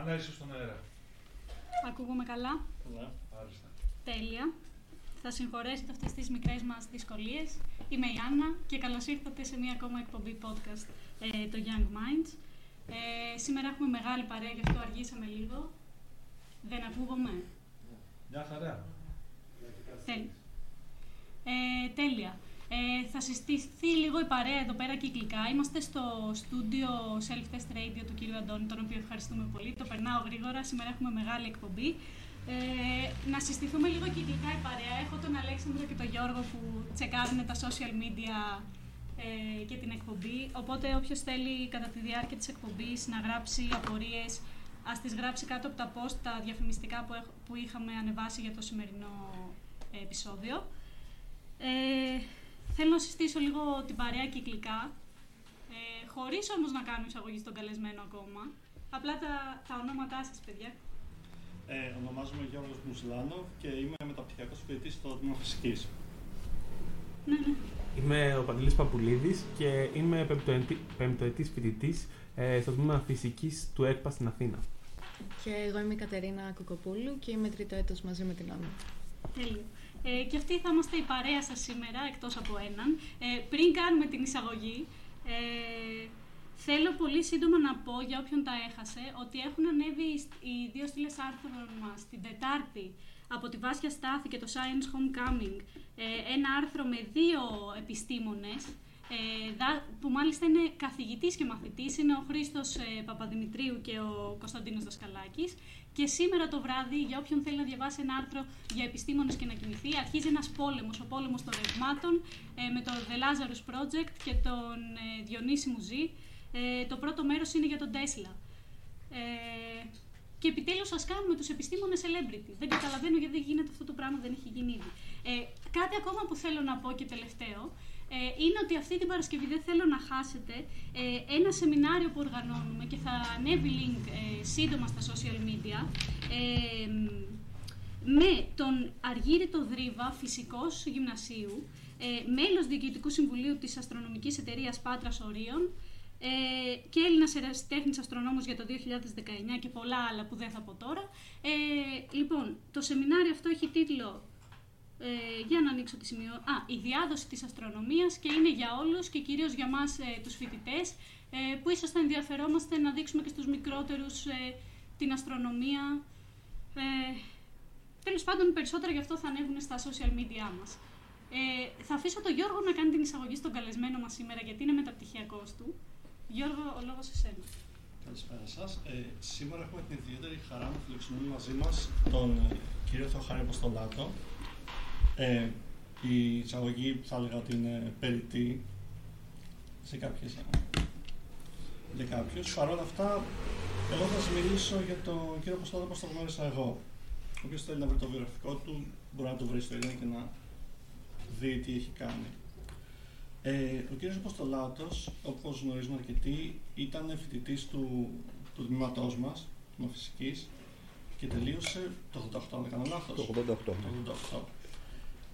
Άννα, είσαι στον αέρα. Ακούγομαι καλά; Καλά. Άριστα. Τέλεια. Θα συγχωρέσετε αυτές τις μικρές μας δυσκολίες. Είμαι η Άννα και καλώς ήρθατε σε μία ακόμα εκπομπή podcast, ε, το Young Minds. Ε, σήμερα έχουμε μεγάλη παρέα, γι' αυτό αργήσαμε λίγο. Δεν ακούγομαι; Μια χαρά. Τέλεια. Ε, τέλεια. Ε, θα συστηθεί λίγο η παρέα εδώ πέρα κυκλικά. Είμαστε στο στούντιο Self-Test Radio του κύριου Αντώνη, τον οποίο ευχαριστούμε πολύ. Το περνάω γρήγορα. Σήμερα έχουμε μεγάλη εκπομπή. Ε, να συστηθούμε λίγο κυκλικά η παρέα. Έχω τον Αλέξανδρο και τον Γιώργο που τσεκάρουν τα social media ε, και την εκπομπή. Οπότε όποιος θέλει κατά τη διάρκεια της εκπομπής να γράψει απορίες, ας τις γράψει κάτω από τα post, τα διαφημιστικά που, που είχαμε ανεβάσει για το σημερινό επεισόδιο. Ε, Θέλω να συστήσω λίγο την παρέα κυκλικά, ε, χωρίς όμως να κάνω εισαγωγή στον καλεσμένο ακόμα. Απλά τα, τα ονόματά σας, παιδιά. Ε, ονομάζομαι Γιώργος Μουσλάνο και είμαι μεταπτυχιακός φοιτητής στο Τμήμα Φυσικής. Ναι, ναι. Είμαι ο Παντελής Παπουλίδης και είμαι πεμπτοετής φοιτητής ε, στο Τμήμα Φυσικής του ΕΚΠΑ στην Αθήνα. Και εγώ είμαι η Κατερίνα Κουκοπούλου και είμαι τρίτο έτος μαζί με την Άννα. Τέλειο. Ε, και αυτοί θα είμαστε η παρέα σας σήμερα, εκτός από έναν. Ε, πριν κάνουμε την εισαγωγή, ε, θέλω πολύ σύντομα να πω για όποιον τα έχασε, ότι έχουν ανέβει οι δύο στήλες άρθρων μας την Τετάρτη από τη Βάσια Στάθη και το Science Homecoming, ε, ένα άρθρο με δύο επιστήμονες, ε, που μάλιστα είναι καθηγητής και μαθητής, είναι ο Χρήστος ε, Παπαδημητρίου και ο Κωνσταντίνος Δασκαλάκης. Και σήμερα το βράδυ, για όποιον θέλει να διαβάσει ένα άρθρο για επιστήμονες και να κινηθεί, αρχίζει ένας πόλεμος, ο πόλεμος των ρευμάτων, ε, με το The Lazarus Project και τον Διονύση Μουζή. το πρώτο μέρος είναι για τον Τέσλα. Και επιτέλους σα κάνουμε τους επιστήμονες celebrity. Δεν καταλαβαίνω γιατί δεν γίνεται αυτό το πράγμα, δεν έχει γίνει ήδη. Ε, κάτι ακόμα που θέλω να πω και τελευταίο ε, είναι ότι αυτή την Παρασκευή δεν θέλω να χάσετε ε, ένα σεμινάριο που οργανώνουμε και θα ανέβει link ε, σύντομα στα social media ε, με τον Αργύριτο Δρύβα, φυσικός γυμνασίου, ε, μέλος Διοικητικού Συμβουλίου της Αστρονομικής Εταιρείας Πάτρας Ορίων, ε, και Έλληνας ερασιτέχνης αστρονόμος για το 2019 και πολλά άλλα που δεν θα πω τώρα. Ε, λοιπόν, το σεμινάριο αυτό έχει τίτλο. Ε, για να ανοίξω τη σημείο. Α, η διάδοση της αστρονομίας και είναι για όλους και κυρίως για μας ε, τους φοιτητές ε, που ίσως θα ενδιαφερόμαστε να δείξουμε και στους μικρότερους ε, την αστρονομία. Ε, τέλος πάντων, περισσότερα γι' αυτό θα ανέβουν στα social media μας. Ε, θα αφήσω τον Γιώργο να κάνει την εισαγωγή στον καλεσμένο μας σήμερα γιατί είναι μεταπτυχιακός του. Γιώργο, ο λόγος σε σένα. Καλησπέρα σας. Ε, σήμερα έχουμε την ιδιαίτερη χαρά να φιλοξενούμε μαζί μας τον ε, κύριο Θεοχάρη Αποστολάτο. Ε, η εισαγωγή θα έλεγα ότι είναι περιττή σε κάποιες, ε, για κάποιους. Παρ' όλα αυτά, εγώ θα σας μιλήσω για τον κύριο Αποστολάτο όπως τον γνώρισα εγώ. Όποιο θέλει να βρει το βιογραφικό του, μπορεί να το βρει στο Ιντερνετ και να δει τι έχει κάνει. Ε, ο κύριος Αποστολάτος, όπως γνωρίζουμε αρκετοί, ήταν φοιτητής του, του τμήματός μας, του φυσικής, και τελείωσε το 88, αν δεν κάνω λάθος. Το 88. Το 88.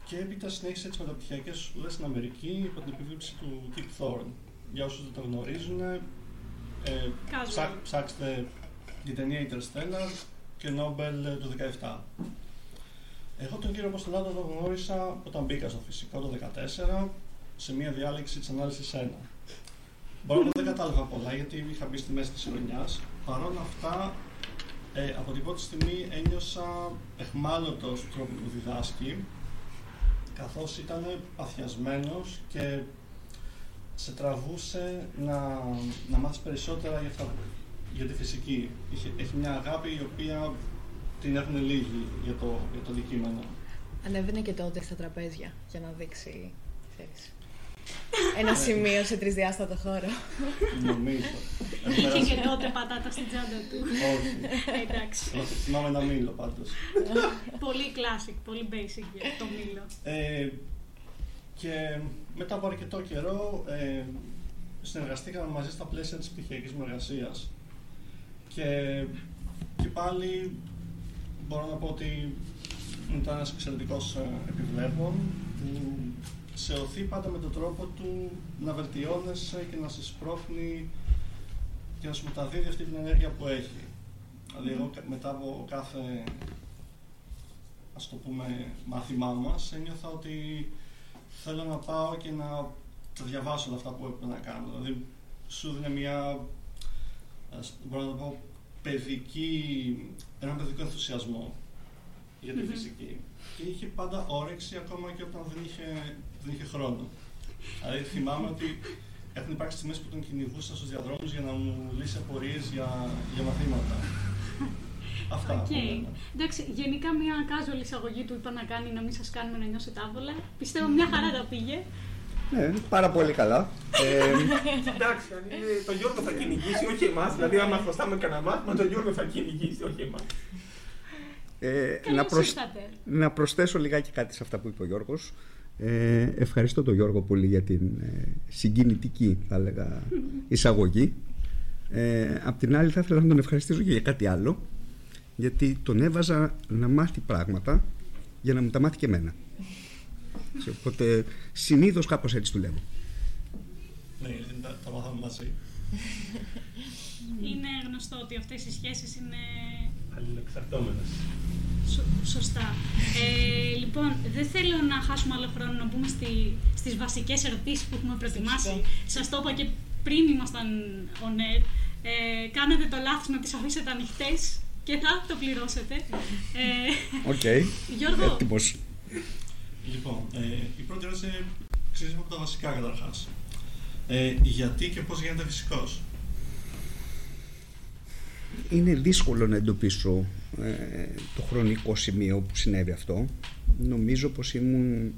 Και έπειτα συνέχισε τις μεταπτυχιακές σπουδές στην Αμερική υπό την επίβλεψη του Kip Thorne. Για όσους δεν το γνωρίζουν, ε, ψά, ψάξτε την ταινία Interstellar και Nobel του 17. Εγώ τον κύριο Αποστολάτο τον γνώρισα όταν μπήκα στο φυσικό το 2014 σε μια διάλεξη της ανάλυσης 1. Μπορώ να δεν κατάλαβα πολλά γιατί είχα μπει στη μέση της χρονιάς. Παρ' όλα αυτά, ε, από την πρώτη στιγμή ένιωσα εχμάλωτος του τρόπου που διδάσκει, καθώς ήταν παθιασμένος και σε τραβούσε να, να μάθεις περισσότερα για, αυτά, για τη φυσική. Είχε, έχει μια αγάπη η οποία την έχουν λίγοι για το, για το αντικείμενο. Ανέβαινε και τότε στα τραπέζια για να δείξει, θέση ένα σημείο σε τρισδιάστατο χώρο. Νομίζω. Είχε και τότε πατάτα στην τσάντα του. Όχι. Εντάξει. Θυμάμαι ένα μήλο πάντως. Πολύ classic, πολύ basic το μήλο. Ε, και μετά από αρκετό καιρό ε, συνεργαστήκαμε μαζί στα πλαίσια της πτυχιακής μου εργασίας. Και, και πάλι μπορώ να πω ότι ήταν ένας εξαιρετικός ε, επιβλέπων που σε οθεί πάντα με τον τρόπο του να βελτιώνεσαι και να σε σπρώχνει και να σου μεταδίδει αυτή την ενέργεια που έχει. Δηλαδή, εγώ μετά από κάθε ας το πούμε μάθημά μας ένιωθα ότι θέλω να πάω και να τα διαβάσω όλα αυτά που έπρεπε να κάνω. Δηλαδή, σου δίνει μια, μπορώ να το πω, παιδική, ένα παιδικό ενθουσιασμό για τη φυσική. Και είχε πάντα όρεξη ακόμα και όταν δεν είχε, δεν είχε χρόνο. Δηλαδή θυμάμαι ότι έχουν υπάρξει στιγμές που τον κυνηγούσα στους διαδρόμους για να μου λύσει απορίες για, για μαθήματα. Αυτά. Okay. Εντάξει, γενικά μια casual εισαγωγή του είπα να κάνει να μην σας κάνουμε να νιώσετε άβολα. Πιστεύω μια χαρά τα πήγε. Ναι, πάρα πολύ καλά. ε, εντάξει, το Γιώργο θα κυνηγήσει, όχι εμάς. Δηλαδή, άμα χρωστάμε κανένα μάθημα, το Γιώργο θα κυνηγήσει, όχι εμάς. Ε, να, προσ... να προσθέσω λιγάκι κάτι σε αυτά που είπε ο Γιώργος. Ε, ευχαριστώ τον Γιώργο πολύ για την ε, συγκινητική θα έλεγα, εισαγωγή. Ε, απ' την άλλη θα ήθελα να τον ευχαριστήσω και για κάτι άλλο γιατί τον έβαζα να μάθει πράγματα για να μου τα μάθει και εμένα. Οπότε συνήθως κάπως έτσι δουλεύω. Ναι, τα μάθαμε μαζί. Είναι γνωστό ότι αυτές οι σχέσεις είναι... Αλληλεξαρτώμενες. Σωστά. Ε, λοιπόν, δεν θέλω να χάσουμε άλλο χρόνο να μπούμε στη, στις βασικές ερωτήσεις που έχουμε προετοιμάσει. Σας το είπα και πριν ήμασταν on air. Ε, κάνετε το λάθος να τις αφήσετε ανοιχτές και θα το πληρώσετε. Ε, OK. Okay. Γιώργο. Έτοιμος. Λοιπόν, ε, η πρώτη ερώτηση είναι ξεκινήσουμε από τα βασικά καταρχάς. Ε, γιατί και πώς γίνατε φυσικός; Είναι δύσκολο να εντοπίσω ε, το χρονικό σημείο που συνέβη αυτό. Νομίζω πως ήμουν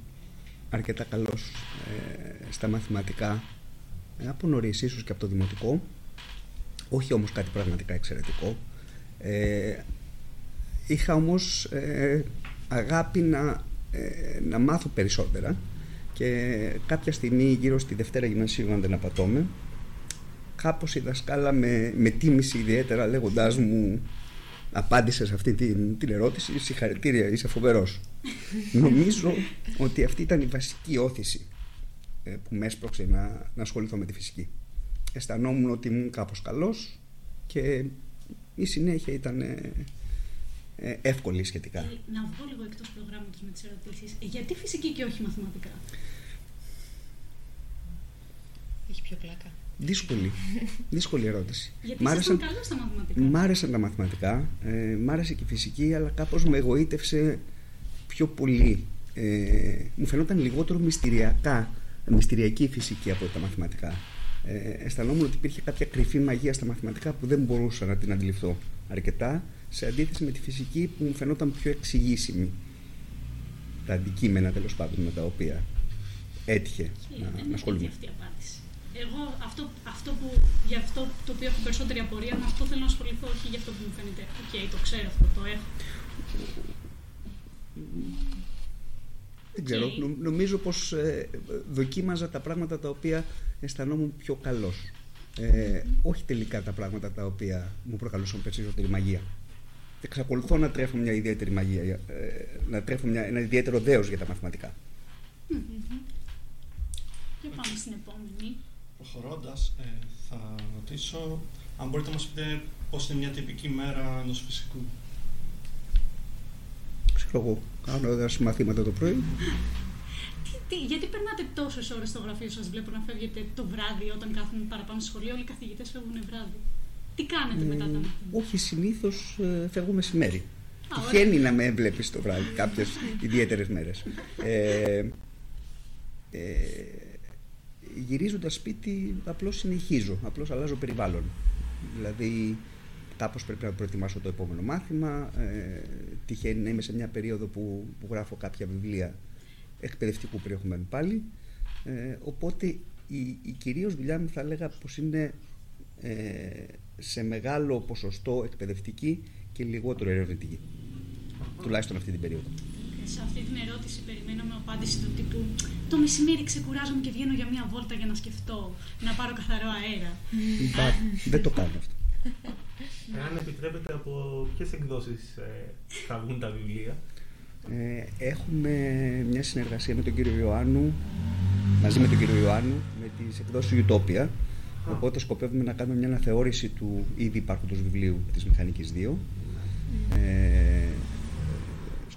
αρκετά καλός ε, στα μαθηματικά από νωρίς ίσως και από το δημοτικό όχι όμως κάτι πραγματικά εξαιρετικό ε, είχα όμως ε, αγάπη να, ε, να μάθω περισσότερα και κάποια στιγμή γύρω στη Δευτέρα Γυμνασίου αν δεν απατώμε κάπως η δασκάλα με, με τίμησε ιδιαίτερα λέγοντάς μου απάντησες σε αυτή την, την ερώτηση συγχαρητήρια είσαι φοβερός νομίζω ότι αυτή ήταν η βασική όθηση ε, που με έσπρωξε να, να ασχοληθώ με τη φυσική αισθανόμουν ότι ήμουν κάπως καλός και η συνέχεια ήταν ε, ε, εύκολη σχετικά. Ε, να βγω λίγο εκτός προγράμματος με τις ερωτήσεις. Γιατί φυσική και όχι μαθηματικά; Έχει πιο πλάκα. Δύσκολη. Δύσκολη ερώτηση. Γιατί μ' άρεσαν, καλός στα μαθηματικά. Μ' άρεσαν τα μαθηματικά, ε, μ' άρεσε και η φυσική, αλλά κάπως με εγωίτευσε πιο πολύ. Ε, μου φαινόταν λιγότερο μυστηριακά, μυστηριακή η φυσική από τα μαθηματικά ε, αισθανόμουν ότι υπήρχε κάποια κρυφή μαγεία στα μαθηματικά που δεν μπορούσα να την αντιληφθώ αρκετά, σε αντίθεση με τη φυσική που μου φαινόταν πιο εξηγήσιμη. Τα αντικείμενα τέλος πάντων με τα οποία έτυχε να, να ασχολούμαι. Αυτή η απάντηση. Εγώ αυτό, αυτό που, για αυτό το οποίο έχω περισσότερη απορία, με αυτό θέλω να ασχοληθώ, όχι για αυτό που μου φαίνεται. OK, okay, το ξέρω αυτό, το έχω. Δεν ξέρω. Νομίζω πως ε, δοκίμαζα τα πράγματα τα οποία αισθανόμουν πιο καλός. Ε, όχι τελικά τα πράγματα τα οποία μου προκαλούσαν περισσότερη μαγεία. Εξακολουθώ να τρέφω μια ιδιαίτερη μαγεία, ε, να τρέφω μια, ένα ιδιαίτερο δέος για τα μαθηματικά. Και πάμε στην επόμενη. Προχωρώντας, ε, θα ρωτήσω αν μπορείτε να μας πείτε πώς είναι μια τυπική μέρα ενός φυσικού. Ξέρω εγώ, κάνω έδραση μαθήματα το πρωί. Τι, γιατί περνάτε τόσες ώρες στο γραφείο σας, βλέπω να φεύγετε το βράδυ όταν κάθομαι παραπάνω στο σχολείο. Όλοι οι καθηγητές φεύγουν βράδυ. Τι κάνετε μετά τα μαθήματα; Όχι, συνήθως ε, φεύγω μεσημέρι. Τυχαίνει να με έβλεπει το βράδυ κάποιες ιδιαίτερες μέρες. Ε, ε, γυρίζοντας σπίτι, απλώς συνεχίζω. Απλώς αλλάζω περιβάλλον. Δηλαδή, κάπως πρέπει να προετοιμάσω το επόμενο μάθημα. Ε, τυχαίνει να είμαι σε μια περίοδο που, που γράφω κάποια βιβλία εκπαιδευτικού περιεχομένου πάλι. Ε, οπότε η, η κυρίως δουλειά μου θα έλεγα πως είναι ε, σε μεγάλο ποσοστό εκπαιδευτική και λιγότερο ερευνητική. Τουλάχιστον αυτή την περίοδο. Σε αυτή την ερώτηση περιμένω με απάντηση του τύπου Το μεσημέρι ξεκουράζομαι και βγαίνω για μια βόλτα για να σκεφτώ, να πάρω καθαρό αέρα. Δεν το κάνω αυτό. Εάν επιτρέπετε, από ποιες εκδόσεις ε, θα βγουν τα βιβλία; Ε, έχουμε μια συνεργασία με τον κύριο Ιωάννου, μαζί με τον κύριο Ιωάννου, με τις εκδόσεις Utopia, Οπότε σκοπεύουμε να κάνουμε μια αναθεώρηση του ήδη υπάρχοντος βιβλίου της Μηχανικής 2. Ε,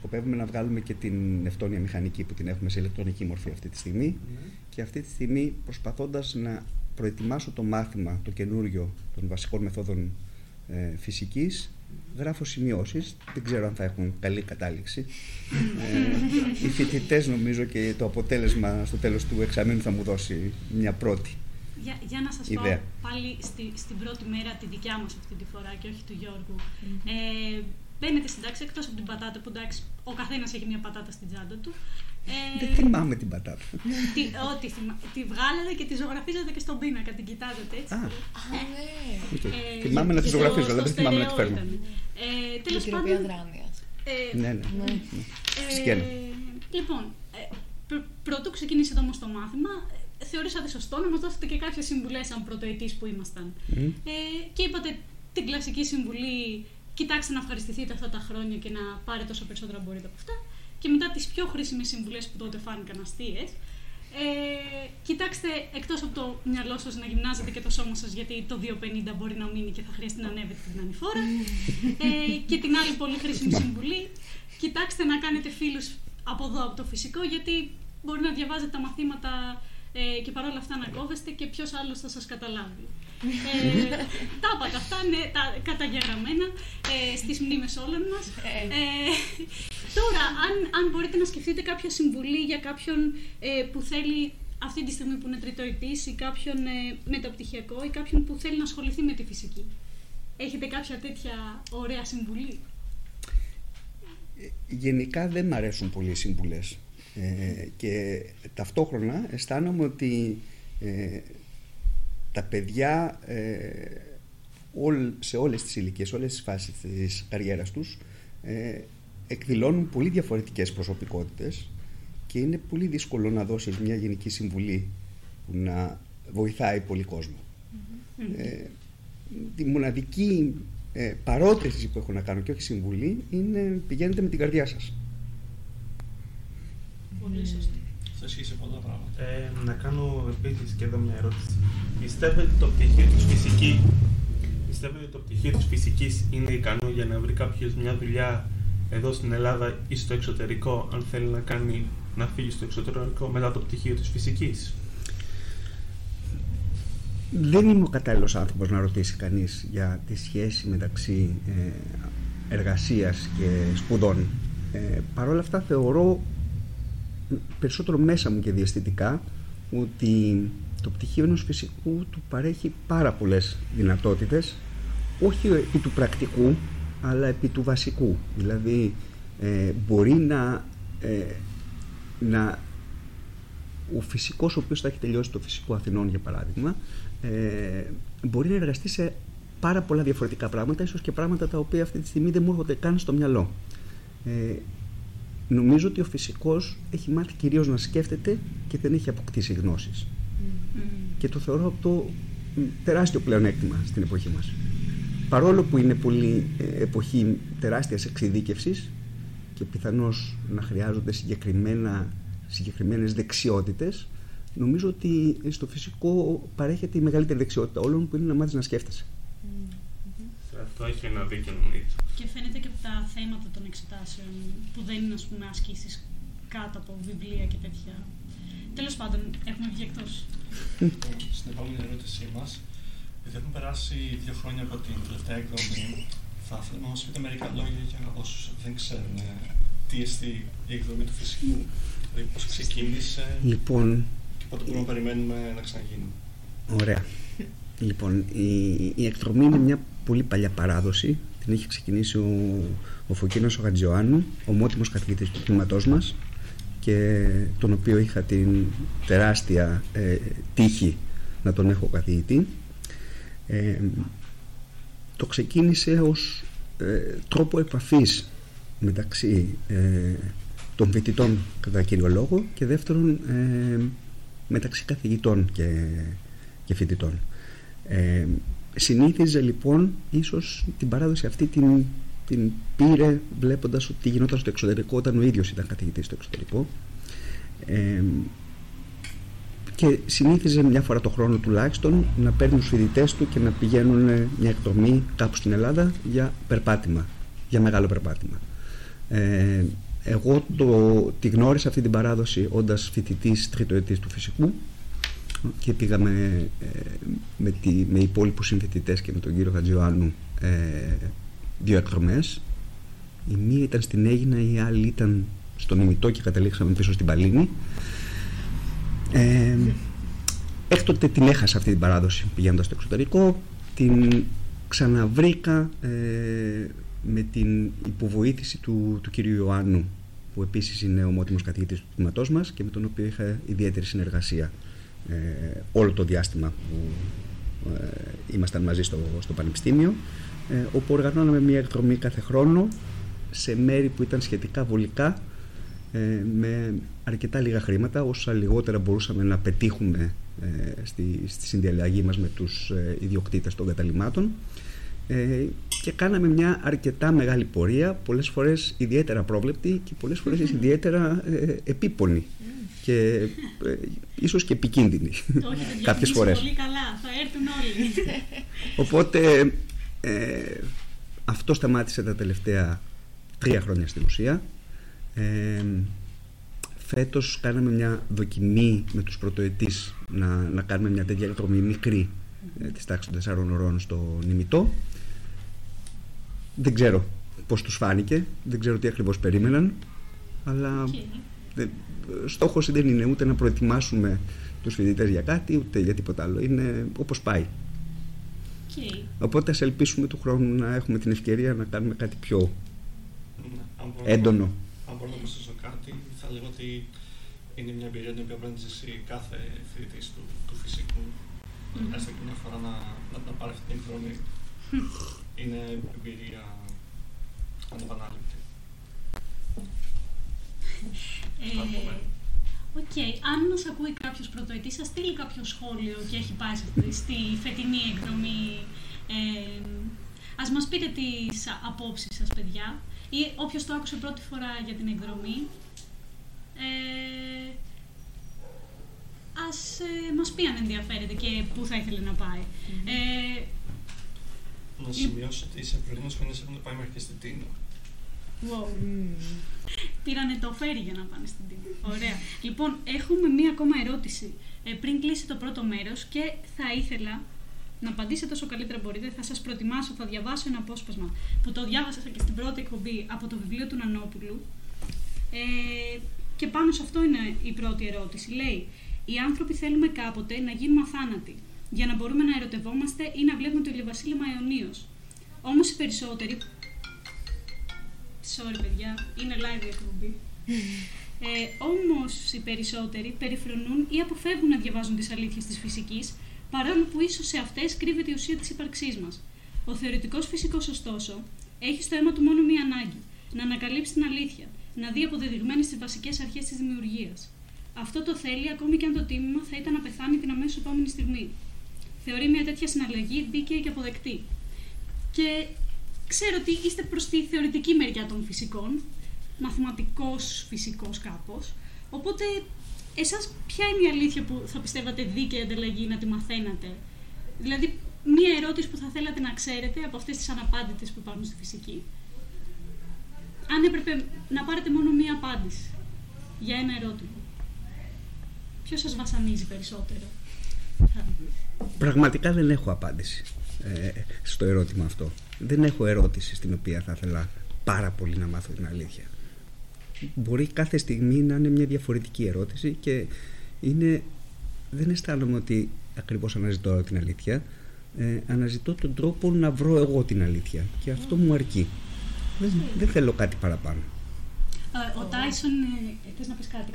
σκοπεύουμε να βγάλουμε και την ευτόνια μηχανική που την έχουμε σε ηλεκτρονική μορφή αυτή τη στιγμή και αυτή τη στιγμή προσπαθώντας να προετοιμάσω το μάθημα, το καινούριο των βασικών μεθόδων ε, φυσικής γράφω σημειώσεις, δεν ξέρω αν θα έχουν καλή κατάληξη. ε, οι φοιτητές νομίζω και το αποτέλεσμα στο τέλος του εξαμήνου θα μου δώσει μια πρώτη για, για να σας ιδέα. πω πάλι στη, στην πρώτη μέρα τη δικιά μας αυτή τη φορά και όχι του Γιώργου. Ε, μπαίνετε στην τάξη εκτός από την πατάτα που εντάξει ο καθένας έχει μια πατάτα στην τσάντα του. Ε, Δεν θυμάμαι την πατάτα. τη, ό,τι θυμα- τη βγάλατε και τη ζωγραφίζατε και στον πίνακα, την κοιτάζετε έτσι. Α. Α, ναι. Οκ. Ε, θυμάμαι να τη και ζωγραφίζω, στο- αλλά δεν στο θυμάμαι να τη στερεό φέρνω. ήταν. Ε, Την τέλος κυρία πάντων, Δράνειας. ε, Ναι, ναι. Ναι. ε, Φυσικένα. λοιπόν, ε, πρω- πρωτού ξεκινήσετε όμως το μάθημα, ε, θεωρήσατε σωστό να μας δώσετε και κάποιες συμβουλές σαν πρωτοετής που ήμασταν. Μμ. Ε, και είπατε την κλασική συμβουλή, κοιτάξτε να ευχαριστηθείτε αυτά τα χρόνια και να πάρετε όσο περισσότερα μπορείτε από αυτά. Και μετά τις πιο χρήσιμες συμβουλές που τότε φάνηκαν αστείες. Ε, κοιτάξτε εκτός από το μυαλό σας να γυμνάζετε και το σώμα σας, γιατί το 250 μπορεί να μείνει και θα χρειαστεί να ανέβετε την ανηφόρα. ε, και την άλλη πολύ χρήσιμη συμβουλή, κοιτάξτε να κάνετε φίλους από εδώ, από το φυσικό, γιατί μπορεί να διαβάζετε τα μαθήματα ε, και παρόλα αυτά να κόβεστε και ποιος άλλος θα σας καταλάβει. Ε, τα είπατε αυτά, ναι, τα καταγεγραμμένα ε, στις μνήμες όλων μας. Ε, τώρα, αν, αν μπορείτε να σκεφτείτε κάποια συμβουλή για κάποιον ε, που θέλει αυτή τη στιγμή που είναι τριτοετής ή κάποιον ε, μεταπτυχιακό ή κάποιον που θέλει να ασχοληθεί με τη φυσική. Έχετε κάποια τέτοια ωραία συμβουλή; Γενικά δεν μ' αρέσουν πολύ οι συμβουλές. Ε, και ταυτόχρονα αισθάνομαι ότι ε, τα παιδιά ε, όλ, σε όλες τις ηλικίες, σε όλες τις φάσεις της καριέρας τους ε, εκδηλώνουν πολύ διαφορετικές προσωπικότητες και είναι πολύ δύσκολο να δώσεις μια γενική συμβουλή που να βοηθάει πολύ κόσμο. Ε, τη μοναδική ε, παρότριση που έχω να κάνω και όχι συμβουλή είναι πηγαίνετε με την καρδιά σας. Πολύ σωστή. Θα ισχύει σε πολλά πράγματα. Ε, να κάνω επίση και εδώ μια ερώτηση. Πιστεύετε ότι το πτυχίο της φυσική Πιστεύετε ότι το πτυχίο της φυσικής είναι ικανό για να βρει κάποιος μια δουλειά εδώ στην Ελλάδα ή στο εξωτερικό, αν θέλει να, κάνει, να φύγει στο εξωτερικό μετά το πτυχίο της φυσικής; Δεν είμαι ο κατάλληλος άνθρωπος να ρωτήσει κανείς για τη σχέση μεταξύ ε, εργασίας και σπουδών. Ε, Παρ' όλα αυτά θεωρώ περισσότερο μέσα μου και διαστητικά ότι το πτυχίο ενός φυσικού του παρέχει πάρα πολλές δυνατότητες όχι επί του πρακτικού αλλά επί του βασικού. Δηλαδή ε, μπορεί να, ε, να ο φυσικός ο οποίος θα έχει τελειώσει το φυσικό Αθηνών για παράδειγμα ε, μπορεί να εργαστεί σε πάρα πολλά διαφορετικά πράγματα ίσως και πράγματα τα οποία αυτή τη στιγμή δεν μου έρχονται καν στο μυαλό. Ε, νομίζω ότι ο φυσικός έχει μάθει κυρίως να σκέφτεται και δεν έχει αποκτήσει γνώσεις και το θεωρώ αυτό τεράστιο πλεονέκτημα στην εποχή μας. Παρόλο που είναι πολύ ε, εποχή τεράστιας εξειδίκευσης και πιθανώς να χρειάζονται συγκεκριμένα, συγκεκριμένες δεξιότητες, νομίζω ότι στο φυσικό παρέχεται η μεγαλύτερη δεξιότητα όλων που είναι να μάθεις να σκέφτεσαι. Σε αυτό έχει ένα δίκιο νομίζω. Και φαίνεται και από τα θέματα των εξετάσεων που δεν είναι ας πούμε ασκήσεις κάτω από βιβλία και τέτοια. Τέλος πάντων, έχουμε βγει εκτός. Στην επόμενη ερώτησή μας, επειδή έχουν περάσει δύο χρόνια από την τελευταία εκδομή, θα ήθελα να μας πείτε μερικά λόγια για όσους δεν ξέρουν ε, τι εστί η εκδομή του φυσικού. Δηλαδή, πώς ξεκίνησε Λοιπόν, και πότε μπορούμε να περιμένουμε να ξαναγίνει. Ωραία. Λοιπόν, η, η εκτρομή είναι μια πολύ παλιά παράδοση. Την έχει ξεκινήσει ο, ο Φωκίνος ο Γατζιωάννου, ομότιμος καθηγητής του τμήματός μας και τον οποίο είχα την τεράστια ε, τύχη να τον έχω καθηγητή. Ε, το ξεκίνησε ως ε, τρόπο επαφής μεταξύ ε, των φοιτητών κατά κύριο λόγο και δεύτερον ε, μεταξύ καθηγητών και, και φοιτητών. Ε, συνήθιζε λοιπόν ίσως την παράδοση αυτή την, την πήρε βλέποντας ότι γινόταν στο εξωτερικό όταν ο ίδιος ήταν καθηγητής στο εξωτερικό ε, και συνήθιζε μια φορά το χρόνο τουλάχιστον να παίρνει τους φοιτητές του και να πηγαίνουν μια εκτομή κάπου στην Ελλάδα για περπάτημα, για μεγάλο περπάτημα. Ε, εγώ το, τη γνώρισα αυτή την παράδοση όντας φοιτητής τρίτο του φυσικού και πήγαμε ε, με, τη, με υπόλοιπους συμφοιτητές και με τον κύριο Χατζιωάννου ε, δύο εκδρομές. Η μία ήταν στην Έγινα, η άλλη ήταν στον Ημιτό και καταλήξαμε πίσω στην Παλίνη. Ε, έκτοτε την έχασα αυτή την παράδοση πηγαίνοντας στο εξωτερικό. Την ξαναβρήκα ε, με την υποβοήθηση του, του κύριου Ιωάννου που επίσης είναι ομότιμος καθηγητής του τμήματός μας και με τον οποίο είχα ιδιαίτερη συνεργασία ε, όλο το διάστημα που ε, ήμασταν μαζί στο, στο Πανεπιστήμιο ε, όπου οργανώναμε μια εκδρομή κάθε χρόνο σε μέρη που ήταν σχετικά βολικά ε, με αρκετά λίγα χρήματα όσα λιγότερα μπορούσαμε να πετύχουμε ε, στη, στη συνδιαλλαγή μας με τους ε, ιδιοκτήτες των καταλήμματων ε, και κάναμε μια αρκετά μεγάλη πορεία, πολλές φορές ιδιαίτερα πρόβλεπτη και πολλές φορές ιδιαίτερα ε, επίπονη και ε, ίσως και επικίνδυνη Όχι, κάποιες φορές. Πολύ καλά, θα έρθουν όλοι. Οπότε ε, αυτό σταμάτησε τα τελευταία τρία χρόνια στην ουσία. Ε, φέτος κάναμε μια δοκιμή με τους πρωτοετής να, να κάνουμε μια τέτοια εκδρομή μικρή ε, της τάξης των τεσσάρων ωρών στο νημιτό δεν ξέρω πώς τους φάνηκε, δεν ξέρω τι ακριβώς περίμεναν, αλλά okay. στόχος δεν είναι ούτε να προετοιμάσουμε τους φοιτητές για κάτι, ούτε για τίποτα άλλο. Είναι όπως πάει. Okay. Οπότε ας ελπίσουμε του χρόνου να έχουμε την ευκαιρία να κάνουμε κάτι πιο ναι, έντονο. Αν μπορώ να προσθέσω κάτι, θα λέγω ότι είναι μια εμπειρία την οποία πρέπει να ζήσει κάθε φοιτητής του, του φυσικού. Mm-hmm. Έστω και μια φορά να, να, να πάρει αυτή την εκδρομή είναι εμπειρία ανεπανάληπτη. Ε, OK. Okay. Αν μας ακούει κάποιος πρωτοετής, σας στείλει κάποιο σχόλιο και έχει πάει στη φετινή εκδρομή. Ε, ας μας πείτε τις απόψεις σας, παιδιά. Ή όποιος το άκουσε πρώτη φορά για την εκδρομή. Ε, ας ε, μας πει αν ενδιαφέρεται και πού θα ήθελε να πάει. Ε, να σημειώσω ότι σε προηγούμενες χρονιές έχουν πάει μέχρι και στην Τίνο. Wow. Πήρανε το φέρι για να πάνε στην Τίνο. Ωραία. λοιπόν, έχουμε μία ακόμα ερώτηση ε, πριν κλείσει το πρώτο μέρος και θα ήθελα να απαντήσετε όσο καλύτερα μπορείτε. Θα σας προτιμάσω, θα διαβάσω ένα απόσπασμα που το διάβασα και στην πρώτη εκπομπή από το βιβλίο του Νανόπουλου. Ε, και πάνω σε αυτό είναι η πρώτη ερώτηση. Λέει: Οι άνθρωποι θέλουμε κάποτε να γίνουμε αθάνατοι για να μπορούμε να ερωτευόμαστε ή να βλέπουμε το ηλιοβασίλεμα αιωνίως. Όμως οι περισσότεροι. Sorry, παιδιά, είναι live η εκπομπή. Ε, Όμως οι περισσότεροι περιφρονούν ή αποφεύγουν να διαβάζουν τις αλήθειες της φυσικής, παρόλο που ίσως σε αυτές κρύβεται η ουσία της ύπαρξής μας. Ο θεωρητικός φυσικός, ωστόσο, έχει στο αίμα του μόνο μία ανάγκη: να ανακαλύψει την αλήθεια, να δει αποδεδειγμένε τι βασικές αρχές της δημιουργίας. Αυτό το θέλει ακόμη και αν το τίμημα θα ήταν να πεθάνει την αμέσως επόμενη στιγμή θεωρεί μια τέτοια συναλλαγή δίκαιη και αποδεκτή. Και ξέρω ότι είστε προς τη θεωρητική μεριά των φυσικών, μαθηματικός φυσικός κάπως, οπότε εσάς ποια είναι η αλήθεια που θα πιστεύατε δίκαιη ανταλλαγή να τη μαθαίνατε; Δηλαδή, μία ερώτηση που θα θέλατε να ξέρετε από αυτές τις αναπάντητες που υπάρχουν στη φυσική. Αν έπρεπε να πάρετε μόνο μία απάντηση για ένα ερώτημα. Ποιο σας βασανίζει περισσότερο; Πραγματικά δεν έχω απάντηση ε, στο ερώτημα αυτό. Δεν έχω ερώτηση στην οποία θα ήθελα πάρα πολύ να μάθω την αλήθεια. Μπορεί κάθε στιγμή να είναι μια διαφορετική ερώτηση και είναι, δεν αισθάνομαι ότι ακριβώς αναζητώ την αλήθεια. Ε, αναζητώ τον τρόπο να βρω εγώ την αλήθεια και αυτό μου αρκεί. Δεν, δεν θέλω κάτι παραπάνω. Ο Τάισον. Ε, Θες να πεις κάτι,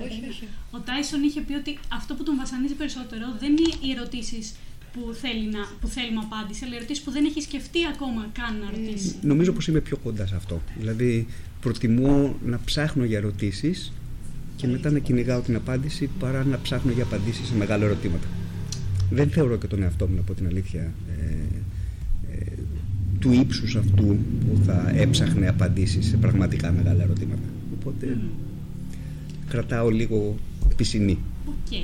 Ο Τάισον είχε πει ότι αυτό που τον βασανίζει περισσότερο δεν είναι οι ερωτήσεις που, θέλει να, που θέλουμε απάντηση, αλλά ερωτήσεις που δεν έχει σκεφτεί ακόμα καν να ρωτήσει. Νομίζω πως είμαι πιο κοντά σε αυτό. Δηλαδή, προτιμώ να ψάχνω για ερωτήσεις και μετά να κυνηγάω την απάντηση παρά να ψάχνω για απαντήσεις σε μεγάλα ερωτήματα. Δεν θεωρώ και τον εαυτό μου, να πω την αλήθεια, ε, ε, του ύψους αυτού που θα έψαχνε απαντήσεις σε πραγματικά μεγάλα ερωτήματα. Οπότε κρατάω λίγο πισινή. Οκ.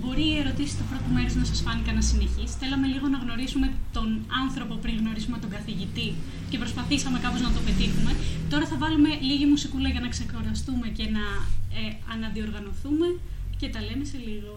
Μπορεί οι ερωτήσεις του πρώτου μέρους να σας φάνηκαν ασυνεχείς. Θέλαμε λίγο να γνωρίσουμε τον άνθρωπο πριν γνωρίσουμε τον καθηγητή και προσπαθήσαμε κάπως να το πετύχουμε. Τώρα θα βάλουμε λίγη μουσικούλα για να ξεκουραστούμε και να ε, αναδιοργανωθούμε και τα λέμε σε λίγο.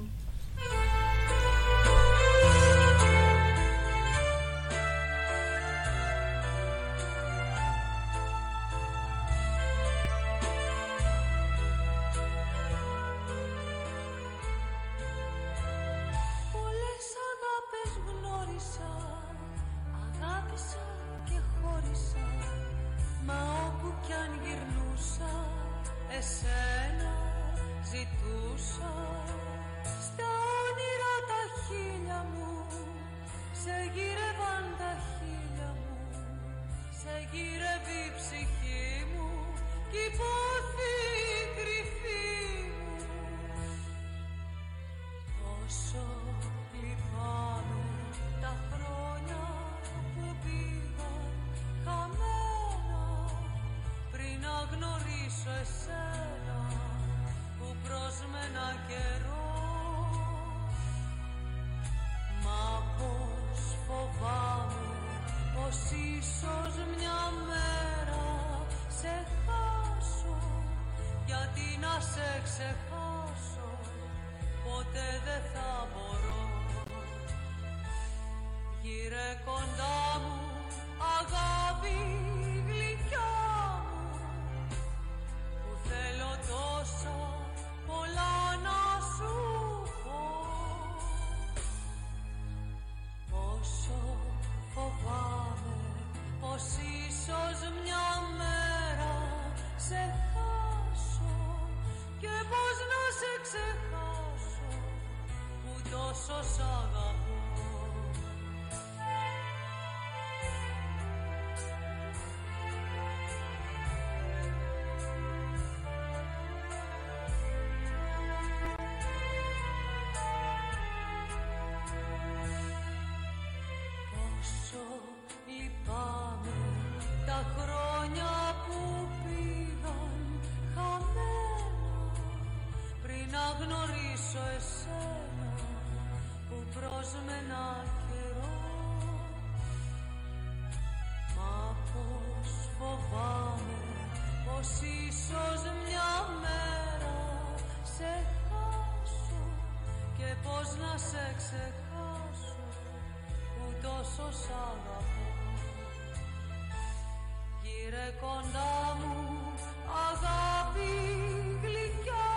Πώς να σε ξεχάσω που τόσο σ' αγαπώ. Γύρε κοντά μου αγάπη γλυκιά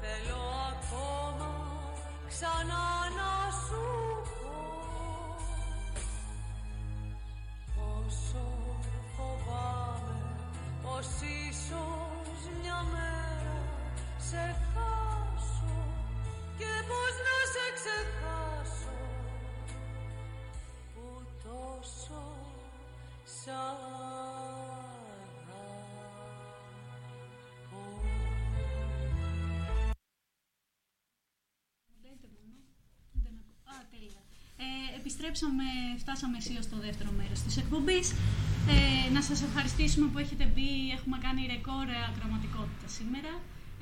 Θέλω ακόμα ξανά να σου πω Πόσο φοβάμαι πως ίσως μια μέρα σε χάσω επιστρέψαμε, φτάσαμε εσύ στο δεύτερο μέρος της εκπομπής. Ε, να σας ευχαριστήσουμε που έχετε μπει, έχουμε κάνει ρεκόρ ακροματικότητα σήμερα.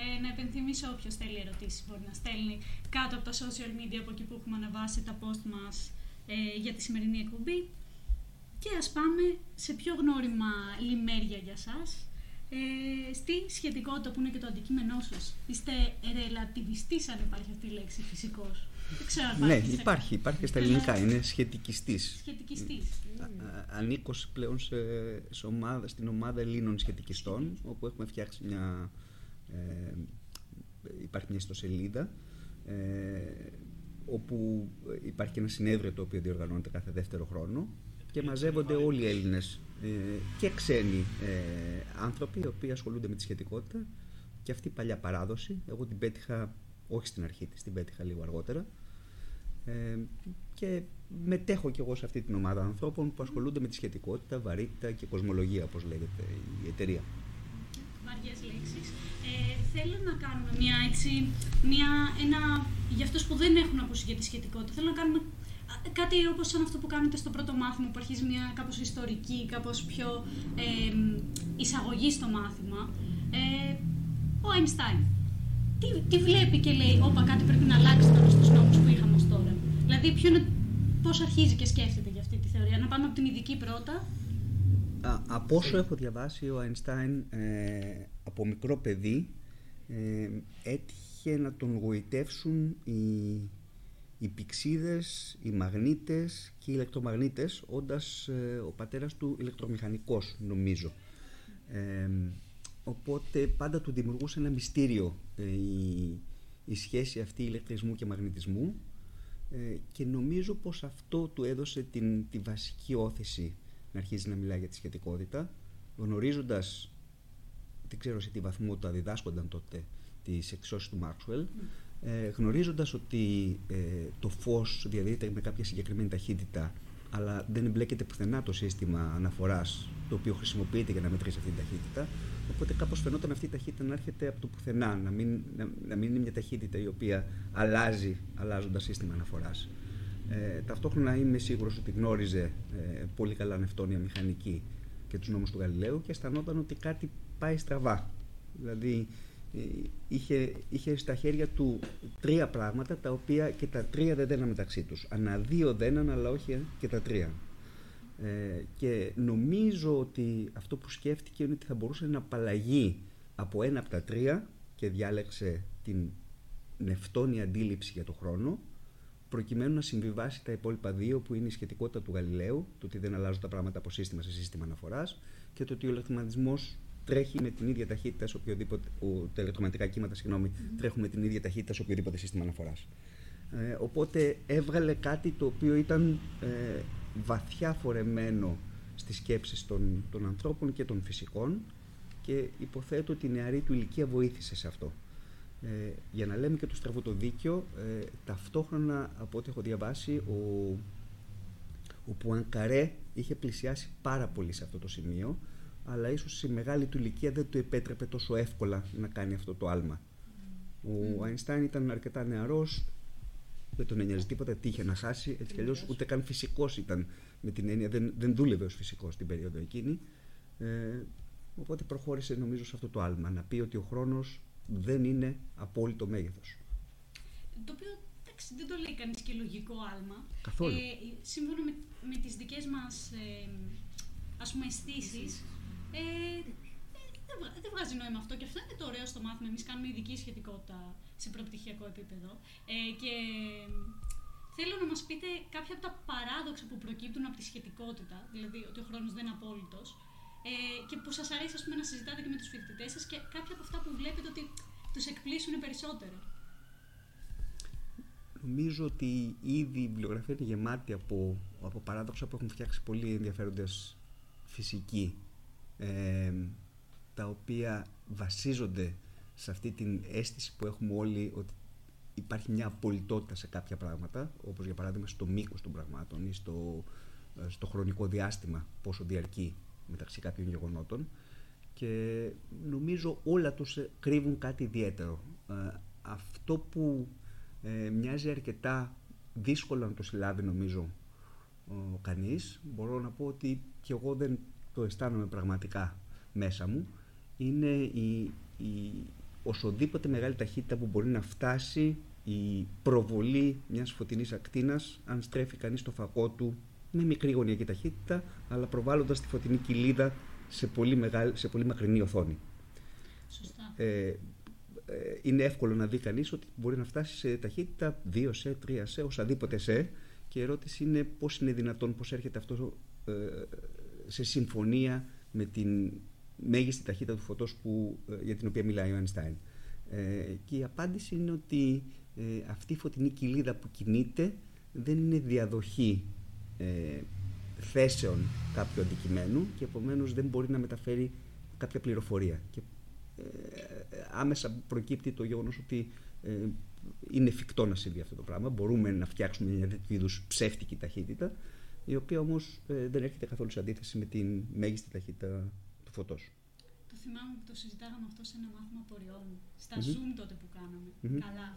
Ε, να επενθυμίσω όποιος θέλει ερωτήσεις μπορεί να στέλνει κάτω από τα social media από εκεί που έχουμε αναβάσει τα post μας ε, για τη σημερινή εκπομπή. Και ας πάμε σε πιο γνώριμα λιμέρια για σας. Ε, στη σχετικότητα που είναι και το αντικείμενό σας. Είστε ρελατιβιστής αν υπάρχει αυτή η λέξη φυσικός. Ναι, υπάρχει, υπάρχει στα ελληνικά. Είναι σχετικιστής. Σχετικιστής. Ανήκω πλέον σε, σε ομάδα, στην ομάδα Ελλήνων σχετικιστών, όπου έχουμε φτιάξει μια. Ε, υπάρχει μια ιστοσελίδα ε, όπου υπάρχει και ένα συνέδριο το οποίο διοργανώνεται κάθε δεύτερο χρόνο και μαζεύονται όλοι οι Έλληνες ε, και ξένοι ε, άνθρωποι οι οποίοι ασχολούνται με τη σχετικότητα και αυτή η παλιά παράδοση, εγώ την πέτυχα όχι στην αρχή της, την πέτυχα λίγο αργότερα ε, και μετέχω κι εγώ σε αυτή την ομάδα ανθρώπων που ασχολούνται με τη σχετικότητα, βαρύτητα και κοσμολογία, όπως λέγεται η εταιρεία. Βαριές λέξεις. Ε, θέλω να κάνουμε μια έτσι, μια, ένα, για αυτούς που δεν έχουν ακούσει για τη σχετικότητα, θέλω να κάνουμε κάτι όπως σαν αυτό που κάνετε στο πρώτο μάθημα που αρχίζει μια κάπως ιστορική, κάπως πιο ε, εισαγωγή στο μάθημα. Ε, ο Einstein τι, τι βλέπει και λέει, Όπα, κάτι πρέπει να αλλάξει τώρα στους νόμους που είχαμε ως τώρα. Δηλαδή, ποιο είναι, πώς αρχίζει και σκέφτεται για αυτή τη θεωρία. Να πάμε από την ειδική πρώτα. Α, από όσο έχω διαβάσει, ο Αϊνστάιν ε, από μικρό παιδί ε, έτυχε να τον γοητεύσουν οι, οι πηξίδες, οι μαγνήτες και οι ηλεκτρομαγνήτες, όντας ε, ο πατέρας του ηλεκτρομηχανικός, νομίζω. Ε, οπότε πάντα του δημιουργούσε ένα μυστήριο ε, η, η σχέση αυτή ηλεκτρισμού και μαγνητισμού ε, και νομίζω πως αυτό του έδωσε την, τη βασική όθηση να αρχίζει να μιλάει για τη σχετικότητα γνωρίζοντας δεν ξέρω σε τι βαθμό τα διδάσκονταν τότε τις εξώσεις του Μάξουελ ε, γνωρίζοντας ότι ε, το φως διαδίδεται με κάποια συγκεκριμένη ταχύτητα αλλά δεν εμπλέκεται πουθενά το σύστημα αναφοράς το οποίο χρησιμοποιείται για να μετρήσει αυτή την ταχύτητα. Οπότε κάπως φαινόταν αυτή η ταχύτητα να έρχεται από το πουθενά να μην, να, να μην είναι μια ταχύτητα η οποία αλλάζει αλλάζοντας σύστημα αναφοράς. Ε, ταυτόχρονα είμαι σίγουρος ότι γνώριζε ε, πολύ καλά νευτόνια μηχανική και τους νόμους του Γαλιλαίου και αισθανόταν ότι κάτι πάει στραβά. Δηλαδή ε, είχε, είχε στα χέρια του τρία πράγματα τα οποία και τα τρία δεν δέναν μεταξύ τους. Ανά δύο δέναν αλλά όχι και τα τρία. Ε, και νομίζω ότι αυτό που σκέφτηκε είναι ότι θα μπορούσε να απαλλαγεί από ένα από τα τρία και διάλεξε την νευτόνια αντίληψη για το χρόνο προκειμένου να συμβιβάσει τα υπόλοιπα δύο που είναι η σχετικότητα του Γαλιλαίου, το ότι δεν αλλάζουν τα πράγματα από σύστημα σε σύστημα αναφοράς και το ότι ο ηλεκτρομαγνητισμό τρέχει με την ίδια ταχύτητα σε οποιοδήποτε. Ο, τα ηλεκτρομαγνητικά κύματα, συγγνώμη, mm. τρέχουν με την ίδια ταχύτητα σε οποιοδήποτε σύστημα αναφοράς. Ε, οπότε έβγαλε κάτι το οποίο ήταν ε, βαθιά φορεμένο στις σκέψεις των, των ανθρώπων και των φυσικών και υποθέτω ότι η νεαρή του ηλικία βοήθησε σε αυτό. Ε, για να λέμε και το στραβό το δίκιο, ε, ταυτόχρονα από ό,τι έχω διαβάσει, ο, ο Πουανκαρέ είχε πλησιάσει πάρα πολύ σε αυτό το σημείο, αλλά ίσως η μεγάλη του ηλικία δεν του επέτρεπε τόσο εύκολα να κάνει αυτό το άλμα. Ο Αϊνστάιν ήταν αρκετά νεαρός, δεν τον ένοιαζε τίποτα, τι είχε να χάσει, έτσι κι αλλιώς ούτε καν φυσικός ήταν με την έννοια, δεν, δεν δούλευε ως φυσικός την περίοδο εκείνη. Ε, οπότε προχώρησε νομίζω σε αυτό το άλμα, να πει ότι ο χρόνος δεν είναι απόλυτο μέγεθος. Το οποίο εντάξει, δεν το λέει κανείς και λογικό άλμα. Καθόλου. Ε, σύμφωνα με, με τις δικές μας ε, ας πούμε αισθήσεις, ε, δεν, δεν βγάζει νόημα αυτό και αυτό είναι το ωραίο στο μάθημα. Εμείς κάνουμε ειδική σχετικότητα σε προπτυχιακό επίπεδο. Ε, και θέλω να μας πείτε κάποια από τα παράδοξα που προκύπτουν από τη σχετικότητα, δηλαδή ότι ο χρόνος δεν είναι απόλυτος, ε, και που σας αρέσει ας πούμε, να συζητάτε και με τους φοιτητές σας και κάποια από αυτά που βλέπετε ότι τους εκπλήσουν περισσότερο. Νομίζω ότι ήδη η βιβλιογραφία είναι γεμάτη από, από παράδοξα που έχουν φτιάξει πολύ ενδιαφέροντες φυσικοί ε, τα οποία βασίζονται σε αυτή την αίσθηση που έχουμε όλοι ότι υπάρχει μια απολυτότητα σε κάποια πράγματα όπως για παράδειγμα στο μήκος των πραγμάτων ή στο, ε, στο χρονικό διάστημα πόσο διαρκεί μεταξύ κάποιων γεγονότων και νομίζω όλα τους κρύβουν κάτι ιδιαίτερο. Ε, αυτό που ε, μοιάζει αρκετά δύσκολο να το συλλάβει νομίζω ο κανείς, μπορώ να πω ότι και εγώ δεν το αισθάνομαι πραγματικά μέσα μου, είναι η, η οσοδήποτε μεγάλη ταχύτητα που μπορεί να φτάσει η προβολή μιας φωτεινής ακτίνας αν στρέφει κανείς το φακό του με μικρή γωνιακή ταχύτητα, αλλά προβάλλοντας τη φωτεινή κοιλίδα σε πολύ, μεγάλη, σε πολύ μακρινή οθόνη. Σωστά. Ε, ε, είναι εύκολο να δει κανείς ότι μπορεί να φτάσει σε ταχύτητα 2 σε, 3 σε, οσαδήποτε σε και η ερώτηση είναι πώς είναι δυνατόν, πώς έρχεται αυτό ε, σε συμφωνία με την μέγιστη ταχύτητα του φωτός που, ε, για την οποία μιλάει ο Einstein. Ε, και η απάντηση είναι ότι ε, αυτή η φωτεινή κοιλίδα που κινείται δεν είναι διαδοχή ε, θέσεων κάποιου αντικειμένου και επομένως δεν μπορεί να μεταφέρει κάποια πληροφορία. Και, ε, άμεσα προκύπτει το γεγονός ότι ε, είναι εφικτό να συμβεί αυτό το πράγμα. Μπορούμε να φτιάξουμε μια τέτοιου είδους ψεύτικη ταχύτητα, η οποία όμως ε, δεν έρχεται καθόλου σε αντίθεση με την μέγιστη ταχύτητα του φωτός. Το θυμάμαι που το συζητάγαμε αυτό σε ένα μάθημα πορεών, στα mm-hmm. Zoom τότε που κάναμε. Mm-hmm. Καλά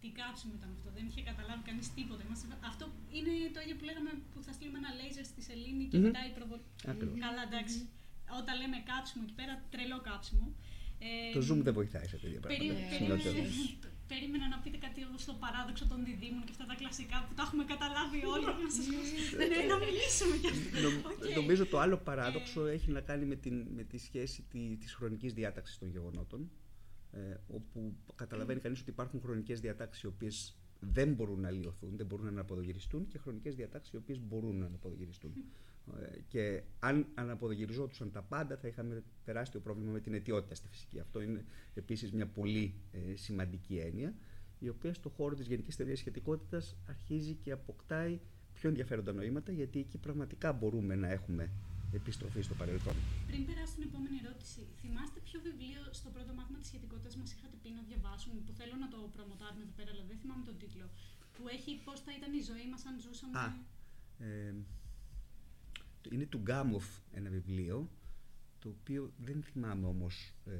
τι κάψιμο ήταν αυτό. Δεν είχε καταλάβει κανείς τίποτα. Αυτό είναι το ίδιο που λέγαμε που θα στείλουμε ένα λέιζερ στη σελήνη και mm-hmm. μετά η προβολή. Καλά, εντάξει. Όταν λέμε κάψιμο εκεί πέρα, τρελό κάψιμο. Ε, το Zoom δεν βοηθάει σε τέτοια πράγματα. περί- Ναι, περίμενα, Συνολικά. περίμενα να πείτε κάτι στο παράδοξο των διδύμων και αυτά τα κλασικά που τα έχουμε καταλάβει όλοι και να σας ναι, ναι, να μιλήσουμε κι αυτό. Νομ- Οκ. Νομίζω το άλλο παράδοξο έχει να κάνει με, την, με τη σχέση τη, της χρονικής διάταξης των γεγονότων ε, όπου καταλαβαίνει κανείς ότι υπάρχουν χρονικές διατάξεις οι οποίες δεν μπορούν να αλλοιωθούν, δεν μπορούν να αναποδογυριστούν και χρονικές διατάξεις οι οποίες μπορούν να αναποδογυριστούν. Ε, και αν αναποδογυριζόντουσαν τα πάντα θα είχαμε τεράστιο πρόβλημα με την αιτιότητα στη φυσική. Αυτό είναι επίσης μια πολύ ε, σημαντική έννοια η οποία στο χώρο της γενικής θεωρίας σχετικότητας αρχίζει και αποκτάει πιο ενδιαφέροντα νοήματα γιατί εκεί πραγματικά μπορούμε να έχουμε επιστροφή στο παρελθόν. Πριν περάσω στην επόμενη ερώτηση, θυμάστε ποιο βιβλίο στο πρώτο μάθημα της σχετικότητας μας είχατε πει να διαβάσουμε, που θέλω να το προμοτάρουμε εδώ πέρα, αλλά δεν θυμάμαι τον τίτλο. Που έχει πώς θα ήταν η ζωή μας αν ζούσαμε; Α, ε, είναι του Γκάμοφ ένα βιβλίο το οποίο δεν θυμάμαι όμως ε,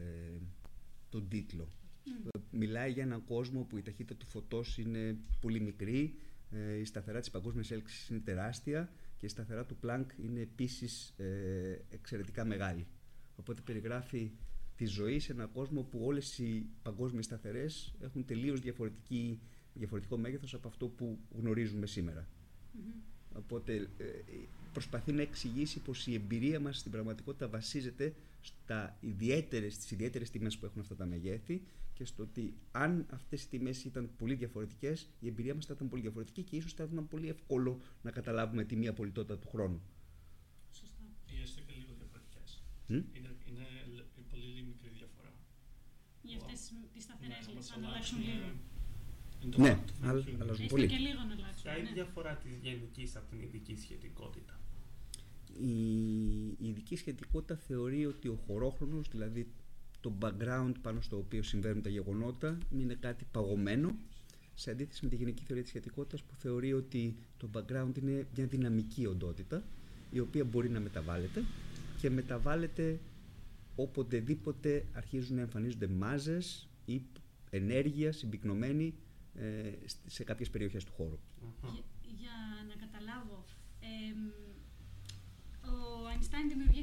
τον τίτλο. Ε, Μιλάει για έναν κόσμο που η ταχύτητα του φωτός είναι πολύ μικρή, ε, η σταθερά της παγκόσμιας έλξης είναι τεράστια και η σταθερά του Πλάνκ είναι επίσης ε, εξαιρετικά μεγάλη. Οπότε περιγράφει τη ζωή σε έναν κόσμο που όλες οι παγκόσμιες σταθερές έχουν τελείως διαφορετική, διαφορετικό μέγεθος από αυτό που γνωρίζουμε σήμερα. Μμμ. Οπότε ε, προσπαθεί να εξηγήσει πως η εμπειρία μας στην πραγματικότητα βασίζεται στα ιδιαίτερες, στις ιδιαίτερες τιμές που έχουν αυτά τα μεγέθη και στο ότι αν αυτές οι τιμές ήταν πολύ διαφορετικές η εμπειρία μας θα ήταν πολύ διαφορετική και ίσως θα ήταν πολύ εύκολο να καταλάβουμε τη μία πολιτότητα του χρόνου. Σωστά. Ή έστω και λίγο διαφορετικές. Μμ; Είναι, είναι λ- πολύ μικρή διαφορά. Για αυτές τις σταθερές Ναι, λες, όμως αν αλλάξουν αλλάξουν, λίγο. Είναι το Ναι, fact του αλλά- Hume. αλλάζουν Έστω πολύ. και λίγο να αλλάξουν. Ποια είναι η ναι. διαφορά της γενικής από την ειδική σχετικότητα; Η, η ειδική σχετικότητα θεωρεί ότι ο χωρόχρονος, δηλαδή το background πάνω στο οποίο συμβαίνουν τα γεγονότα, είναι κάτι παγωμένο, σε αντίθεση με τη γενική θεωρία της σχετικότητας που θεωρεί ότι το background είναι μια δυναμική οντότητα, η οποία μπορεί να μεταβάλλεται και μεταβάλλεται οποτεδήποτε αρχίζουν να εμφανίζονται μάζες ή ενέργεια συμπυκνωμένη ε, σε κάποιες περιοχές του χώρου. Αχα. Για, για να καταλάβω, εμ, ο Αϊνστάιν δημιουργεί,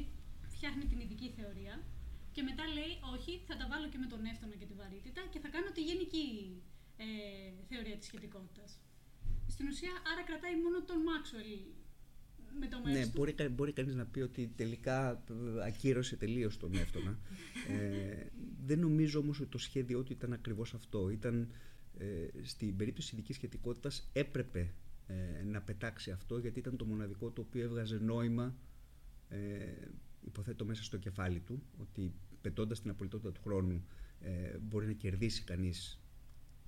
φτιάχνει την ειδική θεωρία και μετά λέει όχι, θα τα βάλω και με τον έφτονα και τη βαρύτητα και θα κάνω τη γενική ε, θεωρία της σχετικότητας. Στην ουσία, άρα κρατάει μόνο τον Μάξουελ με το μέρος Ναι, του. μπορεί, κα- μπορεί κανείς να πει ότι τελικά ε, ακύρωσε τελείως τον Εύτονα. ε, δεν νομίζω όμως ότι το σχέδιό του ήταν ακριβώς αυτό. Ήταν, ε, στην περίπτωση της ειδικής σχετικότητας έπρεπε ε, να πετάξει αυτό γιατί ήταν το μοναδικό το οποίο έβγαζε νόημα ε, υποθέτω μέσα στο κεφάλι του ότι πετώντας την απολυτότητα του χρόνου ε, μπορεί να κερδίσει κανείς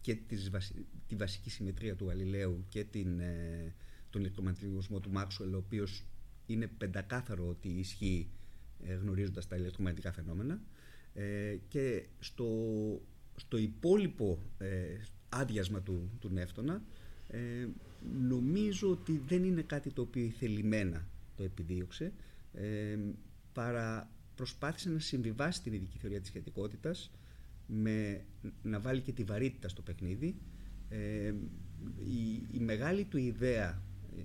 και τις βασι- τη βασική συμμετρία του Γαλιλαίου και την, ε, τον ηλεκτρομαγνητισμό του Μάξουελ, ο οποίος είναι πεντακάθαρο ότι ισχύει ε, γνωρίζοντας τα ηλεκτρομαγνητικά φαινόμενα. Ε, και στο, στο υπόλοιπο ε, άδειασμα του, του Νεύτωνα ε, νομίζω ότι δεν είναι κάτι το οποίο θελημένα το επιδίωξε ε, παρά προσπάθησε να συμβιβάσει την ειδική θεωρία της σχετικότητας με να βάλει και τη βαρύτητα στο παιχνίδι. Ε, η, η μεγάλη του ιδέα ε,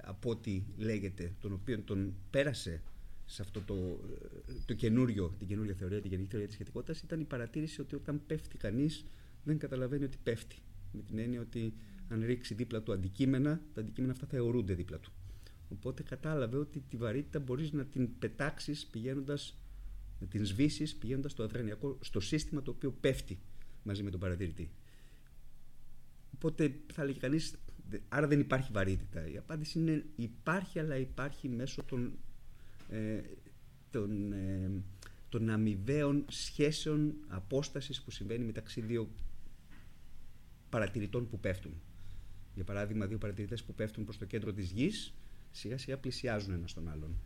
από ό,τι λέγεται, τον οποίο τον πέρασε σε αυτό το, το καινούριο, την καινούργια θεωρία, την γενική θεωρία της σχετικότητας ήταν η παρατήρηση ότι όταν πέφτει κανείς δεν καταλαβαίνει ότι πέφτει. Με την έννοια ότι αν ρίξει δίπλα του αντικείμενα, τα αντικείμενα αυτά θα αιωρούνται δίπλα του. Οπότε κατάλαβε ότι τη βαρύτητα μπορείς να την πετάξεις πηγαίνοντας να την σβήσεις πηγαίνοντας στο αδρανιακό, στο σύστημα το οποίο πέφτει μαζί με τον παρατηρητή. Οπότε θα έλεγε κανείς, άρα δεν υπάρχει βαρύτητα. Η απάντηση είναι υπάρχει, αλλά υπάρχει μέσω των, ε, των, ε, των αμοιβαίων σχέσεων απόστασης που συμβαίνει μεταξύ δύο παρατηρητών που πέφτουν. Για παράδειγμα, δύο παρατηρητές που πέφτουν προς το κέντρο της γης σιγά σιγά πλησιάζουν ένας τον άλλον.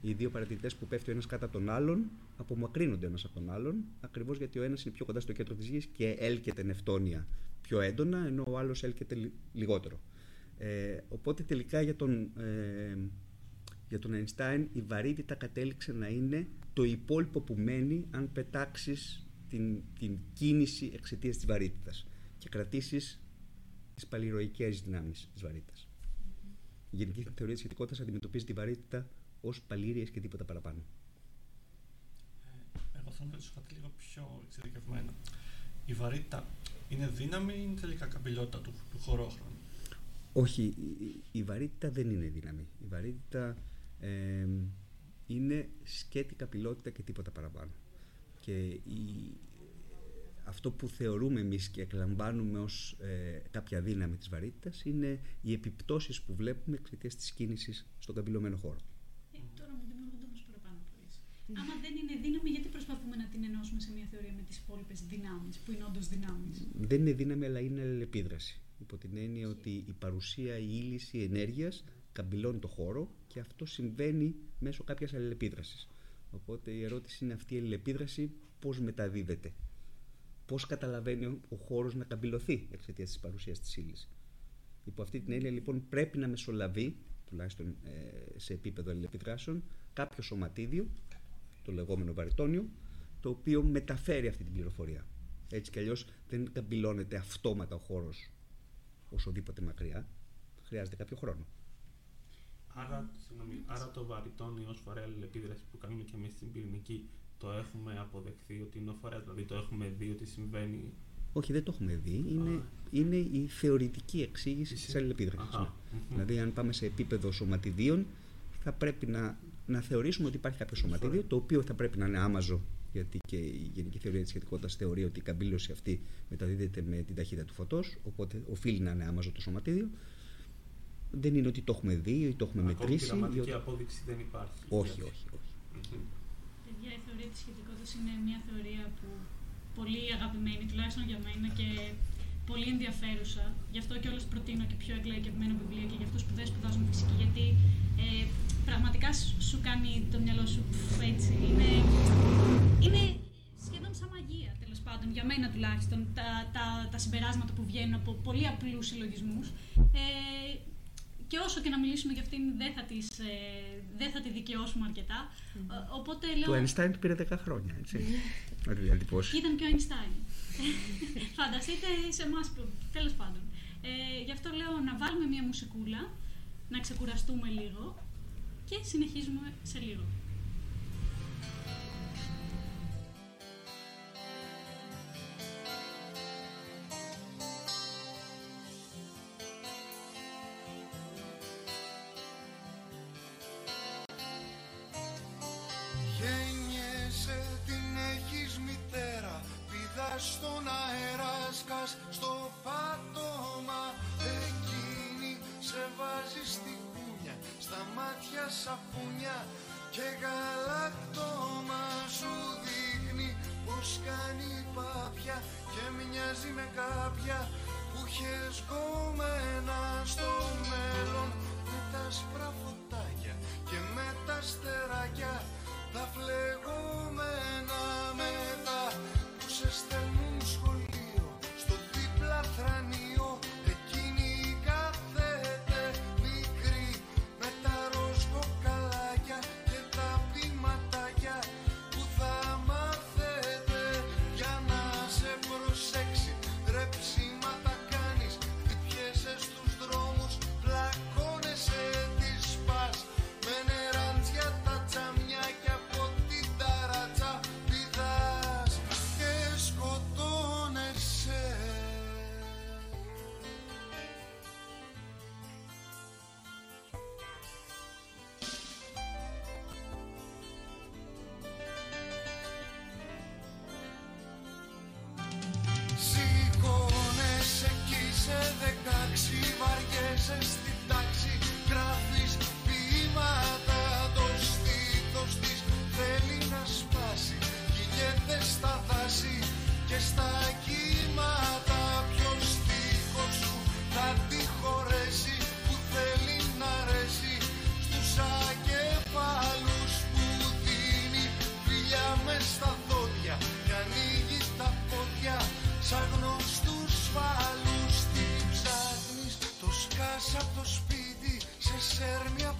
Οι δύο παρατηρητές που πέφτει ο ένας κατά τον άλλον απομακρύνονται ένας από τον άλλον, ακριβώς γιατί ο ένας είναι πιο κοντά στο κέντρο της γης και έλκεται νευτόνια πιο έντονα, ενώ ο άλλος έλκεται λι- λιγότερο. Ε, οπότε τελικά για τον, ε, για τον Einstein η βαρύτητα κατέληξε να είναι το υπόλοιπο που μένει αν πετάξεις την, την κίνηση εξαιτίας της βαρύτητας και κρατήσεις τις παλιροϊκές δυνάμεις της βαρύτητας. Η γενική θεωρία της σχετικότητας αντιμετωπίζει τη βαρύτητα ως παλήριες και τίποτα παραπάνω. Ε, Εγώ θέλω ρωτήσω κάτι λίγο πιο εξειδικευμένο. Η βαρύτητα είναι δύναμη ή είναι τελικά καμπυλότητα του, του χωρόχρονου. Όχι, η, η βαρύτητα δεν είναι δύναμη. Η βαρύτητα ε, είναι σκέτη καπηλότητα και τίποτα παραπάνω. Και η, αυτό που θεωρούμε εμείς και εκλαμβάνουμε ως ε, κάποια δύναμη της βαρύτητας είναι οι επιπτώσεις που βλέπουμε εξαιτίας της κίνησης στον καμπυλωμένο χώρο. Ε, τώρα μου δημιουργούνται όμως παραπάνω φορές. Άμα δεν είναι δύναμη, γιατί προσπαθούμε να την ενώσουμε σε μια θεωρία με τις υπόλοιπες δυνάμεις, που είναι όντως δυνάμεις; Δεν είναι δύναμη, αλλά είναι αλληλεπίδραση. Υπό την έννοια ότι η παρουσία, η ύληση ενέργειας καμπυλώνει το χώρο και αυτό συμβαίνει μέσω κάποιας αλληλεπίδρασης. Οπότε η ερώτηση είναι αυτή η αλληλεπίδραση πώς μεταδίδεται; Πώς καταλαβαίνει ο χώρος να καμπυλωθεί εξαιτίας της παρουσίας της ύλης. Υπό αυτή την έννοια λοιπόν πρέπει να μεσολαβεί, τουλάχιστον ε, σε επίπεδο αλληλεπιδράσεων, κάποιο σωματίδιο, το λεγόμενο βαρετόνιο, το οποίο μεταφέρει αυτή την πληροφορία. Έτσι κι αλλιώς δεν καμπυλώνεται αυτόματα ο χώρος οσοδήποτε μακριά. Χρειάζεται κάποιο χρόνο. Άρα, συγγνώμη, άρα το βαρυτόνι ως φορέα αλληλεπίδρασης που κάνουμε και εμείς στην πυρηνική το έχουμε αποδεχθεί ότι είναι ο φορέας, δηλαδή το έχουμε δει ότι συμβαίνει. Όχι, δεν το έχουμε δει. Είναι, είναι η θεωρητική εξήγηση της αλληλεπίδρασης. Ναι. Δηλαδή, αν πάμε σε επίπεδο σωματιδίων, θα πρέπει να, να θεωρήσουμε ότι υπάρχει κάποιο σωματίδιο, το οποίο θα πρέπει να είναι άμαζο, γιατί και η Γενική Θεωρία της Σχετικότητας θεωρεί ότι η καμπύλωση αυτή μεταδίδεται με την ταχύτητα του φωτός, οπότε οφείλει να είναι άμαζο το σωματίδιο δεν είναι ότι το έχουμε δει ή το έχουμε Ακόμη μετρήσει. Ακόμη ότι... απόδειξη δεν υπάρχει. Όχι, όχι, όχι. Παιδιά, η θεωρία της σχετικότητας είναι μια θεωρία που πολύ αγαπημένη, τουλάχιστον για μένα και πολύ ενδιαφέρουσα. Γι' αυτό και όλες προτείνω και πιο εκλαϊκευμένα βιβλία και για αυτούς που δεν σπουδάζουν φυσική, γιατί ε, πραγματικά σου κάνει το μυαλό σου έτσι. Είναι, είναι σχεδόν σαν μαγεία, τέλος πάντων, για μένα τουλάχιστον, τα, τα, τα συμπεράσματα που βγαίνουν από πολύ απλούς συλλογισμούς. Ε, και όσο και να μιλήσουμε για αυτήν δεν θα, τις, ε, δεν θα τη δικαιώσουμε αρκετά. Mm. Οπότε λέω... Το Einstein πήρε 10 χρόνια, έτσι. Ήταν και ο Einstein. Φανταστείτε σε εμάς που. Τέλος πάντων. Ε, γι' αυτό λέω να βάλουμε μια μουσικούλα, να ξεκουραστούμε λίγο και συνεχίζουμε σε λίγο. Σε σέρνει απ'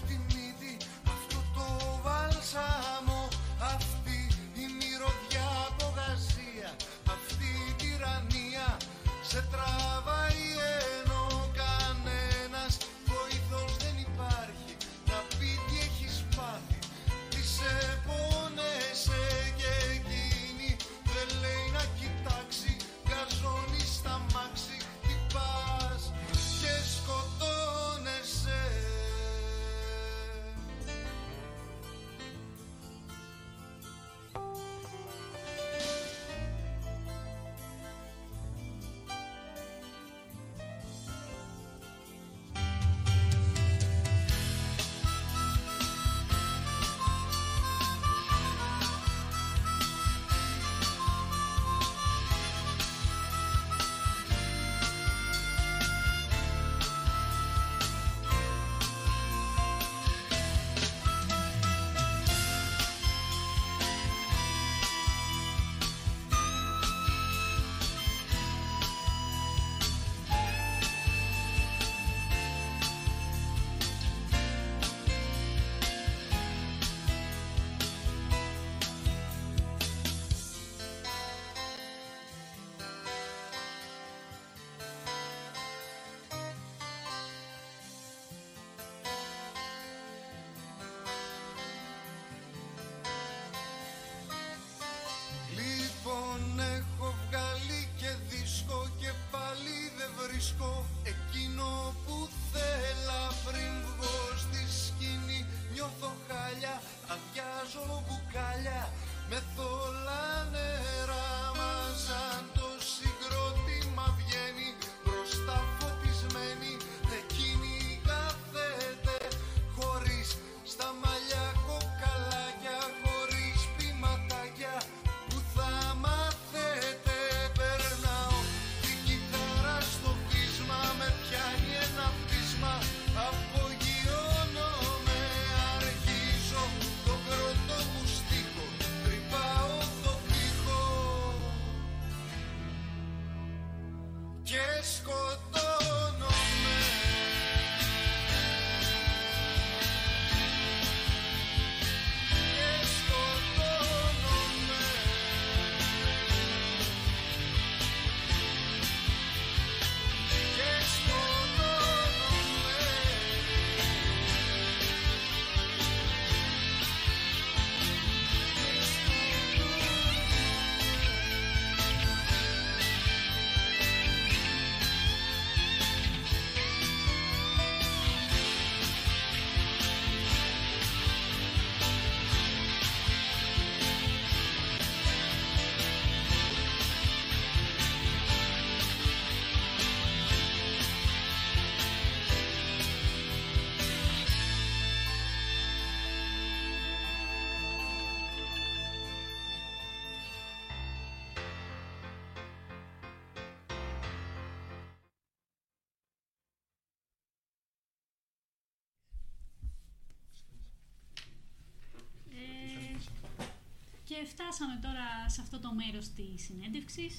φτάσαμε τώρα σε αυτό το μέρος της συνέντευξης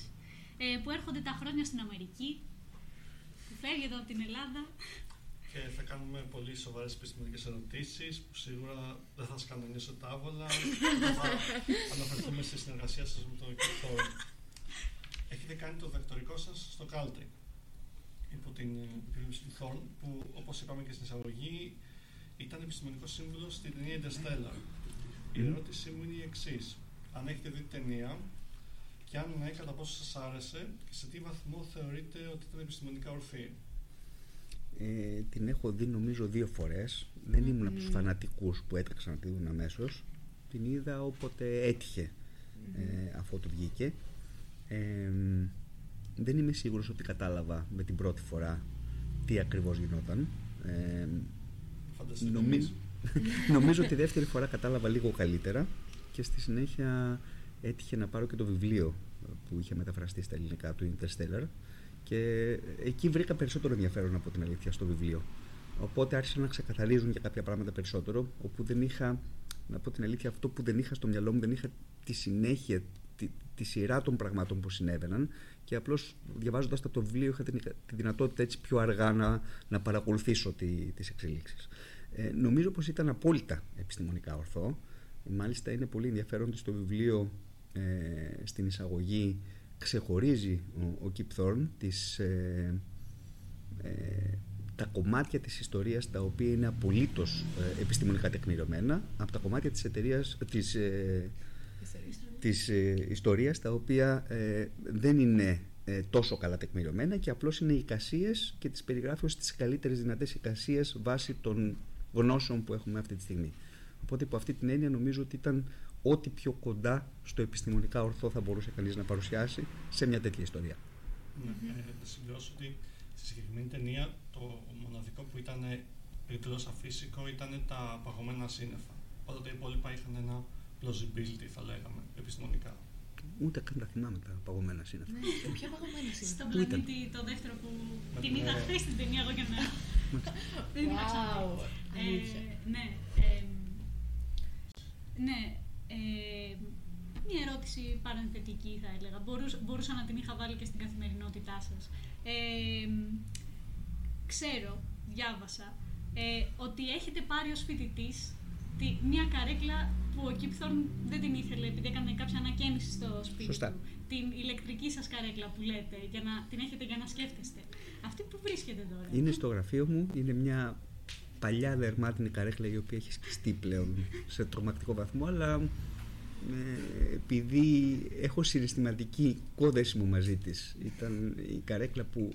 ε, που έρχονται τα χρόνια στην Αμερική που φεύγετε από την Ελλάδα Και θα κάνουμε πολύ σοβαρές επιστημονικές ερωτήσεις που σίγουρα δεν θα σας κάνουν νιώσω τάβολα. θα αναφερθούμε στη συνεργασία σας με τον Κιθόρ. Έχετε κάνει το δακτορικό σας στο Caltech υπό την ε, επίβλεψη του Thorn που όπως είπαμε και στην εισαγωγή ήταν επιστημονικός σύμβουλος στην ταινία Interstellar. Η ερώτησή μου είναι η εξής. Αν έχετε δει την ταινία και αν ναι, κατά πόσο σας άρεσε και σε τι βαθμό θεωρείτε ότι ήταν επιστημονικά ορθή. Ε, την έχω δει νομίζω δύο φορές. Δεν ήμουν από τους φανατικούς που έτρεξαν να τη δουν αμέσως. Την είδα όποτε έτυχε ε, αφού του βγήκε. Ε, δεν είμαι σίγουρος ότι κατάλαβα με την πρώτη φορά τι ακριβώς γινόταν. Ε, Φανταστείτε Νομι... εμείς. νομίζω ότι δεύτερη φορά κατάλαβα λίγο καλύτερα και στη συνέχεια έτυχε να πάρω και το βιβλίο που είχε μεταφραστεί στα ελληνικά του Interstellar και εκεί βρήκα περισσότερο ενδιαφέρον από την αλήθεια στο βιβλίο. Οπότε άρχισαν να ξεκαθαρίζουν και κάποια πράγματα περισσότερο, όπου δεν είχα, να πω την αλήθεια, αυτό που δεν είχα στο μυαλό μου, δεν είχα τη συνέχεια, τη, τη σειρά των πραγμάτων που συνέβαιναν και απλώς διαβάζοντας τα από το βιβλίο είχα την, τη δυνατότητα έτσι πιο αργά να, να παρακολουθήσω τι, τις εξελίξεις. Ε, νομίζω πως ήταν απόλυτα επιστημονικά ορθό. Μάλιστα είναι πολύ ενδιαφέρον ότι στο βιβλίο ε, στην εισαγωγή ξεχωρίζει ο, ο Kip Thorne τις, ε, ε, τα κομμάτια της ιστορίας τα οποία είναι απολύτως ε, επιστημονικά τεκμηριωμένα από τα κομμάτια της εταιρείας της, ε, της ε, ιστορίας τα οποία ε, δεν είναι ε, τόσο καλά τεκμηριωμένα και απλώς είναι εικασίες και τις περιγράφει ως τις καλύτερες δυνατές εικασίες βάσει των γνώσεων που έχουμε αυτή τη στιγμή. Οπότε από αυτή την έννοια νομίζω ότι ήταν ό,τι πιο κοντά στο επιστημονικά ορθό θα μπορούσε κανείς να παρουσιάσει σε μια τέτοια ιστορία. Ναι, ε, να συμπληρώσω ότι στη συγκεκριμένη ταινία το μοναδικό που ήταν εντελώ αφύσικο ήταν τα παγωμένα σύννεφα. Όλα τα υπόλοιπα είχαν ένα plausibility, θα λέγαμε, επιστημονικά. Ούτε καν τα θυμάμαι τα παγωμένα σύννεφα. Σε ποια παγωμένη είναι. στον Πού ήταν; πλανήτη το δεύτερο που Με την την είδα Εύα. χθε στην ταινία εγώ και να. Δεν την είχα ξαναδεί. Wow, αλήθεια. Ε, ναι. Ε, ναι. Ε, μια ερώτηση παρενθετική θα έλεγα. Μπορούσα, μπορούσα να την είχα βάλει και στην καθημερινότητά σας. Ε, ξέρω, διάβασα, ε, ότι έχετε πάρει ως φοιτητής μια καρέκλα που ο Κίπθορν δεν την ήθελε επειδή έκανε κάποια ανακαίνιση στο σπίτι Σωστά. του. Την ηλεκτρική σας καρέκλα που λέτε, για να, την έχετε για να σκέφτεστε. Αυτή που βρίσκεται τώρα. Είναι στο γραφείο μου, είναι μια παλιά δερμάτινη καρέκλα η οποία έχει σκιστεί πλέον σε τρομακτικό βαθμό, αλλά ε, επειδή έχω συναισθηματική κόδεσιμο μαζί της, ήταν η καρέκλα που,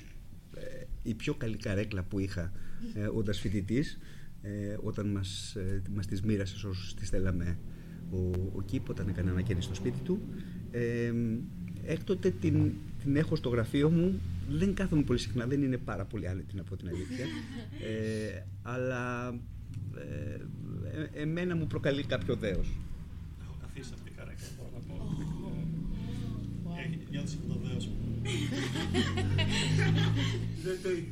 ε, η πιο καλή καρέκλα που είχα ε, όταν φοιτητής, ε, όταν μας, ε, μας τις μοίρασε σε όσους τις θέλαμε ο, ο Κίπ όταν έκανε ανακαίνιση στο σπίτι του. Ε, έκτοτε την, την έχω στο γραφείο μου. Δεν κάθομαι πολύ συχνά, δεν είναι πάρα πολύ άνετη να πω την αλήθεια. Ε, αλλά ε, ε, εμένα μου προκαλεί κάποιο δέος. Έχω καθίσει σε αυτή την καρέκλα, μπορώ να πω. Ε, έχει- Νιώθεις από το δέος μου. Δεν το είχε.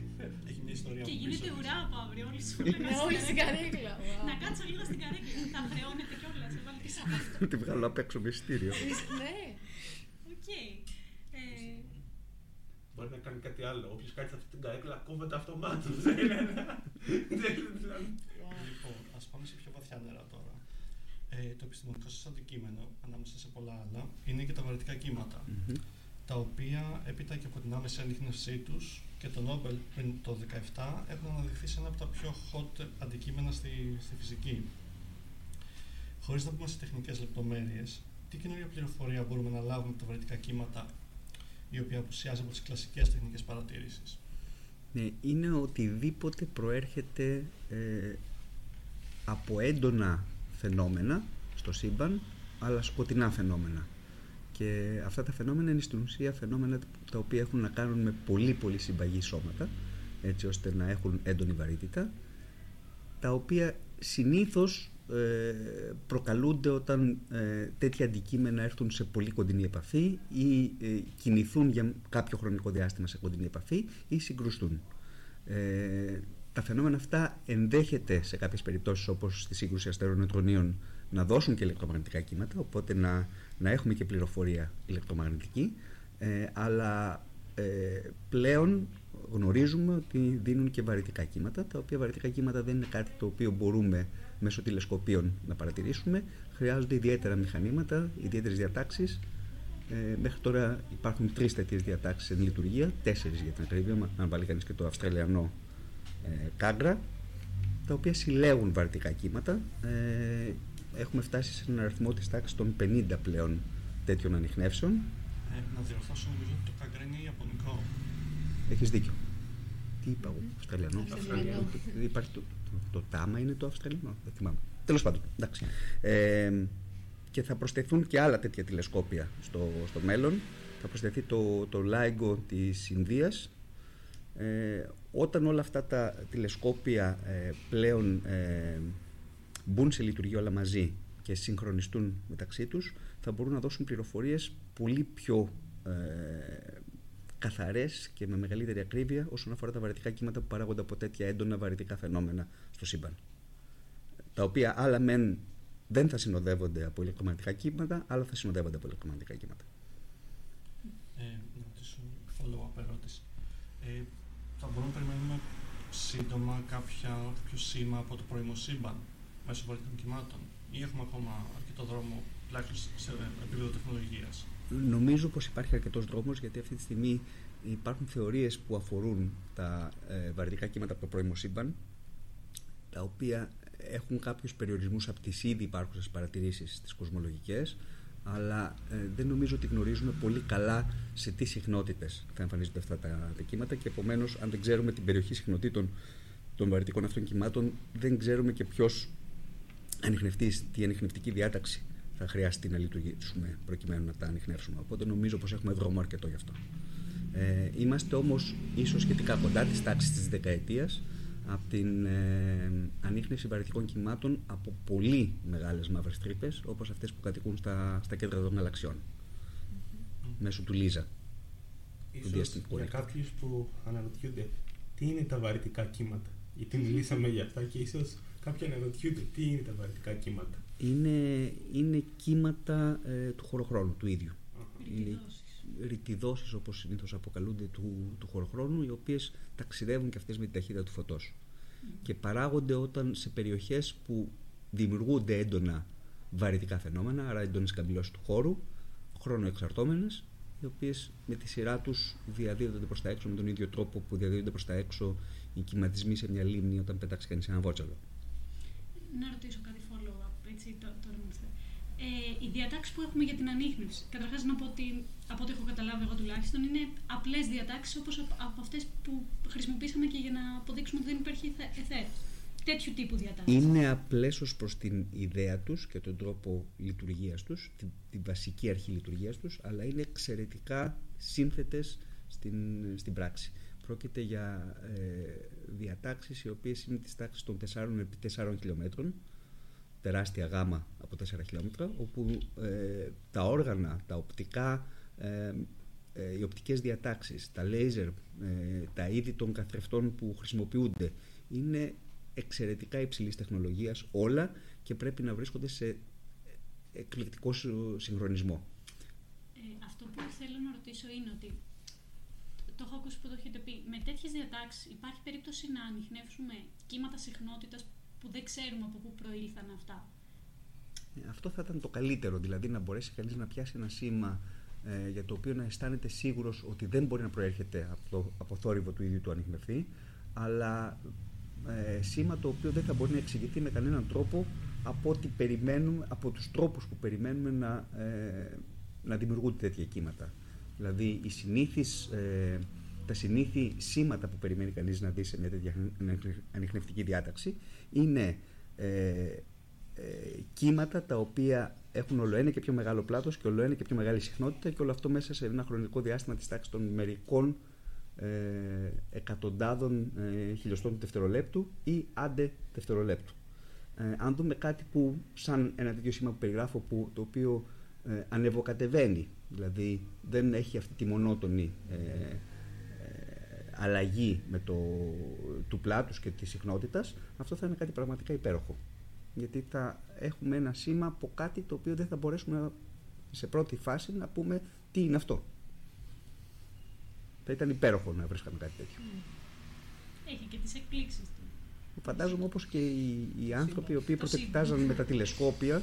Έχει μια ιστορία Και από γίνεται πίσω της. ουρά από αύριο όλοι σου Ναι, όλοι στην καρέκλα. Wow. Να κάτσω λίγο στην καρέκλα. Θα χρεώνεται κιόλας. Έβαλε τη σάπα. Τη βγάλω απ' έξω με ειστήριο. Ναι. Οκ. Ε, μπορεί να κάνει κάτι άλλο. Όποιος κάτσει σε αυτή την καρέκλα κόβεται αυτομάτως. Δεν είναι ένα. Λοιπόν, ας πάμε σε πιο βαθιά νερά τώρα. Ε, το επιστημονικό σας αντικείμενο, ανάμεσα σε πολλά άλλα, είναι και τα βαρυτικά κύματα. Μμμ. Τα οποία έπειτα και από την άμεση ανείχνευσή τους και το Νόμπελ πριν το 2017 έχουν αναδειχθεί σε ένα από τα πιο hot αντικείμενα στη, στη φυσική. Χωρίς να πούμε σε τεχνικές λεπτομέρειες, τι καινούργια πληροφορία μπορούμε να λάβουμε από τα βαρυτικά κύματα, η οποία απουσιάζει από τις κλασικές τεχνικές παρατήρησει. Ναι, είναι οτιδήποτε προέρχεται ε, από έντονα φαινόμενα στο σύμπαν, αλλά σκοτεινά φαινόμενα. Και αυτά τα φαινόμενα είναι στην ουσία φαινόμενα τα οποία έχουν να κάνουν με πολύ πολύ συμπαγή σώματα, έτσι ώστε να έχουν έντονη βαρύτητα, τα οποία συνήθως ε, προκαλούνται όταν ε, τέτοια αντικείμενα έρθουν σε πολύ κοντινή επαφή ή ε, κινηθούν για κάποιο χρονικό διάστημα σε κοντινή επαφή ή συγκρουστούν. Ε, τα φαινόμενα αυτά ενδέχεται σε κάποιες περιπτώσεις όπως στη σύγκρουση αστερών νετρονίων να δώσουν και ηλεκτρομαγνητικά κύματα οπότε να, να έχουμε και πληροφορία ηλεκτρομαγνητική ε, αλλά ε, πλέον γνωρίζουμε ότι δίνουν και βαρυτικά κύματα τα οποία βαρυτικά κύματα δεν είναι κάτι το οποίο μπορούμε μέσω τηλεσκοπίων να παρατηρήσουμε χρειάζονται ιδιαίτερα μηχανήματα, ιδιαίτερες διατάξεις ε, μέχρι τώρα υπάρχουν τρεις τέτοιες διατάξεις εν λειτουργία, τέσσερις για την ακρίβεια, αν βάλει κανείς και το Αυστραλιανό ε, κάγκρα, τα οποία συλλέγουν βαρυτικά κύματα. Ε, έχουμε φτάσει σε έναν αριθμό της τάξης των 50 πλέον τέτοιων ανοιχνεύσεων. Ε, να διορθώσω νομίζω ότι το κάγκρα είναι ιαπωνικό. Έχεις δίκιο. Τι είπα εγώ, Αυστραλιανό. Αυστραλιανό. Υπάρχει το, το, το, τάμα είναι το Αυστραλιανό, δεν θυμάμαι. Τέλος πάντων, εντάξει. Ε, και θα προσθεθούν και άλλα τέτοια τηλεσκόπια στο, στο μέλλον. Θα προσθεθεί το, το LIGO της Ινδίας. Ε, όταν όλα αυτά τα τηλεσκόπια ε, πλέον ε, μπουν σε λειτουργία όλα μαζί και συγχρονιστούν μεταξύ τους, θα μπορούν να δώσουν πληροφορίες πολύ πιο ε, καθαρές και με μεγαλύτερη ακρίβεια όσον αφορά τα βαρυτικά κύματα που παράγονται από τέτοια έντονα βαρυτικά φαινόμενα στο σύμπαν. Τα οποία άλλα μεν δεν θα συνοδεύονται από ηλεκτρομαγνητικά κύματα, αλλά θα συνοδεύονται από ηλεκτρομαγνητικά κύματα. Ε, να ρωτήσω follow-up ερώτηση. Ε, θα μπορούμε να περιμένουμε σύντομα κάποια, κάποιο σήμα από το πρώιμο σύμπαν μέσω βαρύτητων κυμάτων ή έχουμε ακόμα αρκετό δρόμο τουλάχιστον σε επίπεδο τεχνολογίας; Νομίζω πως υπάρχει αρκετός δρόμος γιατί αυτή τη στιγμή υπάρχουν θεωρίες που αφορούν τα ε, βαρυτικά κύματα από το πρώιμο σύμπαν τα οποία έχουν κάποιους περιορισμούς από τις ήδη υπάρχουσες παρατηρήσεις τις κοσμολογικές αλλά ε, δεν νομίζω ότι γνωρίζουμε πολύ καλά σε τι συχνότητες θα εμφανίζονται αυτά τα, τα κύματα και επομένως αν δεν ξέρουμε την περιοχή συχνοτήτων των βαρυτικών αυτών κυμάτων δεν ξέρουμε και ποιος ανοιχνευτής, τι ανοιχνευτική διάταξη θα χρειαστεί να λειτουργήσουμε προκειμένου να τα ανοιχνεύσουμε. Οπότε νομίζω πως έχουμε δρόμο αρκετό γι' αυτό. Ε, είμαστε όμως ίσως σχετικά κοντά της τάξης της δεκαετίας από την ε, ανείχνευση βαρυτικών κυμάτων από πολύ μεγάλες μαύρες τρύπες όπως αυτές που κατοικούν στα, στα κέντρα των γαλαξιών μέσω του Λίζα. Ίσως διαστημικού για ρεύματος. κάποιους που αναρωτιούνται τι είναι τα βαρυτικά κύματα; Γιατί μιλήσαμε για αυτά και ίσως κάποιοι αναρωτιούνται τι είναι τα βαρυτικά κύματα; Είναι, είναι κύματα ε, του χωροχρόνου του ίδιου. Είναι Ρητιδώσεις. ρητιδώσεις όπως συνήθως αποκαλούνται του, του χωροχρόνου οι οποίες ταξιδεύουν και αυτές με την ταχύτητα του φωτός και παράγονται όταν σε περιοχές που δημιουργούνται έντονα βαρυτικά φαινόμενα άρα έντονες καμπυλώσεις του χώρου χρονοεξαρτώμενες οι οποίες με τη σειρά τους διαδίδονται προς τα έξω με τον ίδιο τρόπο που διαδίδονται προς τα έξω οι κυματισμοί σε μια λίμνη όταν πετάξει κανείς ένα βότσαλο. Να ρωτήσω κάτι follow-up, έτσι, τω- τώρα μου ήρθε. Ε, οι διατάξεις που έχουμε για την ανείχνευση. Καταρχάς, να πω ότι από ό,τι έχω καταλάβει εγώ τουλάχιστον είναι απλές διατάξεις όπως από αυτές που χρησιμοποίησαμε και για να αποδείξουμε ότι δεν υπάρχει εθέ- εθέρ. Τέτοιου τύπου διατάξεις. Είναι απλές ως προς την ιδέα τους και τον τρόπο λειτουργίας τους, την, την βασική αρχή λειτουργίας τους, αλλά είναι εξαιρετικά σύνθετες στην, στην πράξη. Πρόκειται για ε, διατάξεις οι οποίες είναι της τάξης των 4 επί 4 χιλιόμετρων, τεράστια γάμα από 4 χιλιόμετρα, όπου ε, τα όργανα, τα οπτικά, ε, ε, οι οπτικές διατάξεις, τα λέιζερ, ε, τα είδη των καθρεφτών που χρησιμοποιούνται, είναι εξαιρετικά υψηλής τεχνολογίας όλα και πρέπει να βρίσκονται σε εκπληκτικό σου- συγχρονισμό. Ε, αυτό που θέλω να ρωτήσω είναι ότι το έχω ακούσει που το έχετε πει. Με τέτοιες διατάξεις υπάρχει περίπτωση να ανοιχνεύσουμε κύματα συχνότητας που δεν ξέρουμε από πού προήλθαν αυτά. Ε, αυτό θα ήταν το καλύτερο, δηλαδή να μπορέσει κανείς να πιάσει ένα σήμα ε, για το οποίο να αισθάνεται σίγουρος ότι δεν μπορεί να προέρχεται από το από θόρυβο του ίδιου του ανιχνευτή, αλλά ε, σήμα το οποίο δεν θα μπορεί να εξηγηθεί με κανέναν τρόπο από, ό,τι περιμένουμε, από τους τρόπους που περιμένουμε να, ε, να δημιουργούνται τέτοια κύματα. Δηλαδή, οι συνήθεις, ε, τα συνήθη σήματα που περιμένει κανείς να δει σε μια τέτοια ανιχνευτική διάταξη είναι ε, ε, κύματα τα οποία έχουν όλο ένα και πιο μεγάλο πλάτος και όλο ένα και πιο μεγάλη συχνότητα και όλο αυτό μέσα σε ένα χρονικό διάστημα της τάξης των μερικών ε, εκατοντάδων ε, χιλιοστών του δευτερολέπτου ή άντε δευτερολέπτου. Ε, αν δούμε κάτι που, σαν ένα τέτοιο σήμα που περιγράφω, που, το οποίο ε, ανεβοκατεβαίνει, δηλαδή δεν έχει αυτή τη μονότονη ε, ε, αλλαγή με το, του πλάτους και της συχνότητας, αυτό θα είναι κάτι πραγματικά υπέροχο. Γιατί θα έχουμε ένα σήμα από κάτι το οποίο δεν θα μπορέσουμε σε πρώτη φάση να πούμε τι είναι αυτό. Θα ήταν υπέροχο να βρίσκαμε κάτι τέτοιο. Έχει και τις εκπλήξεις του. Φαντάζομαι όπως και οι, οι άνθρωποι οι οποίοι προτεκτάζαν με τα τηλεσκόπια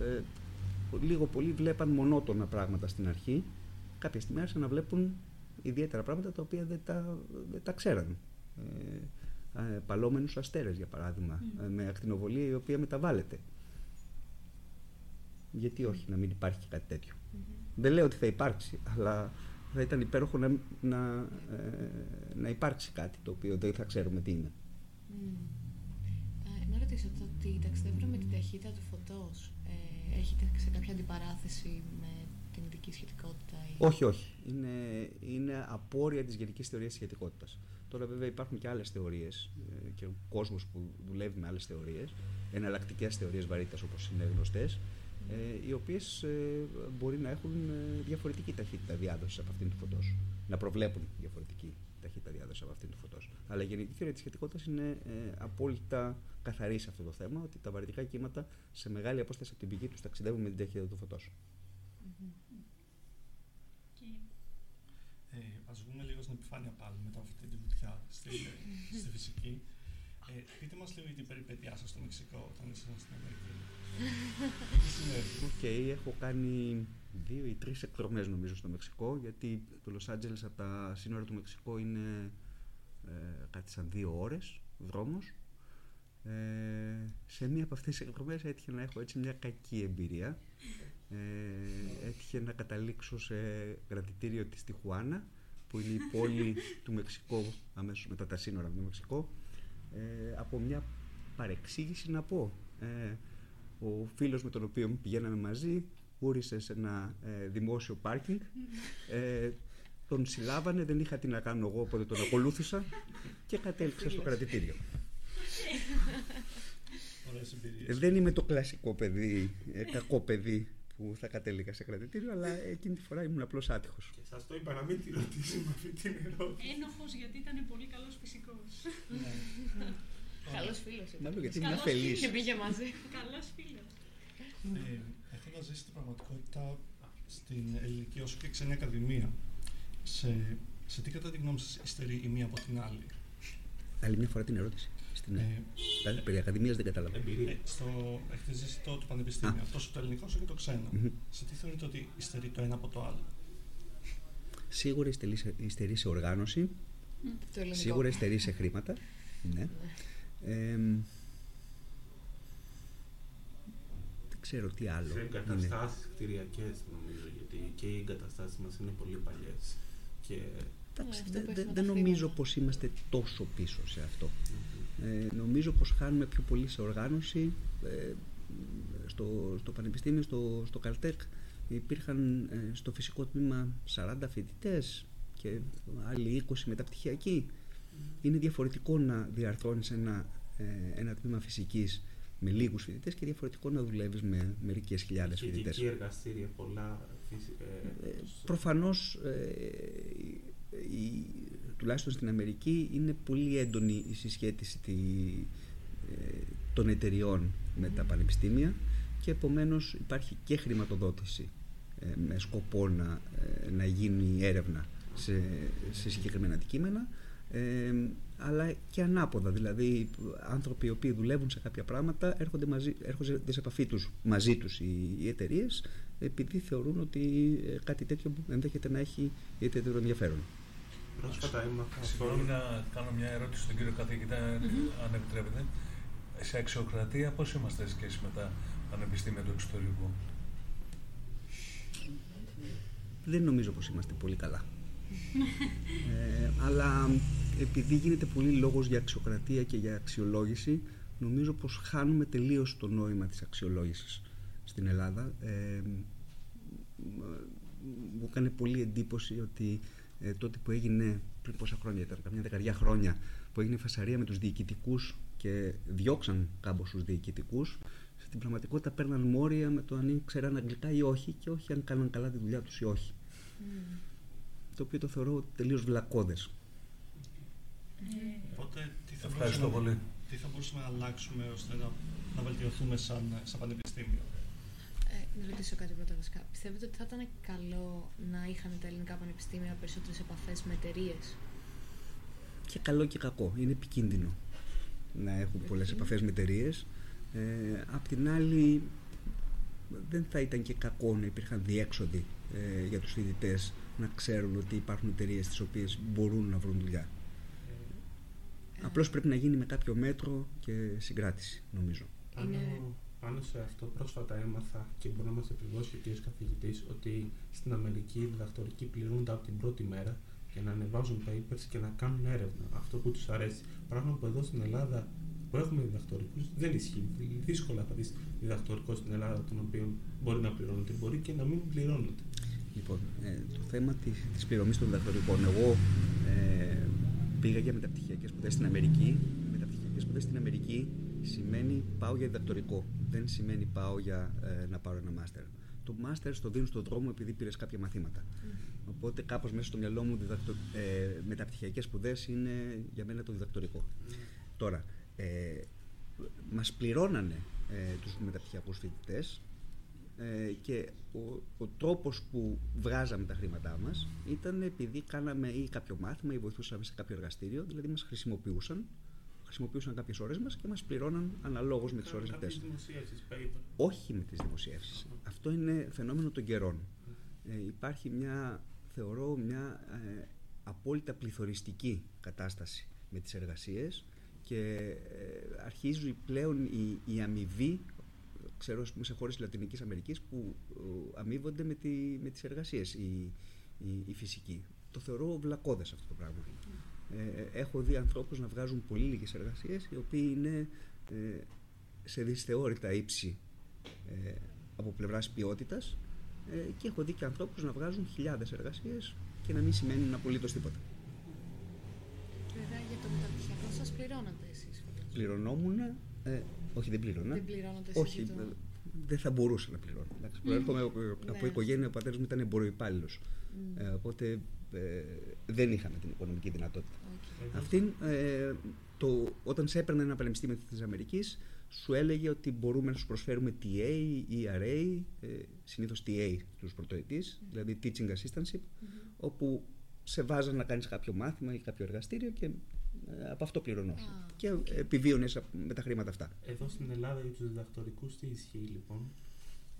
ε, λίγο πολύ βλέπαν μονότονα πράγματα στην αρχή κάποια στιγμή άρχισαν να βλέπουν ιδιαίτερα πράγματα τα οποία δεν τα, δεν τα ξέραν. Ε, ε, παλόμενους αστέρες για παράδειγμα ε, με ακτινοβολία η οποία μεταβάλλεται. Γιατί όχι να μην υπάρχει και κάτι τέτοιο. Δεν λέω ότι θα υπάρξει αλλά θα ήταν υπέροχο να, να, ε, να υπάρξει κάτι το οποίο δεν θα ξέρουμε τι είναι. Να ρωτήσω το ότι ταξιδεύουμε με την ταχύτητα του φωτός. Ε, έχετε σε κάποια αντιπαράθεση με την ειδική σχετικότητα. Ή... Όχι, όχι. Είναι, είναι απόρρια της γενικής θεωρίας σχετικότητας. Τώρα βέβαια υπάρχουν και άλλες θεωρίες ε, και ο κόσμος που δουλεύει με άλλες θεωρίες, εναλλακτικές θεωρίες βαρύτητας όπως είναι γνωστές, ε, οι οποίες ε, μπορεί να έχουν ε, διαφορετική ταχύτητα διάδοσης από αυτήν του φωτός. Να προβλέπουν διαφορετική ταχύτητα διάδοσης από αυτήν του φωτός. Αλλά η γενική θεωρία της σχετικότητας είναι ε, απόλυτα καθαρή σε αυτό το θέμα, ότι τα βαρυτικά κύματα σε μεγάλη απόσταση από την πηγή τους ταξιδεύουν με την ταχύτητα του φωτός. Ε, ας βγούμε λίγο στην επιφάνεια πάλι μετά από αυτή τη βουτιά στη, στη φυσική. Ε, πείτε μας λίγο για την περιπέτειά σας στο Μεξικό όταν ήσασταν στην Αμερική. Τι συνέβη. OK, okay, έχω κάνει δύο ή τρεις εκδρομές νομίζω στο Μεξικό γιατί το Λος Άντζελες από τα σύνορα του Μεξικό είναι ε, κάτι σαν δύο ώρες δρόμος. Ε, σε μία από αυτές τις εκδρομές έτυχε να έχω έτσι μια κακή εμπειρία. Ε, έτυχε να καταλήξω σε κρατητήριο της Τιχουάνα που είναι η πόλη του Μεξικού αμέσως μετά τα σύνορα του Μεξικό ε, από μια παρεξήγηση να πω. Ε, ο φίλος με τον οποίο πηγαίναμε μαζί ούρισε σε ένα ε, δημόσιο πάρκινγκ. Ε, τον συλλάβανε, δεν είχα τι να κάνω εγώ, οπότε τον ακολούθησα και κατέληξα στο κρατητήριο. Ε, δεν είμαι το κλασικό παιδί, ε, κακό παιδί που θα κατέληγα σε κρατητήριο, αλλά εκείνη τη φορά ήμουν απλώς άτυχος. Και σας το είπα να μην τη ρωτήσουμε αυτή την ερώτηση. Ένοχος γιατί ήταν πολύ καλός φυσικός. Ναι. Καλός φίλος. Μάλλον γιατί ήμουν αφελής. Και πήγε μαζί. Καλός φίλος. Ε, Έχοντα ζήσει την πραγματικότητα στην ελληνική όσο και ξένη ακαδημία, σε, σε τι κατά τη γνώμη σας υστερεί η μία από την άλλη; Άλλη μια φορά την ερώτηση. Στην Ε, ε, περί ακαδημίας δεν καταλαβαίνω. Εμπειρία. Ε, στο, έχετε ζήσει το, το πανεπιστήμιο, τόσο το ελληνικός όσο και το ξένο; Μμμ. Σε τι θεωρείτε ότι υστερεί το ένα από το άλλο; Σίγουρα υστερεί σε- υστερεί σε οργάνωση, Το ελληνικό. σίγουρα υστερεί σε χρήματα. Ναι. Ε, δεν ξέρω τι άλλο. Σε είναι. εγκαταστάσεις κτηριακές νομίζω, γιατί και οι εγκαταστάσεις μας είναι πολύ παλιές. Και Εντάξει, αυτό δεν που δεν- έχουμε δεν τα νομίζω χρήματα. πως είμαστε τόσο πίσω σε αυτό. Ε, νομίζω πως χάνουμε πιο πολύ σε οργάνωση. Ε, στο, στο Πανεπιστήμιο, στο, στο Καλτέκ, υπήρχαν ε, στο φυσικό τμήμα 40 φοιτητές και άλλοι 20 μεταπτυχιακοί. Είναι διαφορετικό να διαρθρώνεις ένα, ε, ένα τμήμα φυσικής με λίγους φοιτητές και διαφορετικό να δουλεύεις με μερικές χιλιάδες και φοιτητές. εκεί εργαστήρια πολλά. φυσι- ε, Ε, προφανώς ε, η- η- τουλάχιστον στην Αμερική είναι πολύ έντονη η συσχέτιση τη, ε, των εταιριών με τα πανεπιστήμια και επομένως υπάρχει και χρηματοδότηση ε, με σκοπό να, ε, να γίνει έρευνα σε, σε συγκεκριμένα αντικείμενα ε, αλλά και ανάποδα. Δηλαδή, άνθρωποι οι οποίοι δουλεύουν σε κάποια πράγματα έρχονται, μαζί, έρχονται σε επαφή τους, μαζί τους οι, οι εταιρείες επειδή θεωρούν ότι ε, κάτι τέτοιο ενδέχεται να έχει ιδιαίτερο ενδιαφέρον. Πρόσφατα έμαθα. Συγγνώμη να κάνω μια ερώτηση στον κύριο καθηγητά, αν επιτρέπετε. Σε αξιοκρατία πώς είμαστε σχέση με τα πανεπιστήμια του εξωτερικού; Δεν νομίζω πως είμαστε πολύ καλά. ε, αλλά επειδή γίνεται πολύ λόγος για αξιοκρατία και για αξιολόγηση, νομίζω πως χάνουμε τελείως το νόημα της αξιολόγησης στην Ελλάδα. Ε, μου έκανε πολύ εντύπωση ότι ε, τότε που έγινε, πριν πόσα χρόνια ήταν, καμιά δεκαριά χρόνια, που έγινε φασαρία με τους διοικητικούς και διώξαν κάμποσους διοικητικούς, στην πραγματικότητα παίρναν μόρια με το αν ήξεραν αγγλικά ή όχι και όχι αν κάναν καλά τη δουλειά τους ή όχι. Mm. Το οποίο το θεωρώ τελείως βλακώδες. Οπότε, τι θα, Ευχαριστώ πολύ. Τι θα μπορούσαμε να αλλάξουμε ώστε να, να βελτιωθούμε σαν, σαν πανεπιστήμιο; Ε, να ρωτήσω κάτι πρώτα βασικά. Πιστεύετε ότι θα ήταν καλό να είχαν τα ελληνικά πανεπιστήμια περισσότερες επαφές με εταιρείες; Και καλό και κακό. Είναι επικίνδυνο να έχουν πολλές επαφές με εταιρείες. Ε, απ' την άλλη, δεν θα ήταν και κακό να υπήρχαν διέξοδοι ε, για τους φοιτητές να ξέρουν ότι υπάρχουν εταιρείες τις οποίες μπορούν να βρουν δουλειά. Ε, Απλώς πρέπει να γίνει με κάποιο μέτρο και συγκράτηση, νομίζω. Είναι... Πάνω, σε αυτό πρόσφατα έμαθα και μπορεί να μας επιβεβαιώσει ο κ. καθηγητής ότι στην Αμερική οι διδακτορικοί πληρούνται από την πρώτη μέρα για να ανεβάζουν papers και να κάνουν έρευνα. Αυτό που τους αρέσει. Πράγμα που εδώ στην Ελλάδα που έχουμε διδακτορικούς δεν ισχύει. Δύσκολα θα δει διδακτορικό στην Ελλάδα, τον οποίο μπορεί να πληρώνεται, μπορεί και να μην πληρώνεται. Λοιπόν, ε, το θέμα της της πληρωμής των διδακτορικών. Εγώ ε, πήγα για μεταπτυχιακές σπουδές στην Αμερική. Μεταπτυχιακές σπουδές στην Αμερική σημαίνει πάω για διδακτορικό. Δεν σημαίνει πάω για ε, να πάρω ένα μάστερ. Το μάστερ στο δίνουν στον δρόμο επειδή πήρες κάποια μαθήματα. Mm. Οπότε κάπως μέσα στο μυαλό μου διδακτο, ε, μεταπτυχιακές σπουδές είναι για μένα το διδακτορικό. Mm. Τώρα, ε, μας πληρώνανε ε, τους μεταπτυχιακούς φοιτητές ε, και ο, ο τρόπος που βγάζαμε τα χρήματά μας ήταν επειδή κάναμε ή κάποιο μάθημα ή βοηθούσαμε σε κάποιο εργαστήριο, δηλαδή μας χρησιμοποιούσαν χρησιμοποιούσαν κάποιες ώρες μας και μας πληρώναν αναλόγως με τις ώρες αυτές. Όχι με τις δημοσιεύσεις. Αυτό είναι φαινόμενο των καιρών. Ε, υπάρχει μια, θεωρώ, μια ε, απόλυτα πληθωριστική κατάσταση με τις εργασίες και ε, αρχίζει πλέον η, η αμοιβή ξέρω πούμε, σε χώρες της Λατινικής Αμερικής που ε, αμείβονται με, τη, με τις εργασίες η, η, η φυσική. Το θεωρώ βλακώδες αυτό το πράγμα. Ε, έχω δει ανθρώπους να βγάζουν πολύ λίγες εργασίες οι οποίοι είναι ε, σε δυσθεώρητα ύψη ε, από πλευράς ποιότητας ε, και έχω δει και ανθρώπους να βγάζουν χιλιάδες εργασίες και να μην σημαίνουν απολύτως τίποτα. Βέβαια για το μεταπτυχιακό σας πληρώνατε εσείς. Πληρωνόμουν, ε, όχι δεν πλήρωνα. Δεν πληρώνατε Όχι, το... δεν θα μπορούσα να πληρώνω. Mm. Προέρχομαι από, ναι. οικογένεια, ο πατέρας μου ήταν εμποροϊπάλληλος. Mm. Ε, οπότε ε, δεν είχαμε την οικονομική δυνατότητα. Okay. Αυτή, ε, το, όταν σε έπαιρνε ένα πανεπιστήμιο της Αμερικής, σου έλεγε ότι μπορούμε να σου προσφέρουμε TA ή RA, ε, συνήθως TA στους πρωτοετής, δηλαδή Teaching Assistantship, mm-hmm. όπου σε βάζαν να κάνεις κάποιο μάθημα ή κάποιο εργαστήριο και ε, από αυτό πληρωνόσουν. Ah, και επιβίωνες με τα χρήματα αυτά. Εδώ στην Ελλάδα για τους διδακτορικούς τι ισχύει λοιπόν;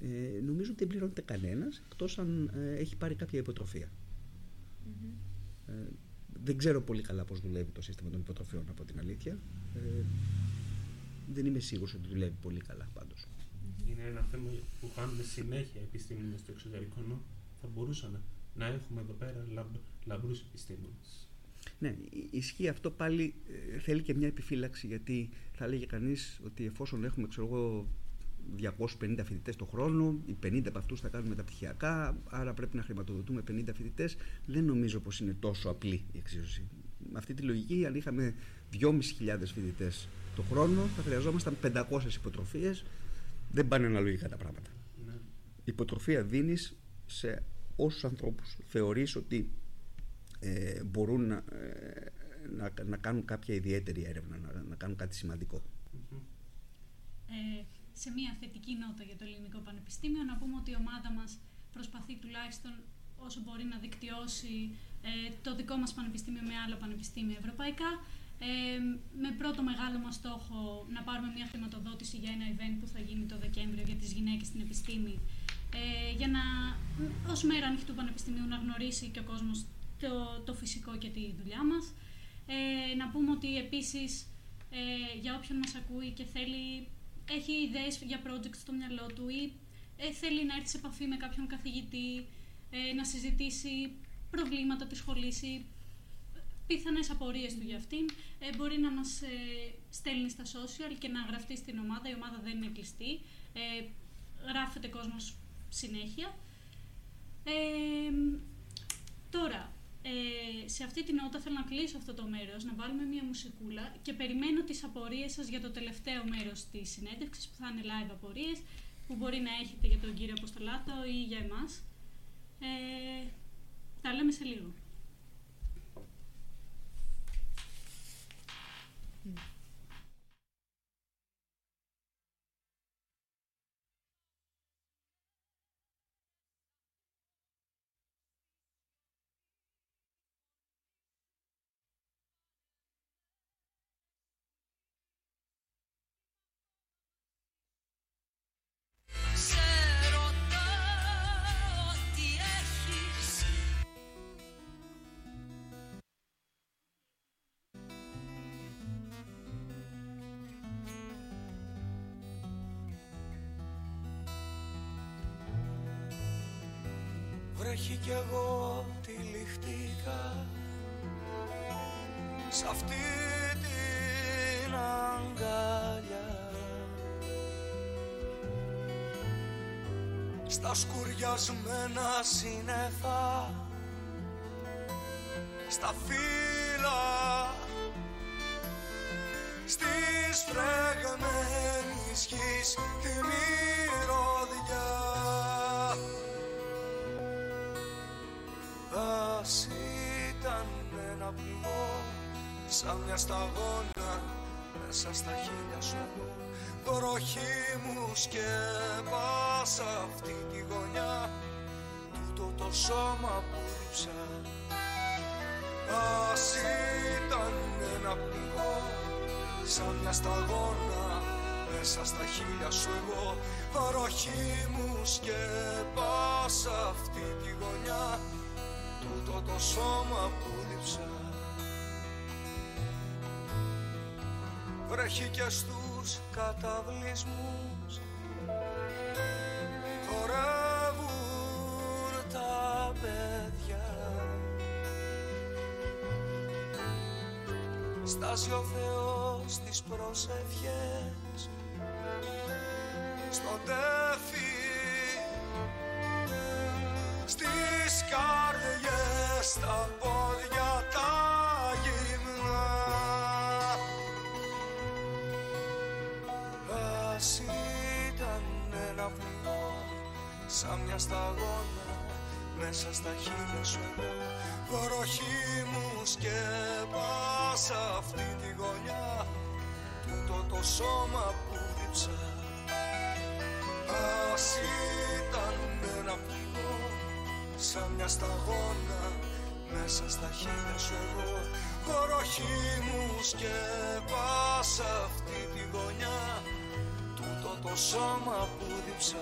Ε, νομίζω ότι δεν πληρώνεται κανένας εκτός αν ε, έχει πάρει κάποια υποτροφία. Mm-hmm. Ε, δεν ξέρω πολύ καλά πώς δουλεύει το σύστημα των υποτροφιών από την αλήθεια. Ε, δεν είμαι σίγουρος ότι δουλεύει πολύ καλά πάντως. Είναι ένα θέμα που κάνουμε συνέχεια επιστήμονες στο εξωτερικό, ενώ θα μπορούσαν να έχουμε εδώ πέρα λαμπ, λαμπρούς επιστήμονες. Ναι, ισχύει αυτό πάλι, ε, θέλει και μια επιφύλαξη γιατί θα έλεγε κανείς ότι εφόσον έχουμε ξέρω εγώ 250 φοιτητές το χρόνο, οι 50 από αυτούς θα κάνουν μεταπτυχιακά, άρα πρέπει να χρηματοδοτούμε 50 φοιτητές. Δεν νομίζω πως είναι τόσο απλή η εξίσωση. Με αυτή τη λογική, αν είχαμε 2.500 φοιτητές το χρόνο, θα χρειαζόμασταν 500 υποτροφίες. Δεν πάνε αναλογικά τα πράγματα. Ναι. Υποτροφία δίνεις σε όσους ανθρώπους θεωρείς ότι ε, μπορούν να, ε, να, να, κάνουν κάποια ιδιαίτερη έρευνα, να, να κάνουν κάτι σημαντικό. Ε, σε μια θετική νότα για το Ελληνικό Πανεπιστήμιο, να πούμε ότι η ομάδα μας προσπαθεί τουλάχιστον όσο μπορεί να δικτυώσει ε, το δικό μας πανεπιστήμιο με άλλο πανεπιστήμιο ευρωπαϊκά, ε, με πρώτο μεγάλο μας στόχο να πάρουμε μια χρηματοδότηση για ένα event που θα γίνει το Δεκέμβριο για τις γυναίκες στην επιστήμη, ε, για να, ως μέρα ανοιχτού πανεπιστημίου, να γνωρίσει και ο κόσμος το, το φυσικό και τη δουλειά μας. Ε, να πούμε ότι επίσης ε, για όποιον μας ακούει και θέλει, έχει ιδέες για project στο μυαλό του ή ε, θέλει να έρθει σε επαφή με κάποιον καθηγητή, ε, να συζητήσει προβλήματα της σχολής ή πιθανές απορίες του για αυτήν, ε, μπορεί να μας ε, στέλνει στα social και να γραφτεί στην ομάδα. Η ομάδα δεν είναι κλειστή. Ε, γράφεται κόσμος συνέχεια. τώρα, σε αυτή την νότα θέλω να κλείσω αυτό το μέρος, να βάλουμε μια μουσικούλα και περιμένω τις απορίες σας για το τελευταίο μέρος της συνέντευξης που θα είναι live απορίες που μπορεί να έχετε για τον κύριο Αποστολάτο ή για εμάς. Ε, τα λέμε σε λίγο. Βρέχει κι εγώ τυλιχτήκα Σ' αυτή την αγκαλιά. Στα σκουριασμένα σύννεφα. Στα φύλλα. Στις φρεγμένης γης. Τη ένα πληγό σαν μια σταγόνα μέσα στα χείλια σου. Εγώ βροχή μου σκέπασα αυτή τη γωνιά τούτο το σώμα που ρίψα Ας ήταν ένα πληγό σαν μια σταγόνα μέσα στα χείλια σου. Εγώ βροχή μου σκέπασα αυτή τη γωνιά τούτο το σώμα που λείψα βρέχει και στους καταβλισμούς. Χορεύουν τα παιδιά. Στάζει ο Θεός τις προσευχές. Στον τέφι στις καρδιές τα πόδια τα ένα πληγό σαν μια σταγόνα μέσα στα χείλια σου. Εγώ βροχή μου σκέπασα αυτή τη γωνιά τούτο το σώμα που δίψα. Ας ήταν ένα πληγό σαν μια σταγόνα μέσα στα χείλια σου. Εγώ βροχή μου σκέπασα αυτή τη γωνιά τούτο το σώμα που δίψα.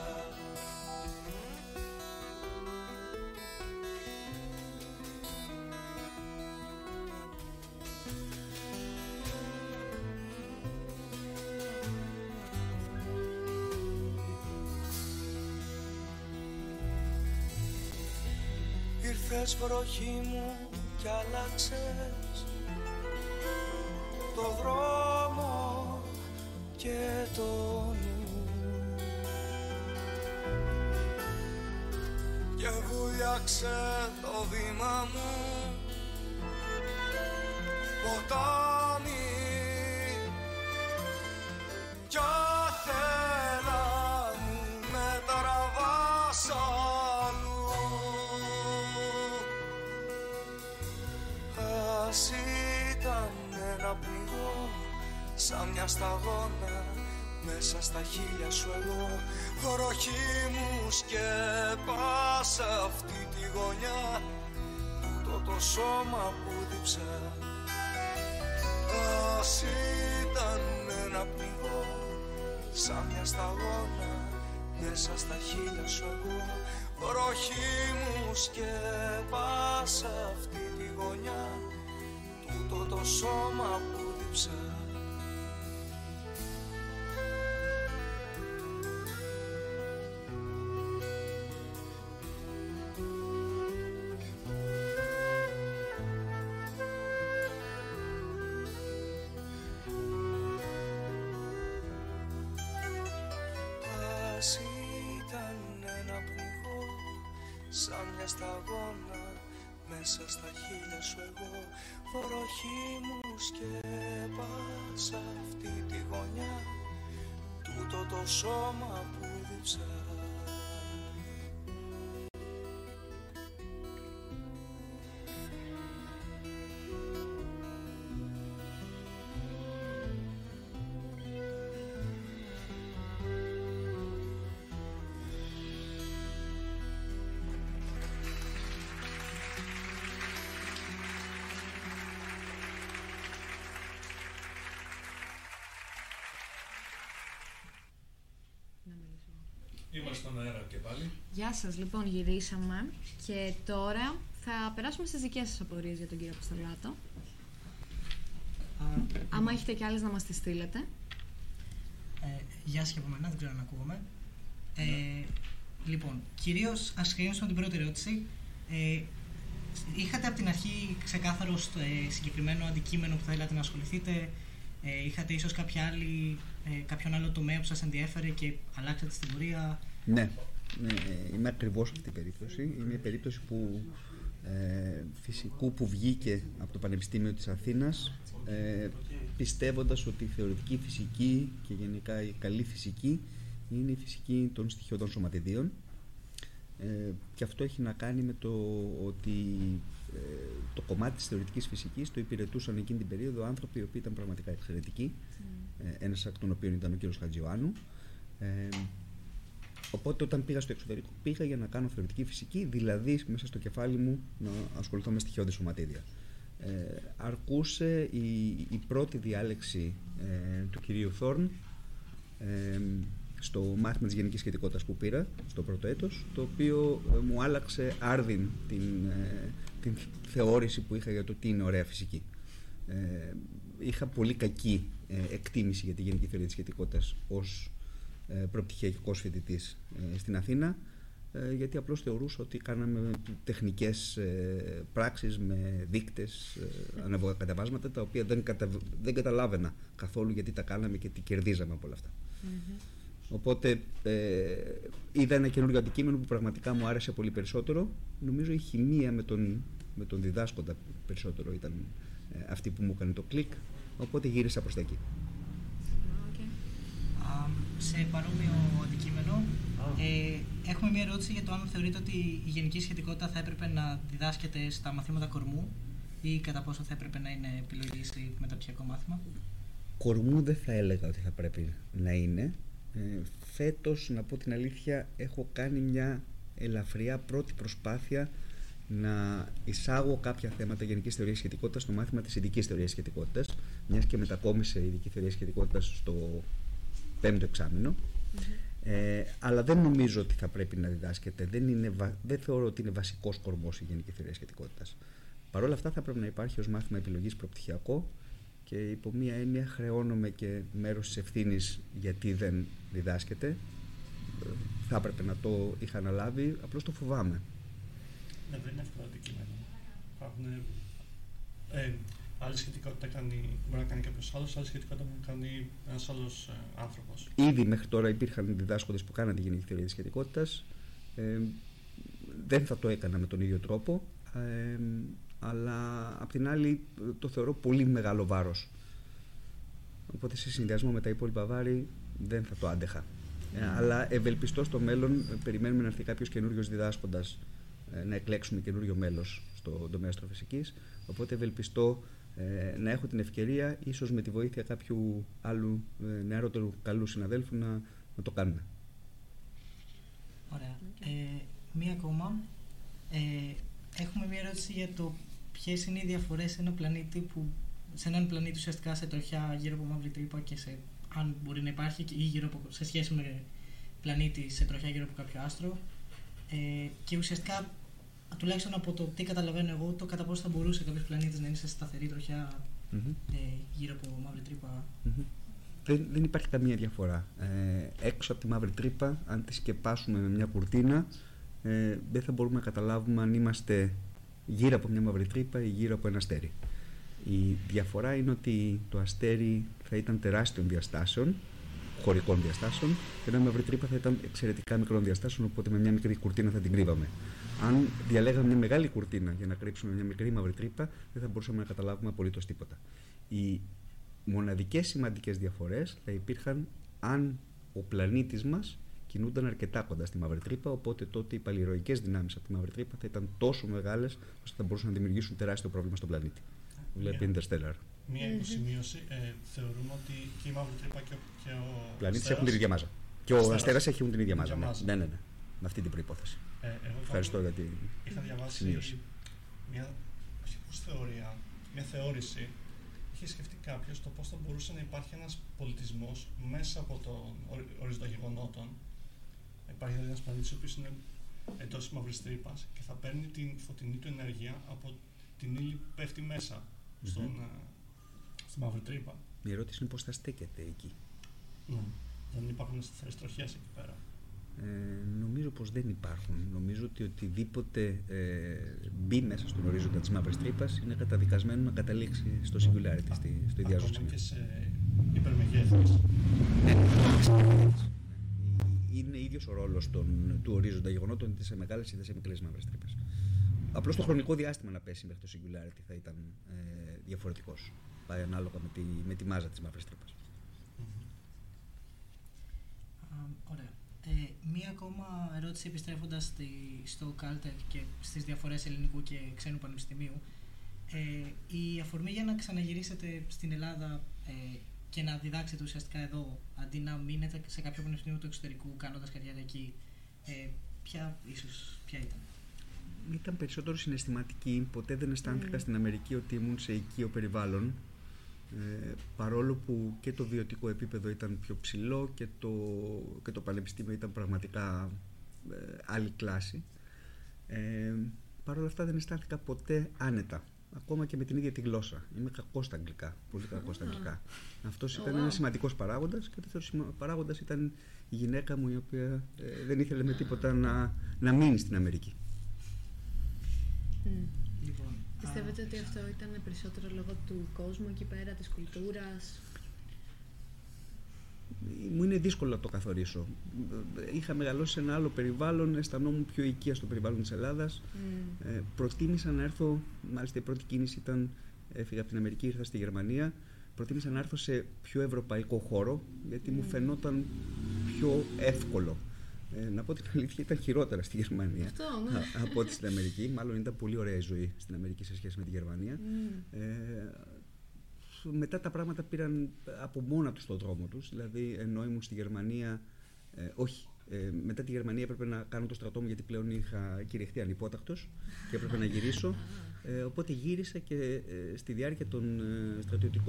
Ήρθες βροχή μου κι άλλαξες το δρόμο και το και βουλιάξε το βήμα μου. Ποτάμι. Κι άθελα μου με τραβάς αλλού. Ας ήταν ένα πληγό σαν μια σταγόνα μέσα στα χείλια σου εγώ βροχή μου σκέπασα αυτή τη γωνιά τούτο το σώμα που διψά Ας ήταν ένα πνιγό σαν μια σταγόνα μέσα στα χείλια σου εγώ βροχή μου σκέπασα αυτή τη γωνιά τούτο το σώμα που διψά Είμαστε στον αέρα και πάλι. Γεια σας, λοιπόν γυρίσαμε και τώρα θα περάσουμε στις δικές σας απορίες για τον κύριο Αποστολάτο. Άμα έχετε κι άλλες να μας τις στείλετε. Ε, γεια σας και από μένα, δεν ξέρω αν ακούγομαι. Ε, λοιπόν, κυρίως ας ξεκινήσουμε την πρώτη ερώτηση. Ε, είχατε από την αρχή ξεκάθαρο στο, ε, συγκεκριμένο αντικείμενο που θα θέλατε να ασχοληθείτε, ε, είχατε ίσως κάποια άλλη, ε, κάποιον άλλο τομέα που σας ενδιέφερε και αλλάξατε στην πορεία; Ναι, ναι είμαι ακριβώς αυτή την περίπτωση. Είναι μια περίπτωση που ε, φυσικού που βγήκε από το Πανεπιστήμιο της Αθήνας ε, πιστεύοντας ότι η θεωρητική φυσική και γενικά η καλή φυσική είναι η φυσική των στοιχειωδών σωματιδίων ε, και αυτό έχει να κάνει με το ότι ε, το κομμάτι της θεωρητικής φυσικής το υπηρετούσαν εκείνη την περίοδο άνθρωποι οι οποίοι ήταν πραγματικά εξαιρετικοί mm. ε, ένας από τον οποίο ήταν ο κύριος Χατζιωάννου ε, οπότε όταν πήγα στο εξωτερικό πήγα για να κάνω θεωρητική φυσική δηλαδή μέσα στο κεφάλι μου να ασχοληθώ με στοιχειώδη σωματίδια ε, αρκούσε η, η πρώτη διάλεξη ε, του κυρίου Θόρν ε, στο μάθημα της γενικής σχετικότητας που πήρα στο πρώτο έτος το οποίο ε, μου άλλαξε άρδιν την, ε, την θεώρηση που είχα για το τι είναι ωραία φυσική. Ε, είχα πολύ κακή εκτίμηση για τη γενική θεωρία της σχετικότητας ως ε, προπτυχιακός φοιτητής στην Αθήνα γιατί απλώς θεωρούσα ότι κάναμε τεχνικές πράξεις με δείκτες, ανεβοκαταβάσματα τα οποία δεν, κατα... δεν καταλάβαινα καθόλου γιατί τα κάναμε και τι κερδίζαμε από όλα Οπότε ε, είδα ένα καινούργιο αντικείμενο που πραγματικά μου άρεσε πολύ περισσότερο. Νομίζω η χημεία με τον, με τον διδάσκοντα περισσότερο ήταν ε, αυτή που μου έκανε το κλικ. Οπότε γύρισα προς τα εκεί. Σε παρόμοιο αντικείμενο, ε, έχουμε μια ερώτηση για το αν θεωρείτε ότι η γενική σχετικότητα θα έπρεπε να διδάσκεται στα μαθήματα κορμού ή κατά πόσο θα έπρεπε να είναι επιλογή στη μεταπτυχιακό μάθημα; Κορμού δεν θα έλεγα ότι θα πρέπει να είναι. Ε, φέτος, να πω την αλήθεια, έχω κάνει μια ελαφριά πρώτη προσπάθεια να εισάγω κάποια θέματα γενικής θεωρίας σχετικότητας στο μάθημα της ειδικής θεωρίας σχετικότητας, μιας και μετακόμισε η ειδική θεωρία σχετικότητας στο πέμπτο εξάμεινο. Ε, αλλά δεν νομίζω ότι θα πρέπει να διδάσκεται. Δεν, είναι, δεν θεωρώ ότι είναι βασικός κορμός η γενική θεωρία σχετικότητας. Παρ' όλα αυτά θα πρέπει να υπάρχει ως μάθημα επιλογής προπτυχιακό και υπό μία έννοια χρεώνομαι και μέρος της ευθύνης γιατί δεν διδάσκεται. Θα έπρεπε να το είχα αναλάβει, απλώς το φοβάμαι. Ναι, δεν είναι εύκολο αντικείμενο. Υπάρχουν ε, άλλη σχετικότητα κάνει, μπορεί να κάνει κάποιος άλλος, άλλη σχετικότητα μπορεί να κάνει ένας άλλος ε, άνθρωπος. Ήδη μέχρι τώρα υπήρχαν διδάσκοντες που κάναν τη γενική θεωρία της σχετικότητας. Ε, δεν θα το έκανα με τον ίδιο τρόπο. Ε, αλλά απ' την άλλη το θεωρώ πολύ μεγάλο βάρος. Οπότε σε συνδυασμό με τα υπόλοιπα βάρη δεν θα το άντεχα. Ε, αλλά ευελπιστώ στο μέλλον, ε, περιμένουμε να έρθει κάποιος καινούριος διδάσκοντας ε, να εκλέξουμε καινούριο μέλος στο τομέα αστροφυσικής. Οπότε ευελπιστώ ε, να έχω την ευκαιρία, ίσως με τη βοήθεια κάποιου άλλου ε, νεαρότερου καλού συναδέλφου, να, να το κάνουμε. Ωραία. Ε, μία ακόμα. Ε, έχουμε μία ερώτηση για το ποιες είναι οι διαφορές σε ένα πλανήτη που σε έναν πλανήτη ουσιαστικά σε τροχιά γύρω από μαύρη τρύπα και σε, αν μπορεί να υπάρχει ή γύρω από, σε σχέση με πλανήτη σε τροχιά γύρω από κάποιο άστρο ε, και ουσιαστικά τουλάχιστον από το τι καταλαβαίνω εγώ το κατά πόσο θα μπορούσε κάποιος πλανήτης να είναι σε σταθερή τροχιά ε, γύρω από μαύρη Δεν, δεν υπάρχει καμία διαφορά. Ε, έξω από τη μαύρη τρύπα, αν τη σκεπάσουμε με μια κουρτίνα, ε, δεν θα μπορούμε να καταλάβουμε αν είμαστε γύρω από μια μαύρη τρύπα ή γύρω από ένα αστέρι. Η διαφορά είναι ότι το αστέρι θα ήταν τεράστιων διαστάσεων, χωρικών διαστάσεων, και ένα μαύρη τρύπα θα ήταν εξαιρετικά μικρών διαστάσεων, οπότε με μια μικρή κουρτίνα θα την κρύβαμε. Αν διαλέγαμε μια μεγάλη κουρτίνα για να κρύψουμε μια μικρή μαύρη τρύπα, δεν θα μπορούσαμε να καταλάβουμε απολύτως τίποτα. Οι μοναδικές σημαντικές διαφορές θα υπήρχαν αν ο πλανήτης μας κινούνταν αρκετά κοντά στη μαύρη τρύπα, οπότε τότε οι παλιροϊκέ δυνάμεις από τη μαύρη τρύπα θα ήταν τόσο μεγάλες ώστε θα μπορούσαν να δημιουργήσουν τεράστιο πρόβλημα στον πλανήτη. Βλέπει Interstellar. Μία υποσημείωση. Ε, θεωρούμε ότι και η μαύρη τρύπα και ο. Και ο πλανήτης έχουν την ίδια μάζα. Και ο αστέρας έχει την ίδια μάζα. Ναι, ναι, ναι, ναι. Με αυτή την προπόθεση. Ε, εγώ Ευχαριστώ για την Είχα διαβάσει μια, θεωρία, μια θεώρηση. Είχε σκεφτεί κάποιος το πώς θα μπορούσε να υπάρχει ένας πολιτισμός μέσα από τον ορίζοντα γεγονότων. Υπάρχει δηλαδή ένας πλανήτης ο οποίος είναι εντός της μαύρης τρύπας και θα παίρνει την φωτεινή του ενέργεια από την ύλη που πέφτει μέσα στον, mm-hmm. στη μαύρη τρύπα. Η ερώτηση είναι πώς θα στέκεται εκεί. Ναι. Δεν υπάρχουν σταθερέ τροχές εκεί πέρα. Ε, νομίζω πως δεν υπάρχουν. Νομίζω ότι οτιδήποτε ε, μπει μέσα στον ορίζοντα της μαύρης τρύπας είναι καταδικασμένο να καταλήξει στο singularity, στη, στο ιδιάζον σημείο. και σε υπερμεγέθης. Ναι, ναι, είναι ίδιος ο ρόλος του ορίζοντα γεγονότων είτε σε μεγάλες είτε σε μικρές μαύρες τρύπες. Απλώς το χρονικό διάστημα να πέσει μέχρι το singularity θα ήταν ε, διαφορετικός. Πάει ανάλογα με τη, με τη μάζα της μαύρης τρύπας. ωραία. Ε, μία ακόμα ερώτηση επιστρέφοντας στο Κάλτερ και στις διαφορές ελληνικού και ξένου πανεπιστημίου. Ε, η αφορμή για να ξαναγυρίσετε στην Ελλάδα ε, και να διδάξετε ουσιαστικά εδώ, αντί να μείνετε σε κάποιο πανεπιστήμιο του εξωτερικού κάνοντας καριέρα εκεί, ε, ποια, ίσως, ποια ήταν; Ήταν περισσότερο συναισθηματική. Ποτέ δεν αισθάνθηκα mm. στην Αμερική ότι ήμουν σε οικείο περιβάλλον. Ε, παρόλο που και το βιωτικό επίπεδο ήταν πιο ψηλό και το, και το πανεπιστήμιο ήταν πραγματικά ε, άλλη κλάση. Ε, Παρ' όλα αυτά δεν αισθάνθηκα ποτέ άνετα. Ακόμα και με την ίδια τη γλώσσα. Είμαι κακός στα αγγλικά. Πολύ κακός στα αγγλικά. Αυτός ήταν ένας σημαντικός παράγοντας. Και ο δεύτερο παράγοντας ήταν η γυναίκα μου, η οποία ε, δεν ήθελε με τίποτα να, να μείνει στην Αμερική. Λοιπόν, Πιστεύετε ότι αυτό ήταν περισσότερο λόγω του κόσμου εκεί πέρα, της κουλτούρας; Μου είναι δύσκολο να το καθορίσω. Είχα μεγαλώσει σε ένα άλλο περιβάλλον, αισθανόμουν πιο οικία στο περιβάλλον της Ελλάδας. Mm. Ε, προτίμησα να έρθω, μάλιστα η πρώτη κίνηση ήταν, έφυγα από την Αμερική, ήρθα στη Γερμανία. Προτίμησα να έρθω σε πιο ευρωπαϊκό χώρο, γιατί μου φαινόταν πιο εύκολο. Ε, να πω την αλήθεια, ήταν χειρότερα στη Γερμανία Αυτό, ναι. από ό,τι στην Αμερική. Μάλλον ήταν πολύ ωραία η ζωή στην Αμερική σε σχέση με τη Γερμανία. Mm. Ε, μετά τα πράγματα πήραν από μόνα τους τον δρόμο τους. Δηλαδή, ενώ ήμουν στη Γερμανία. Ε, όχι, ε, μετά τη Γερμανία έπρεπε να κάνω το στρατό μου γιατί πλέον είχα κυριεχτεί ανυπότακτος και έπρεπε να γυρίσω. Ε, οπότε γύρισα και ε, στη διάρκεια των, ε,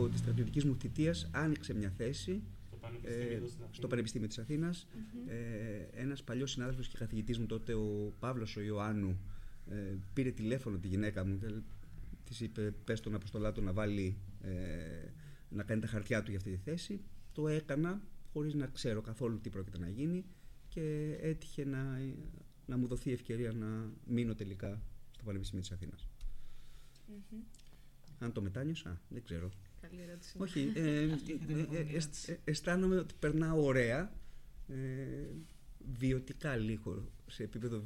της στρατιωτικής μου θητείας άνοιξε μια θέση ε, στο Πανεπιστήμιο της Αθήνας. Mm-hmm. Ε, ένας παλιός συνάδελφος και καθηγητής μου τότε, ο Παύλος ο Ιωάννου, ε, πήρε τηλέφωνο τη γυναίκα μου και της είπε πες τον Αποστολάτο να βάλει, ε, να κάνει τα χαρτιά του για αυτή τη θέση. Το έκανα χωρίς να ξέρω καθόλου τι πρόκειται να γίνει και έτυχε να, να μου δοθεί ευκαιρία να μείνω τελικά στο Πανεπιστήμιο της Αθήνας. Mm-hmm. Αν το μετάνιωσα, δεν ξέρω. Καλή ερώτηση. Όχι, ε, ε, ε, αισθάνομαι ότι περνάω ωραία, βιωτικά λίγο, σε, επίπεδο,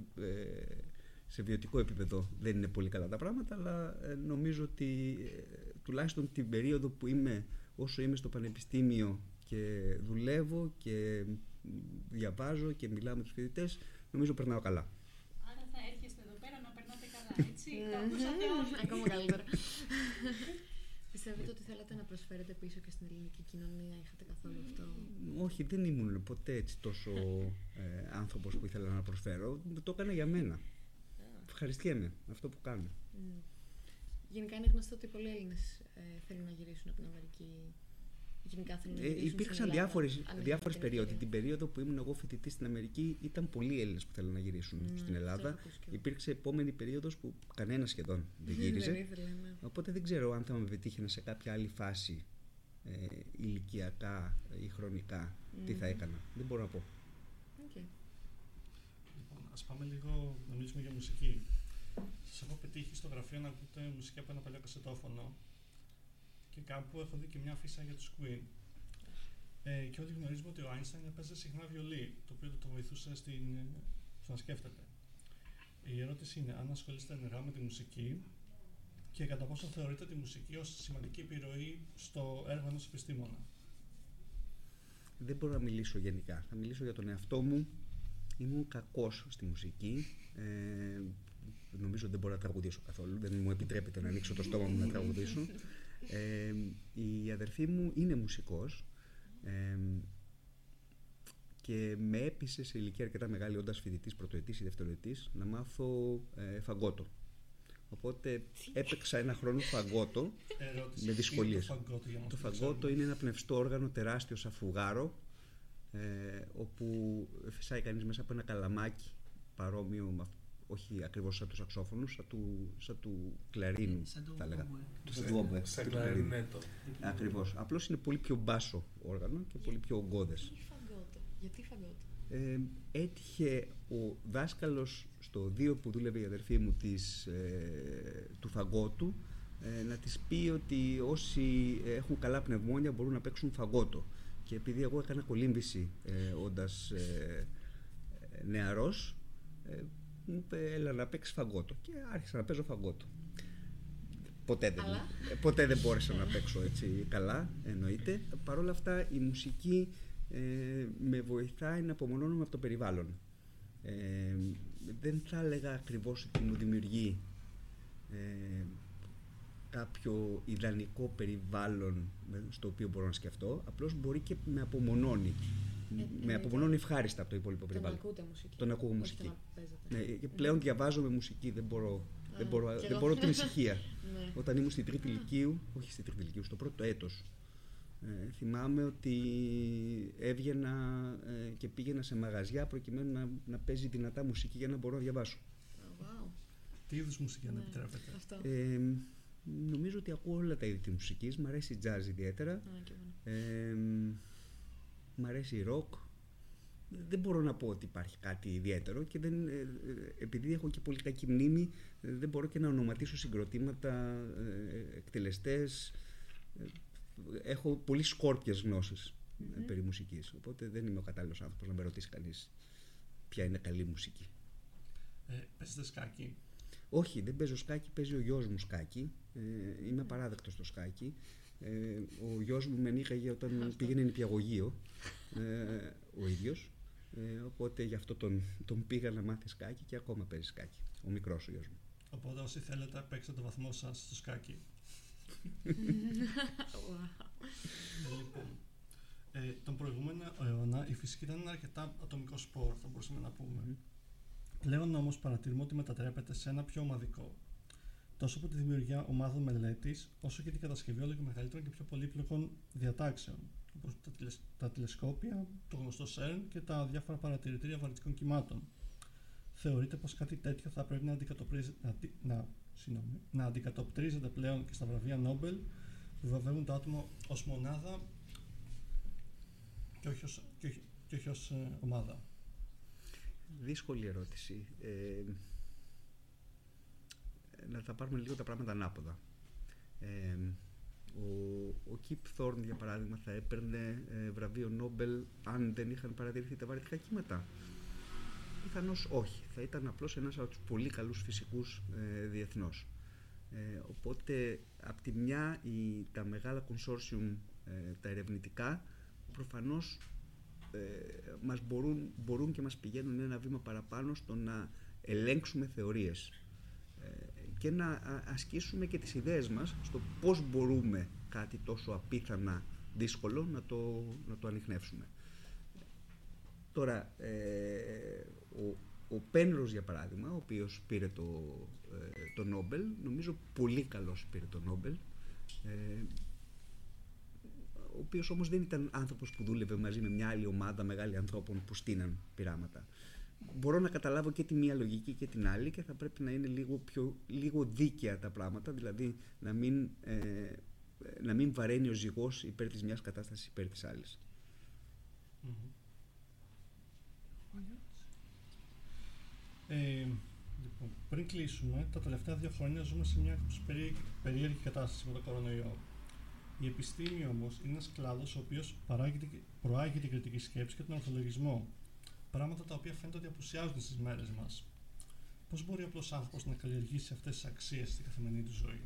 σε βιωτικό επίπεδο δεν είναι πολύ καλά τα πράγματα, αλλά νομίζω ότι τουλάχιστον την περίοδο που είμαι, όσο είμαι στο πανεπιστήμιο και δουλεύω και διαβάζω και μιλάω με τους φοιτητές, νομίζω περνάω καλά. Άρα θα έρχεστε εδώ πέρα να περνάτε καλά, έτσι; Τα Ακόμα καλύτερα. Πιστεύετε ότι θέλατε να προσφέρετε πίσω και στην ελληνική κοινωνία, είχατε καθόλου αυτό; Όχι, δεν ήμουν ποτέ έτσι τόσο ε, άνθρωπος που ήθελα να προσφέρω. Το έκανα για μένα. Ευχαριστιέμαι αυτό που κάνω. Γενικά είναι γνωστό ότι πολλοί Έλληνες ε, θέλουν να γυρίσουν από την Αμερική. Γενικά θέλουν να Ε, γυρίσουν υπήρξαν στην Ελλάδα, διάφορες, αν έχουν διάφορες την περίοδοι. ευκαιρία. Την περίοδο που ήμουν εγώ φοιτητής στην Αμερική ήταν πολλοί Έλληνες που θέλουν να γυρίσουν Ναι, στην το Ελλάδα. έχω ακούσει και εγώ. Υπήρξε επόμενη περίοδος που κανένα σχεδόν δεν Δεν γύριζε. ήθελε, ναι. Οπότε δεν ξέρω αν θα με πετύχαινε σε κάποια άλλη φάση ε, ηλικιακά ή χρονικά τι θα Μμμ. έκανα. Δεν μπορώ να πω. Οκ. Λοιπόν, ας πάμε λίγο να μιλήσουμε για μουσική. Σας έχω πετύχει στο γραφείο να ακούτε μουσική από ένα παλιό κασετόφωνο και κάπου έχω δει και μια αφίσα για τους Queen. Ε, και όλοι γνωρίζουμε ότι ο Einstein έπαιζε συχνά βιολί, το οποίο το βοηθούσε στην, ε, στο να σκέφτεται. Η ερώτηση είναι αν ασχολείστε ενεργά με τη μουσική και κατά πόσο θεωρείτε τη μουσική ως σημαντική επιρροή στο έργο ενός επιστήμονα; Δεν μπορώ να μιλήσω γενικά. Θα μιλήσω για τον εαυτό μου. Ήμουν κακός στη μουσική. Ε, νομίζω δεν μπορώ να τραγουδήσω καθόλου. Δεν μου επιτρέπεται να ανοίξω το στόμα μου να τραγουδήσω. Ε, η αδερφή μου είναι μουσικός ε, και με έπεισε σε ηλικία αρκετά μεγάλη, όντας φοιτητής πρωτοετής ή δευτεροετής, να μάθω ε, φαγκότο. Οπότε έπαιξα ένα χρόνο φαγκότο Ερώτηση. με Τι δυσκολίες. είναι το φαγκότο, για να Το μας φαγκότο ξέρουμε. είναι ένα πνευστό όργανο τεράστιο σαν φουγάρο ε, όπου φυσάει κανείς μέσα από ένα καλαμάκι παρόμοιο, με αυ- όχι ακριβώς σαν τους σαξόφωνους, σαν του, σαν του κλαρίνου Σαν το θα έλεγα. oboe. Του- Σαν του oboe, Σε του κλαρίνου. κλαρινέτο. Ακριβώς. Απλώς είναι πολύ πιο μπάσο όργανο και πολύ πιο ογκώδες. Γιατί φαγκότο. Γιατί φαγκότο. Ε, έτυχε ο δάσκαλος στο δύο που δούλευε η αδερφή μου της, ε, του φαγκότου ε, να της πει ότι όσοι έχουν καλά πνευμόνια μπορούν να παίξουν φαγκότο. Και επειδή εγώ έκανα κολύμβηση ε, όντας ε, ε, νεαρός, ε, μου είπε έλα να παίξεις φαγκότο. Και άρχισα να παίζω φαγκότο. Ποτέ δεν, Αλλά; ε, ποτέ δεν μπόρεσα να παίξω έτσι καλά, εννοείται. Παρ' όλα αυτά η μουσική ε, με βοηθάει να απομονώνομαι από το περιβάλλον. Ε, δεν θα έλεγα ακριβώς ότι μου δημιουργεί ε, κάποιο ιδανικό περιβάλλον με- στο οποίο μπορώ να σκεφτώ, απλώς μπορεί και με απομονώνει. Ε, με εννοείται. απομονώνει ευχάριστα από το υπόλοιπο Τον περιβάλλον. ακούτε μουσική. Τον ακούω Όχι μουσική. τον να παίζετε. Ναι, και πλέον διαβάζω με μουσική, δεν μπορώ, δεν Α, μπορώ, κι δεν εγώ. μπορώ την ησυχία. Ναι. Όταν ήμουν στην τρίτη ηλικίου, όχι στην τρίτη ηλικίου, στο πρώτο έτος, ε, θυμάμαι ότι έβγαινα ε, και πήγαινα σε μαγαζιά προκειμένου να, να παίζει δυνατά μουσική για να μπορώ να διαβάσω. Α, wow. Τι είδους μουσική αν Ναι. επιτρέπετε; Αυτό. Ε, νομίζω ότι ακούω όλα τα είδη της μουσικής, μ' αρέσει η jazz ιδιαίτερα, Α, και εγώ. ε, μ' αρέσει η rock. Δεν μπορώ να πω ότι υπάρχει κάτι ιδιαίτερο και δεν, ε, ε, επειδή έχω και πολύ κακή μνήμη ε, δεν μπορώ και να ονοματίσω συγκροτήματα, ε, εκτελεστές. Ε, έχω πολύ σκόρπιες γνώσεις ε, Μμμ. περί μουσικής, οπότε δεν είμαι ο κατάλληλος άνθρωπος να με ρωτήσει κανείς ποια είναι καλή μουσική. Ε, παίζετε σκάκι. Όχι, δεν παίζω σκάκι, παίζει ο γιος μου σκάκι. Ε, είμαι παράδεκτος στο σκάκι. Ε, ο γιος μου με νίκαγε όταν Αυτό. πήγαινε νηπιαγωγείο, ε, ο ίδιος. Ε, οπότε γι' αυτό τον, τον πήγα να μάθει σκάκι και ακόμα παίζει σκάκι. Ο μικρός ο γιος μου. Οπότε όσοι θέλετε παίξτε το βαθμό σας στο σκάκι. Wow. Ε, λοιπόν, ε, τον προηγούμενο αιώνα η φυσική ήταν ένα αρκετά ατομικό σπορ, θα μπορούσαμε να πούμε. Μμμ. Πλέον όμως παρατηρούμε ότι μετατρέπεται σε ένα πιο ομαδικό. Τόσο από τη δημιουργία ομάδων μελέτης, όσο και την κατασκευή όλο και μεγαλύτερων και πιο πολύπλοκων διατάξεων, όπως τα, τηλεσ- τα τηλεσκόπια, το γνωστό CERN και τα διάφορα παρατηρητήρια βαρυτικών κυμάτων. Θεωρείτε πως κάτι τέτοιο θα πρέπει να, αντικατοπτρίζεται- να, αντι- να, συγγνώμη, να αντικατοπτρίζεται πλέον και στα βραβεία Νόμπελ που βεβαίουν το άτομο ως μονάδα και όχι ως, και όχι, και όχι ως ε, ομάδα; Δύσκολη ερώτηση. Ε, να τα πάρουμε λίγο τα πράγματα ανάποδα. Ε, ο, ο Κιπ Θόρν, για παράδειγμα, θα έπαιρνε ε, βραβείο Νόμπελ αν δεν είχαν παρατηρηθεί τα βαρυτικά κύματα. Πιθανώς όχι. Θα ήταν απλώς ένας από τους πολύ καλούς φυσικούς ε, διεθνώς. Ε, οπότε, απ' τη μια, η, τα μεγάλα consortium, ε, τα ερευνητικά, προφανώς ε, μας μπορούν, μπορούν και μας πηγαίνουν ένα βήμα παραπάνω στο να ελέγξουμε θεωρίες ε, και να α- ασκήσουμε και τις ιδέες μας στο πώς μπορούμε κάτι τόσο απίθανα δύσκολο να το, να το ανοιχνεύσουμε. Τώρα, ε, ο, ο Πένρος για παράδειγμα, ο οποίος πήρε το, ε, το Νόμπελ, νομίζω πολύ καλός πήρε το Νόμπελ, ε, ο οποίος όμως δεν ήταν άνθρωπος που δούλευε μαζί με μια άλλη ομάδα μεγάλη ανθρώπων που στείναν πειράματα. Μπορώ να καταλάβω και τη μία λογική και την άλλη και θα πρέπει να είναι λίγο, πιο, λίγο δίκαια τα πράγματα, δηλαδή να μην, ε, να μην βαραίνει ο ζυγός υπέρ της μιας κατάστασης υπέρ της αλλης ε, λοιπόν, πριν κλείσουμε, τα τελευταία δύο χρόνια ζούμε σε μια περίεργη κατάσταση με το κορονοϊό. Η επιστήμη όμως είναι ένας κλάδος ο οποίος προάγει την κριτική σκέψη και τον ορθολογισμό. Πράγματα τα οποία φαίνεται ότι απουσιάζουν στις μέρες μας. Πώς μπορεί απλός άνθρωπος να καλλιεργήσει αυτές τις αξίες στην καθημερινή του ζωή,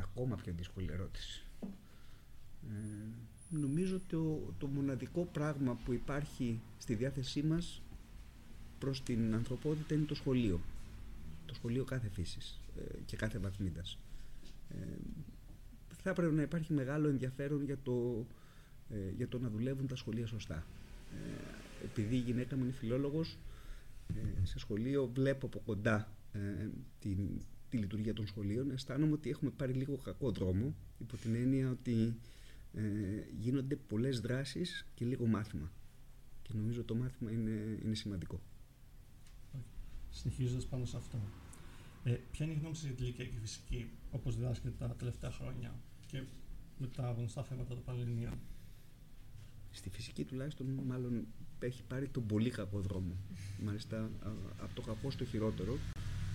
Ακόμα πιο δύσκολη ερώτηση. Ε, νομίζω ότι το, το μοναδικό πράγμα που υπάρχει στη διάθεσή μας προς την ανθρωπότητα είναι το σχολείο. Το σχολείο κάθε φύσης ε, και κάθε βαθμίδας. Ε, θα έπρεπε να υπάρχει μεγάλο ενδιαφέρον για το, ε, για το να δουλεύουν τα σχολεία σωστά. Ε, επειδή η γυναίκα μου είναι φιλόλογος, ε, σε σχολείο βλέπω από κοντά ε, την, τη λειτουργία των σχολείων. Αισθάνομαι ότι έχουμε πάρει λίγο κακό δρόμο, υπό την έννοια ότι ε, γίνονται πολλές δράσεις και λίγο μάθημα. Και νομίζω το μάθημα είναι, είναι σημαντικό. Συνεχίζοντας πάνω σε αυτό, ε, ποια είναι η γνώμη σας για τη ηλικιακή φυσική, όπως διδάσκεται τα τελευταία χρόνια και με τα γνωστά θέματα των Πανελληνίων. Στη φυσική τουλάχιστον μάλλον έχει πάρει τον πολύ κακό δρόμο. Μάλιστα από το κακό στο χειρότερο.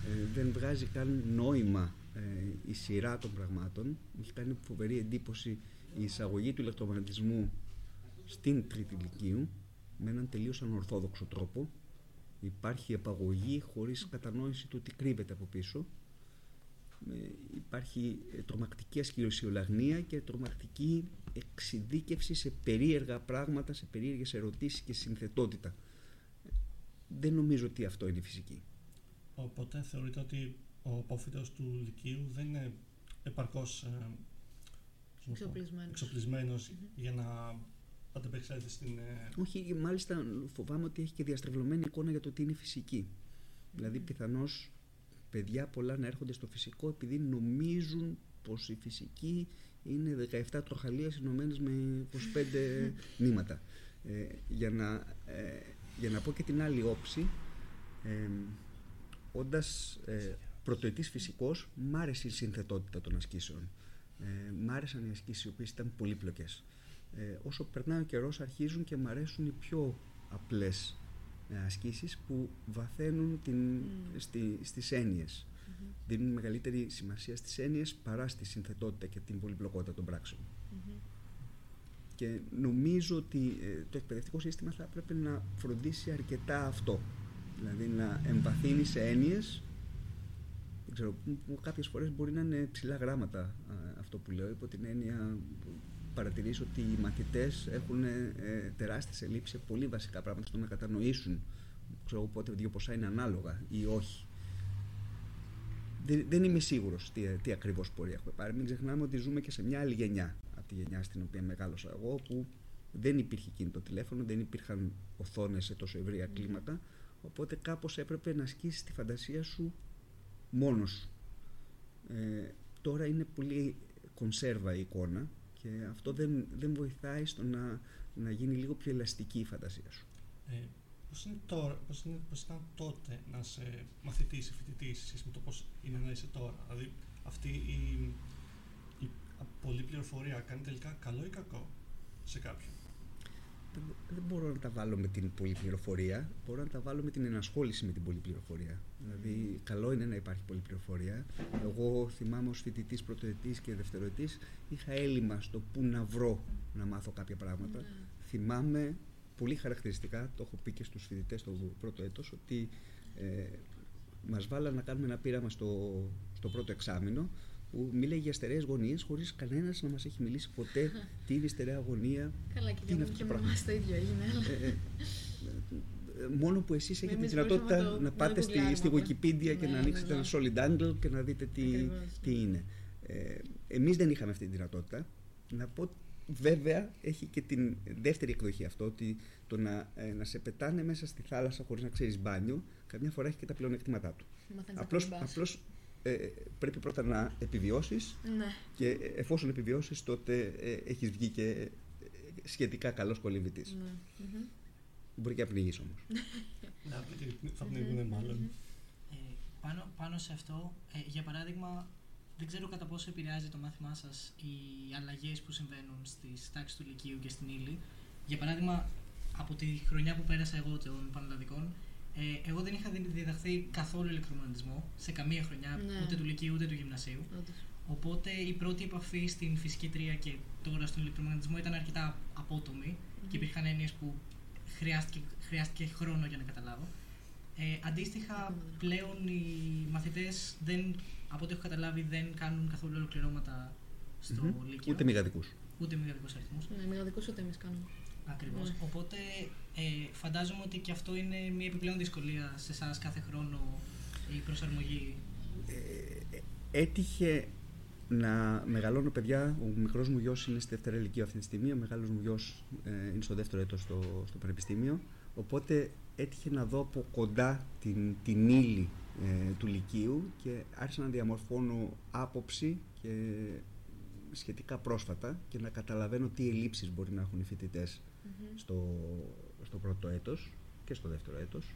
Ε, δεν βγάζει καν νόημα ε, η σειρά των πραγμάτων. Μου έχει κάνει φοβερή εντύπωση η εισαγωγή του ηλεκτρομαγνητισμού στην τρίτη ηλικίου με έναν τελείως ανορθόδοξο τρόπο. Υπάρχει επαγωγή χωρίς κατανόηση του τι κρύβεται από πίσω. Ε, υπάρχει τρομακτική ασκηροσιολαγνία και τρομακτική εξειδίκευση σε περίεργα πράγματα, σε περίεργες ερωτήσεις και συνθετότητα. Δεν νομίζω ότι αυτό είναι φυσική. Οπότε θεωρείτε ότι ο απόφυτος του Λυκείου δεν είναι επαρκώς ε, εξοπλισμένος, για να ανταπεξέλθει στην... Ε, Όχι, μάλιστα φοβάμαι ότι έχει και διαστρεβλωμένη εικόνα για το τι είναι φυσική. Δηλαδή πιθανώς παιδιά πολλά να έρχονται στο φυσικό επειδή νομίζουν πως η φυσική είναι 17 τροχαλίες ενωμένε με 25 νήματα. Ε, για, να, ε, για να πω και την άλλη όψη, ε, όντας ε, πρωτοετής φυσικός, μ' άρεσε η συνθετότητα των ασκήσεων. Ε, μ' άρεσαν οι ασκήσεις οι οποίες ήταν πολύπλοκες. Ε, όσο περνάει ο καιρός αρχίζουν και μ' αρέσουν οι πιο απλές ε, ασκήσεις που βαθαίνουν την, mm. στη, στις έννοιες. Mm-hmm. Δίνουν μεγαλύτερη σημασία στις έννοιες παρά στη συνθετότητα και την πολυπλοκότητα των πράξεων. Mm-hmm. Και νομίζω ότι ε, το εκπαιδευτικό σύστημα θα έπρεπε να φροντίσει αρκετά αυτό. Δηλαδή να εμβαθύνει σε έννοιες δεν ξέρω, κάποιες φορές μπορεί να είναι ψηλά γράμματα αυτό που λέω, υπό την έννοια παρατηρήσω ότι οι μαθητές έχουν ε, τεράστιες ελλείψεις σε πολύ βασικά πράγματα στο να κατανοήσουν ξέρω πότε δύο ποσά είναι ανάλογα ή όχι. Δεν, δεν είμαι σίγουρος τι, τι ακριβώς πορεία έχουμε πάρει. Μην ξεχνάμε ότι ζούμε και σε μια άλλη γενιά από τη γενιά στην οποία μεγάλωσα εγώ, που δεν υπήρχε κινητό τηλέφωνο, δεν υπήρχαν οθόνες σε τόσο ευρία κλίμακα, οπότε κάπως έπρεπε να ασκήσεις τη φαντασία σου μόνος Ε, τώρα είναι πολύ κονσέρβα η εικόνα και αυτό δεν, δεν βοηθάει στο να, να γίνει λίγο πιο ελαστική η φαντασία σου. Ε, πώς, είναι τώρα, πώς, είναι, πώς ήταν τότε να είσαι μαθητής ή φοιτητής σχέση με το πώς είναι να είσαι τώρα; Δηλαδή αυτή η, η πολλή πληροφορία κάνει τελικά καλό ή κακό σε κάποιον; Δεν μπορώ να τα βάλω με την πολυπληροφορία, μπορώ να τα βάλω με την ενασχόληση με την πολυπληροφορία. Δηλαδή, καλό είναι να υπάρχει πολυπληροφορία. Εγώ θυμάμαι ως φοιτητής πρωτοετής και δευτεροετής, είχα έλλειμμα στο πού να βρω να μάθω κάποια πράγματα. Ναι. Θυμάμαι πολύ χαρακτηριστικά, το έχω πει και στους φοιτητές το πρώτο έτος, ότι ε, μας βάλανε να κάνουμε ένα πείραμα στο, στο πρώτο εξάμεινο που μίλαγε για στερεέ γωνίες χωρίς κανένας να μας έχει μιλήσει ποτέ τι είναι η στερεά γωνία. Καλά, και δεν και με εμά το ίδιο έγινε. Ε, ε, ε, μόνο που εσείς έχετε τη δυνατότητα να πάτε στη, στη Wikipedia και να ναι, ανοίξετε ναι, ένα ναι. solid angle και να δείτε τι, τι είναι. Ε, εμείς δεν είχαμε αυτή τη δυνατότητα. Να πω βέβαια έχει και την δεύτερη εκδοχή αυτό, ότι το να, ε, να σε πετάνε μέσα στη θάλασσα χωρίς να ξέρεις μπάνιο, καμιά φορά έχει και τα πλεονεκτήματά του. Απλώς, απλώς ε, πρέπει πρώτα να επιβιώσεις Ναι. και εφόσον επιβιώσεις τότε ε, έχεις βγει και ε, σχετικά καλός κολυμβητής. Ναι. Μμμ. Μπορεί και να πνιγείς όμως. Να, Θα πνιγούν μάλλον. Ε, πάνω, πάνω σε αυτό, ε, για παράδειγμα, δεν ξέρω κατά πόσο επηρεάζει το μάθημά σας οι αλλαγές που συμβαίνουν στις τάξεις του Λυκείου και στην ύλη. Για παράδειγμα, από τη χρονιά που πέρασα εγώ των Πανελλαδικών, ε, εγώ δεν είχα δι- διδαχθεί καθόλου ηλεκτρομαγνητισμό σε καμία χρονιά, Ναι. ούτε του Λυκείου ούτε του Γυμνασίου. Όντως. Οπότε η πρώτη επαφή στην φυσική τρία και τώρα στον ηλεκτρομαγνητισμό ήταν αρκετά απότομη και υπήρχαν έννοιες που χρειάστηκε, χρειάστηκε χρόνο για να καταλάβω. Ε, αντίστοιχα, Ακόμα. πλέον οι μαθητές δεν, από ό,τι έχω καταλάβει, δεν κάνουν καθόλου ολοκληρώματα στο Μμμ. Λύκειο. Ούτε μηγαδικούς. ούτε μηδενικούς αριθμούς. Ναι, μεγαδικούς ούτε εμείς κάνουμε. Ακριβώς. Ναι. Οπότε ε, φαντάζομαι ότι και αυτό είναι μια επιπλέον δυσκολία σε εσάς κάθε χρόνο η προσαρμογή. Ε, έτυχε να μεγαλώνω παιδιά. Ο μικρός μου γιος είναι στη δεύτερη ηλικία αυτή τη στιγμή. Ο μεγάλος μου γιος ε, είναι στο δεύτερο έτος στο, στο πανεπιστήμιο. Οπότε έτυχε να δω από κοντά την, την ύλη ε, του Λυκείου και άρχισα να διαμορφώνω άποψη και σχετικά πρόσφατα και να καταλαβαίνω τι ελλείψεις μπορεί να έχουν οι φοιτητές στο, στο πρώτο έτος και στο δεύτερο έτος.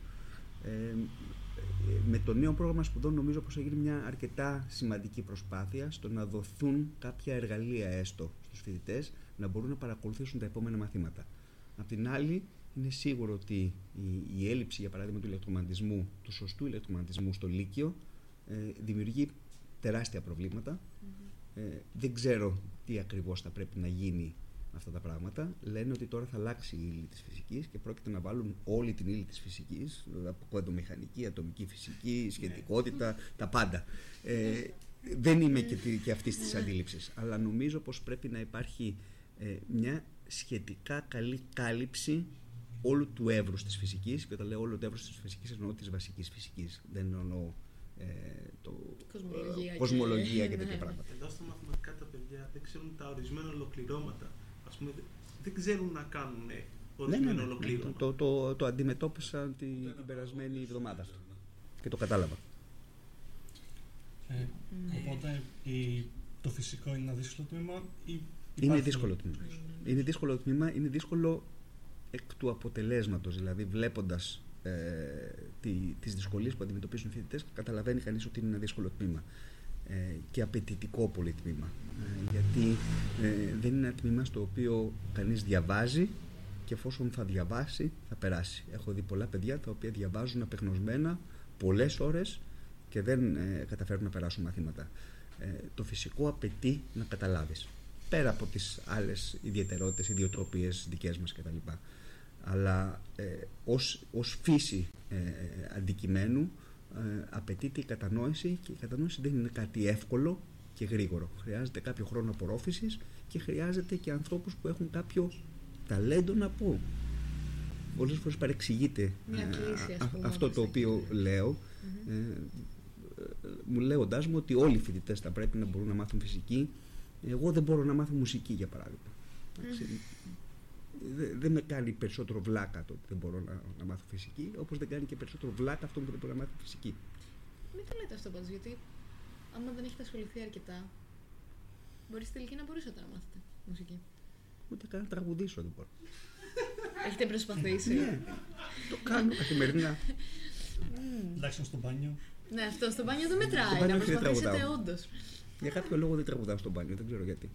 Ε, με το νέο πρόγραμμα σπουδών νομίζω πως έγινε μια αρκετά σημαντική προσπάθεια στο να δοθούν κάποια εργαλεία έστω στους φοιτητές να μπορούν να παρακολουθήσουν τα επόμενα μαθήματα. Απ' την άλλη είναι σίγουρο ότι η, η έλλειψη για παράδειγμα του ηλεκτρομαγνητισμού, του σωστού ηλεκτρομαγνητισμού στο Λύκειο ε, δημιουργεί τεράστια προβλήματα. Ε, δεν ξέρω τι ακριβώς θα πρέπει να γίνει με αυτά τα πράγματα. Λένε ότι τώρα θα αλλάξει η ύλη της φυσικής και πρόκειται να βάλουν όλη την ύλη της φυσικής, από κοντομηχανική, ατομική φυσική, σχετικότητα, τα πάντα. Ε, δεν είμαι και, τη- και αυτής της αντίληψης, αλλά νομίζω πως πρέπει να υπάρχει ε, μια σχετικά καλή κάλυψη όλου του εύρους της φυσικής και όταν λέω όλο το εύρος της φυσικής εννοώ της βασικής φυσικής. Δεν εννοώ ε, το, Κοσμολογία ε, και- κοσμολογία και Ναι. τέτοια πράγματα. Εδώ στα μαθηματικά τα παιδιά δεν ξέρουν τα ορισμένα ολοκληρώματα. Ας πούμε, δεν- δεν ξέρουν να κάνουν Ναι, ναι, ορισμένα ναι. ολοκλήρωμα. Το, το, το αντιμετώπισα την, την περασμένη εβδομάδα αυτό και το κατάλαβα. Ε, οπότε η, το φυσικό είναι ένα δύσκολο τμήμα ή Είναι υπάρχει- δύσκολο τμήμα. Είναι δύσκολο τμήμα, είναι δύσκολο εκ του αποτελέσματος, δηλαδή βλέποντας ε, τι, τις δυσκολίες που αντιμετωπίζουν οι φοιτητές, καταλαβαίνει κανείς ότι είναι ένα δύσκολο τμήμα ε, και απαιτητικό πολύ τμήμα. Ε, γιατί ε, δεν είναι ένα τμήμα στο οποίο κανείς διαβάζει και εφόσον θα διαβάσει θα περάσει. Έχω δει πολλά παιδιά τα οποία διαβάζουν απεγνωσμένα πολλές ώρες και δεν ε, καταφέρουν να περάσουν μαθήματα. Ε, το φυσικό απαιτεί να καταλάβεις. Πέρα από τις άλλες ιδιαιτερότητες, ιδιοτροπίες δικές μας κτλ. Αλλά ε, ως, ως φύση ε, αντικειμένου ε, απαιτείται η κατανόηση και η κατανόηση δεν είναι κάτι εύκολο και γρήγορο. Χρειάζεται κάποιο χρόνο απορρόφησης και χρειάζεται και ανθρώπους που έχουν κάποιο ταλέντο να πούν. Πολλές φορές παρεξηγείται Μια ε, κλίση, ας α- πούμε, αυτό όπως το θα οποίο γίνεται. λέω ε, ε, μου λέγοντάς μου ότι όλοι οι φοιτητές θα πρέπει να μπορούν να μάθουν φυσική εγώ δεν μπορώ να μάθω μουσική για παράδειγμα Εντάξει, δε- δεν με κάνει περισσότερο βλάκα το ότι δεν μπορώ να, να μάθω φυσική όπως δεν κάνει και περισσότερο βλάκα αυτό που δεν μπορεί να μάθει φυσική Μην το λέτε αυτό πάντως, γιατί άμα δεν έχετε ασχοληθεί αρκετά, μπορείς στη τελική να μπορούσατε να μάθετε μουσική. ούτε καν να τραγουδήσω δεν μπορώ Έχετε προσπαθήσει. ναι, το κάνω καθημερινά Τουλάχιστον στο μπάνιο. Ναι, αυτό στο μπάνιο δεν μετράει. Στο μπάνιο να όχι, δεν προσπαθήσετε τραγουδάω. όντως. για κάποιο λόγο δεν τραγουδάω στο μπάνιο δεν ξέρω γιατί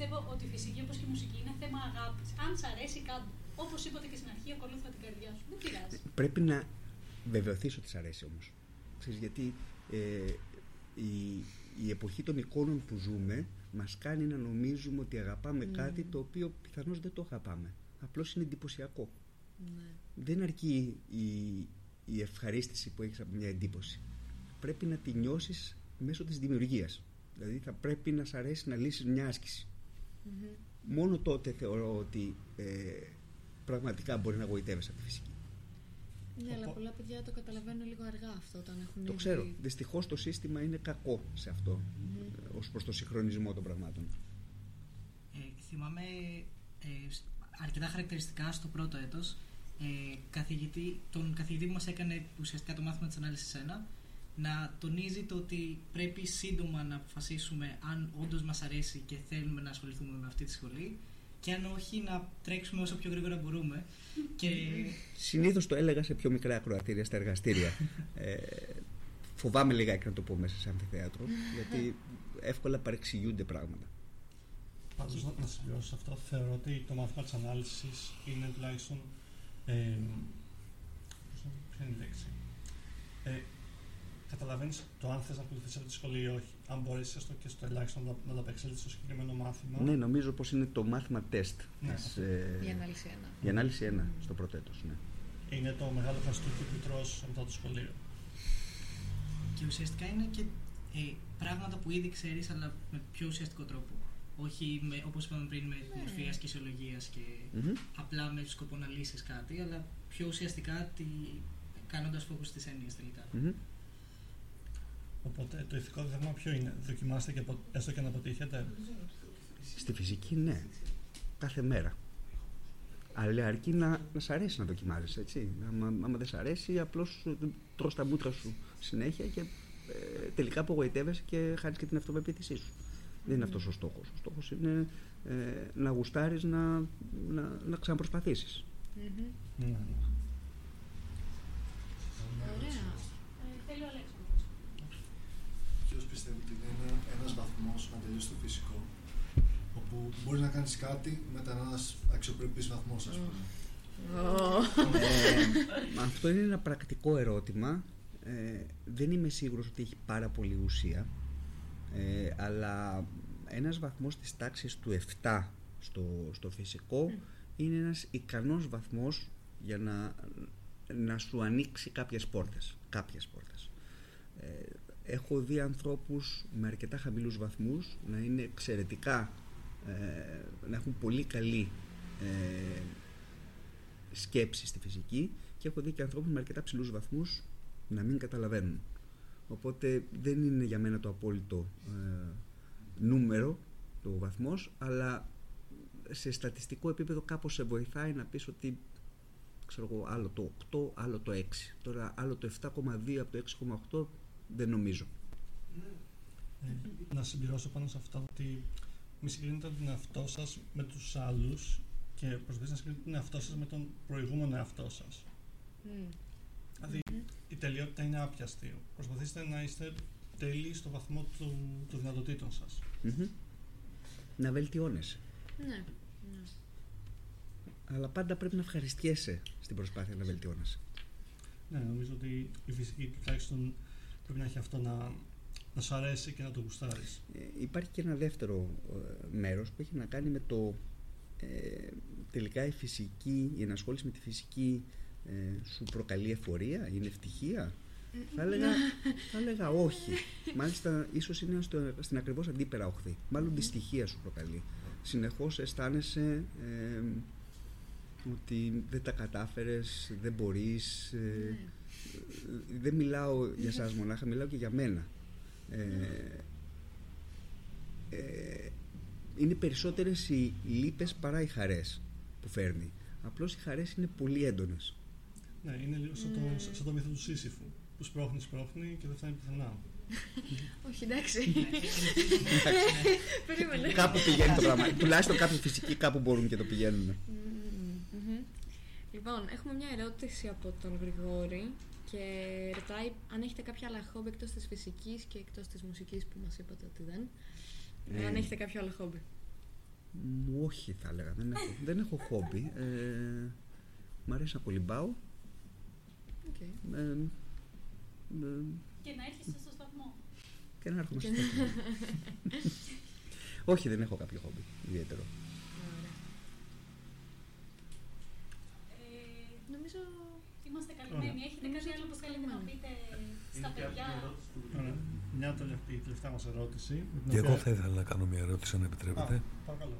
πιστεύω ότι η φυσική όπως και η μουσική είναι θέμα αγάπης. Αν σ' αρέσει κάτι, όπως είπατε και στην αρχή, ακολούθα την καρδιά σου. Δεν πειράζει. πρέπει να βεβαιωθείς ότι σ' αρέσει όμως. Ξέρεις, γιατί ε, η, η εποχή των εικόνων που ζούμε μας κάνει να νομίζουμε ότι αγαπάμε κάτι το οποίο πιθανώς δεν το αγαπάμε. Απλώς είναι εντυπωσιακό. Ναι. Δεν αρκεί η, η ευχαρίστηση που έχεις από μια εντύπωση. Πρέπει να τη νιώσεις μέσω της δημιουργίας. Δηλαδή θα πρέπει να σ' αρέσει να λύσεις μια άσκηση. Μόνο τότε θεωρώ ότι ε, πραγματικά μπορεί να γοητεύεσαι από τη φυσική. Ναι, αλλά πολλά παιδιά το καταλαβαίνουν λίγο αργά αυτό όταν έχουν Το ήδη- ξέρω. Δυστυχώς το σύστημα είναι κακό σε αυτό, ε, ως προς το συγχρονισμό των πραγμάτων. Ε, θυμάμαι ε, σ- αρκετά χαρακτηριστικά στο πρώτο έτος ε, καθηγητή, τον καθηγητή που μας έκανε ουσιαστικά το μάθημα της ανάλυσης 1 να τονίζει το ότι πρέπει σύντομα να αποφασίσουμε αν όντως μας αρέσει και θέλουμε να ασχοληθούμε με αυτή τη σχολή και αν όχι να τρέξουμε όσο πιο γρήγορα μπορούμε και Συνήθως το έλεγα σε πιο μικρά ακροατήρια στα εργαστήρια. Ε, φοβάμαι λιγάκι να το πω μέσα σε αμφιθέατρο, γιατί εύκολα παρεξηγούνται πράγματα. Πάντως να, να συμπληρώσω σε αυτό, θεωρώ ότι το μάθημα της ανάλυσης είναι τουλάχιστον. Ε, πώς να- ποια είναι η λέξη; Ε, Καταλαβαίνεις το αν θες να ακολουθήσεις αυτή τη σχολή ή όχι. Αν μπορέσει έστω και στο ελάχιστο να, να ανταπεξέλθεις στο συγκεκριμένο μάθημα. Ναι, νομίζω πως είναι το μάθημα τεστ. Ναι. της, ε, Η ανάλυση 1. η ανάλυση 1 στο πρώτο έτος, ναι. Είναι το μεγάλο χαστούκι που τρως μετά το σχολείο. Και ουσιαστικά είναι και ε, πράγματα που ήδη ξέρεις αλλά με πιο ουσιαστικό τρόπο. Όχι με, όπως είπαμε πριν με Ναι. μορφή ασκησιολογίας και Μμμ. απλά με σκοπό να λύσεις κάτι, αλλά πιο ουσιαστικά τη, κάνοντας focus στις έννοιες τελικά. Μμμ. Οπότε το ηθικό δίδαγμα ποιο είναι; Δοκιμάστε και απο- έστω και να αποτύχετε. Στη φυσική, ναι. Κάθε μέρα. Αλλά αρκεί να, να σ' αρέσει να δοκιμάζεις, έτσι. Άμα, άμα δεν σ' αρέσει, απλώς ε, τρως τα μούτρα σου συνέχεια και ε, τελικά απογοητεύεσαι και χάνεις και την αυτοπεποίθησή σου. Δεν είναι αυτός ο στόχος. Ο στόχος είναι ε, να γουστάρεις να, να, να ξαναπροσπαθήσεις. Μμμ. Ναι, ναι. Ωραία. Ε, θέλει ο Αλέξανδρος. Ποιος πιστεύει ότι είναι ένας, ένας βαθμός να τελειώσει το φυσικό όπου μπορείς να κάνεις κάτι μετά ένας αξιοπρεπής βαθμός ας πούμε. Ε, αυτό είναι ένα πρακτικό ερώτημα. Ε, δεν είμαι σίγουρος ότι έχει πάρα πολύ ουσία. Ε, αλλά ένας βαθμός της τάξης του 7 στο, στο φυσικό είναι ένας ικανός βαθμός για να, να σου ανοίξει κάποιες πόρτες. Κάποιες πόρτες. Ε, έχω δει ανθρώπους με αρκετά χαμηλούς βαθμούς να είναι εξαιρετικά, ε, να έχουν πολύ καλή ε, σκέψη στη φυσική και έχω δει και ανθρώπους με αρκετά ψηλούς βαθμούς να μην καταλαβαίνουν. Οπότε δεν είναι για μένα το απόλυτο ε, νούμερο το βαθμός, αλλά σε στατιστικό επίπεδο κάπως σε βοηθάει να πεις ότι ξέρω εγώ, άλλο το 8, άλλο το 6. Τώρα άλλο το 7,2 από το 6,8 δεν νομίζω. Ε, να συμπληρώσω πάνω σε αυτό ότι μη συγκρίνετε τον εαυτό σας με τους άλλους και προσπαθείτε να συγκρίνετε τον εαυτό σας με τον προηγούμενο εαυτό σας. Μμ. Δηλαδή η τελειότητα είναι άπιαστη. Προσπαθήστε να είστε τέλειοι στο βαθμό του, των δυνατοτήτων σας. Μμμ. Να βελτιώνεσαι. Ναι. ναι. Αλλά πάντα πρέπει να ευχαριστιέσαι στην προσπάθεια να βελτιώνεσαι. Ναι, νομίζω ότι η φυσική τουλάχιστον πρέπει να έχει αυτό να, να σου αρέσει και να το γουστάρεις. Ε, υπάρχει και ένα δεύτερο ε, μέρος που έχει να κάνει με το ε, τελικά η φυσική, η ενασχόληση με τη φυσική ε, σου προκαλεί εφορία, είναι ευτυχία; Θα έλεγα, θα έλεγα όχι. Μάλιστα, ίσως είναι στο, στην ακριβώς αντίπερα οχθή. Μάλλον δυστυχία σου προκαλεί. Συνεχώς αισθάνεσαι ε, ότι δεν τα κατάφερες, δεν μπορείς. ε, δεν μιλάω για σας μονάχα, μιλάω και για μένα. Ε, ε, είναι περισσότερες οι λύπες παρά οι χαρές που φέρνει. Απλώς οι χαρές είναι πολύ έντονες. Ναι, είναι λίγο σαν, το, σαν το μύθο του Σύσυφου. Που σπρώχνει, σπρώχνει και δεν φτάνει πουθενά. Όχι, εντάξει. Περίμενε. κάπου πηγαίνει το πράγμα. Τουλάχιστον κάποιοι φυσικοί κάπου μπορούν και το πηγαίνουν. Μμμ, μμμ. Λοιπόν, έχουμε μια ερώτηση από τον Γρηγόρη και ρωτάει αν έχετε κάποια άλλα χόμπι εκτός της φυσικής και εκτός της μουσικής που μας είπατε ότι δεν. Ε. Αν έχετε κάποιο άλλο χόμπι. Μου όχι θα έλεγα. Δεν έχω, δεν έχω χόμπι. Ε, μ' αρέσει να κολυμπάω. Οκ. Ε, ε, Και να έρχεσαι στο σταθμό. και να έρχομαι στο σταθμό. όχι, δεν έχω κάποιο χόμπι ιδιαίτερο. Ωραία. Ε, Νομίζω... είμαστε καλυμμένοι. Έχετε κάτι άλλο που θέλετε να πείτε στα παιδιά; Ωραία. Μια τελευταία, η τελευταία μας ερώτηση. με την Και εγώ οποία- θα ήθελα να κάνω μια ερώτηση, αν επιτρέπετε. Α, παρακαλώ.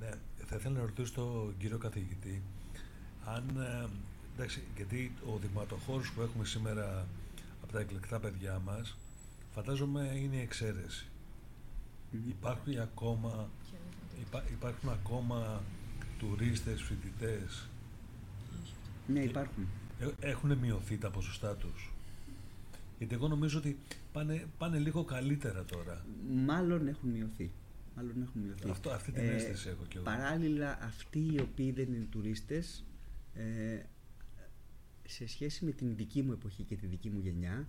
Ναι, θα ήθελα να ρωτήσω τον κύριο καθηγητή αν ε, Εντάξει, γιατί ο δειγματοχώρος που έχουμε σήμερα από τα εκλεκτά παιδιά μας φαντάζομαι είναι η εξαίρεση. Υπάρχουν ακόμα, υπάρχουν ακόμα τουρίστες, φοιτητές. Ναι, υπάρχουν. Ε, έχουν μειωθεί τα ποσοστά τους; Γιατί εγώ νομίζω ότι πάνε, πάνε λίγο καλύτερα τώρα. Μάλλον έχουν μειωθεί. Μάλλον έχουν μειωθεί. Αυτό, αυτή την ε, αίσθηση έχω κι εγώ. Παράλληλα, αυτοί οι οποίοι δεν είναι τουρίστες, ε, σε σχέση με την δική μου εποχή και τη δική μου γενιά,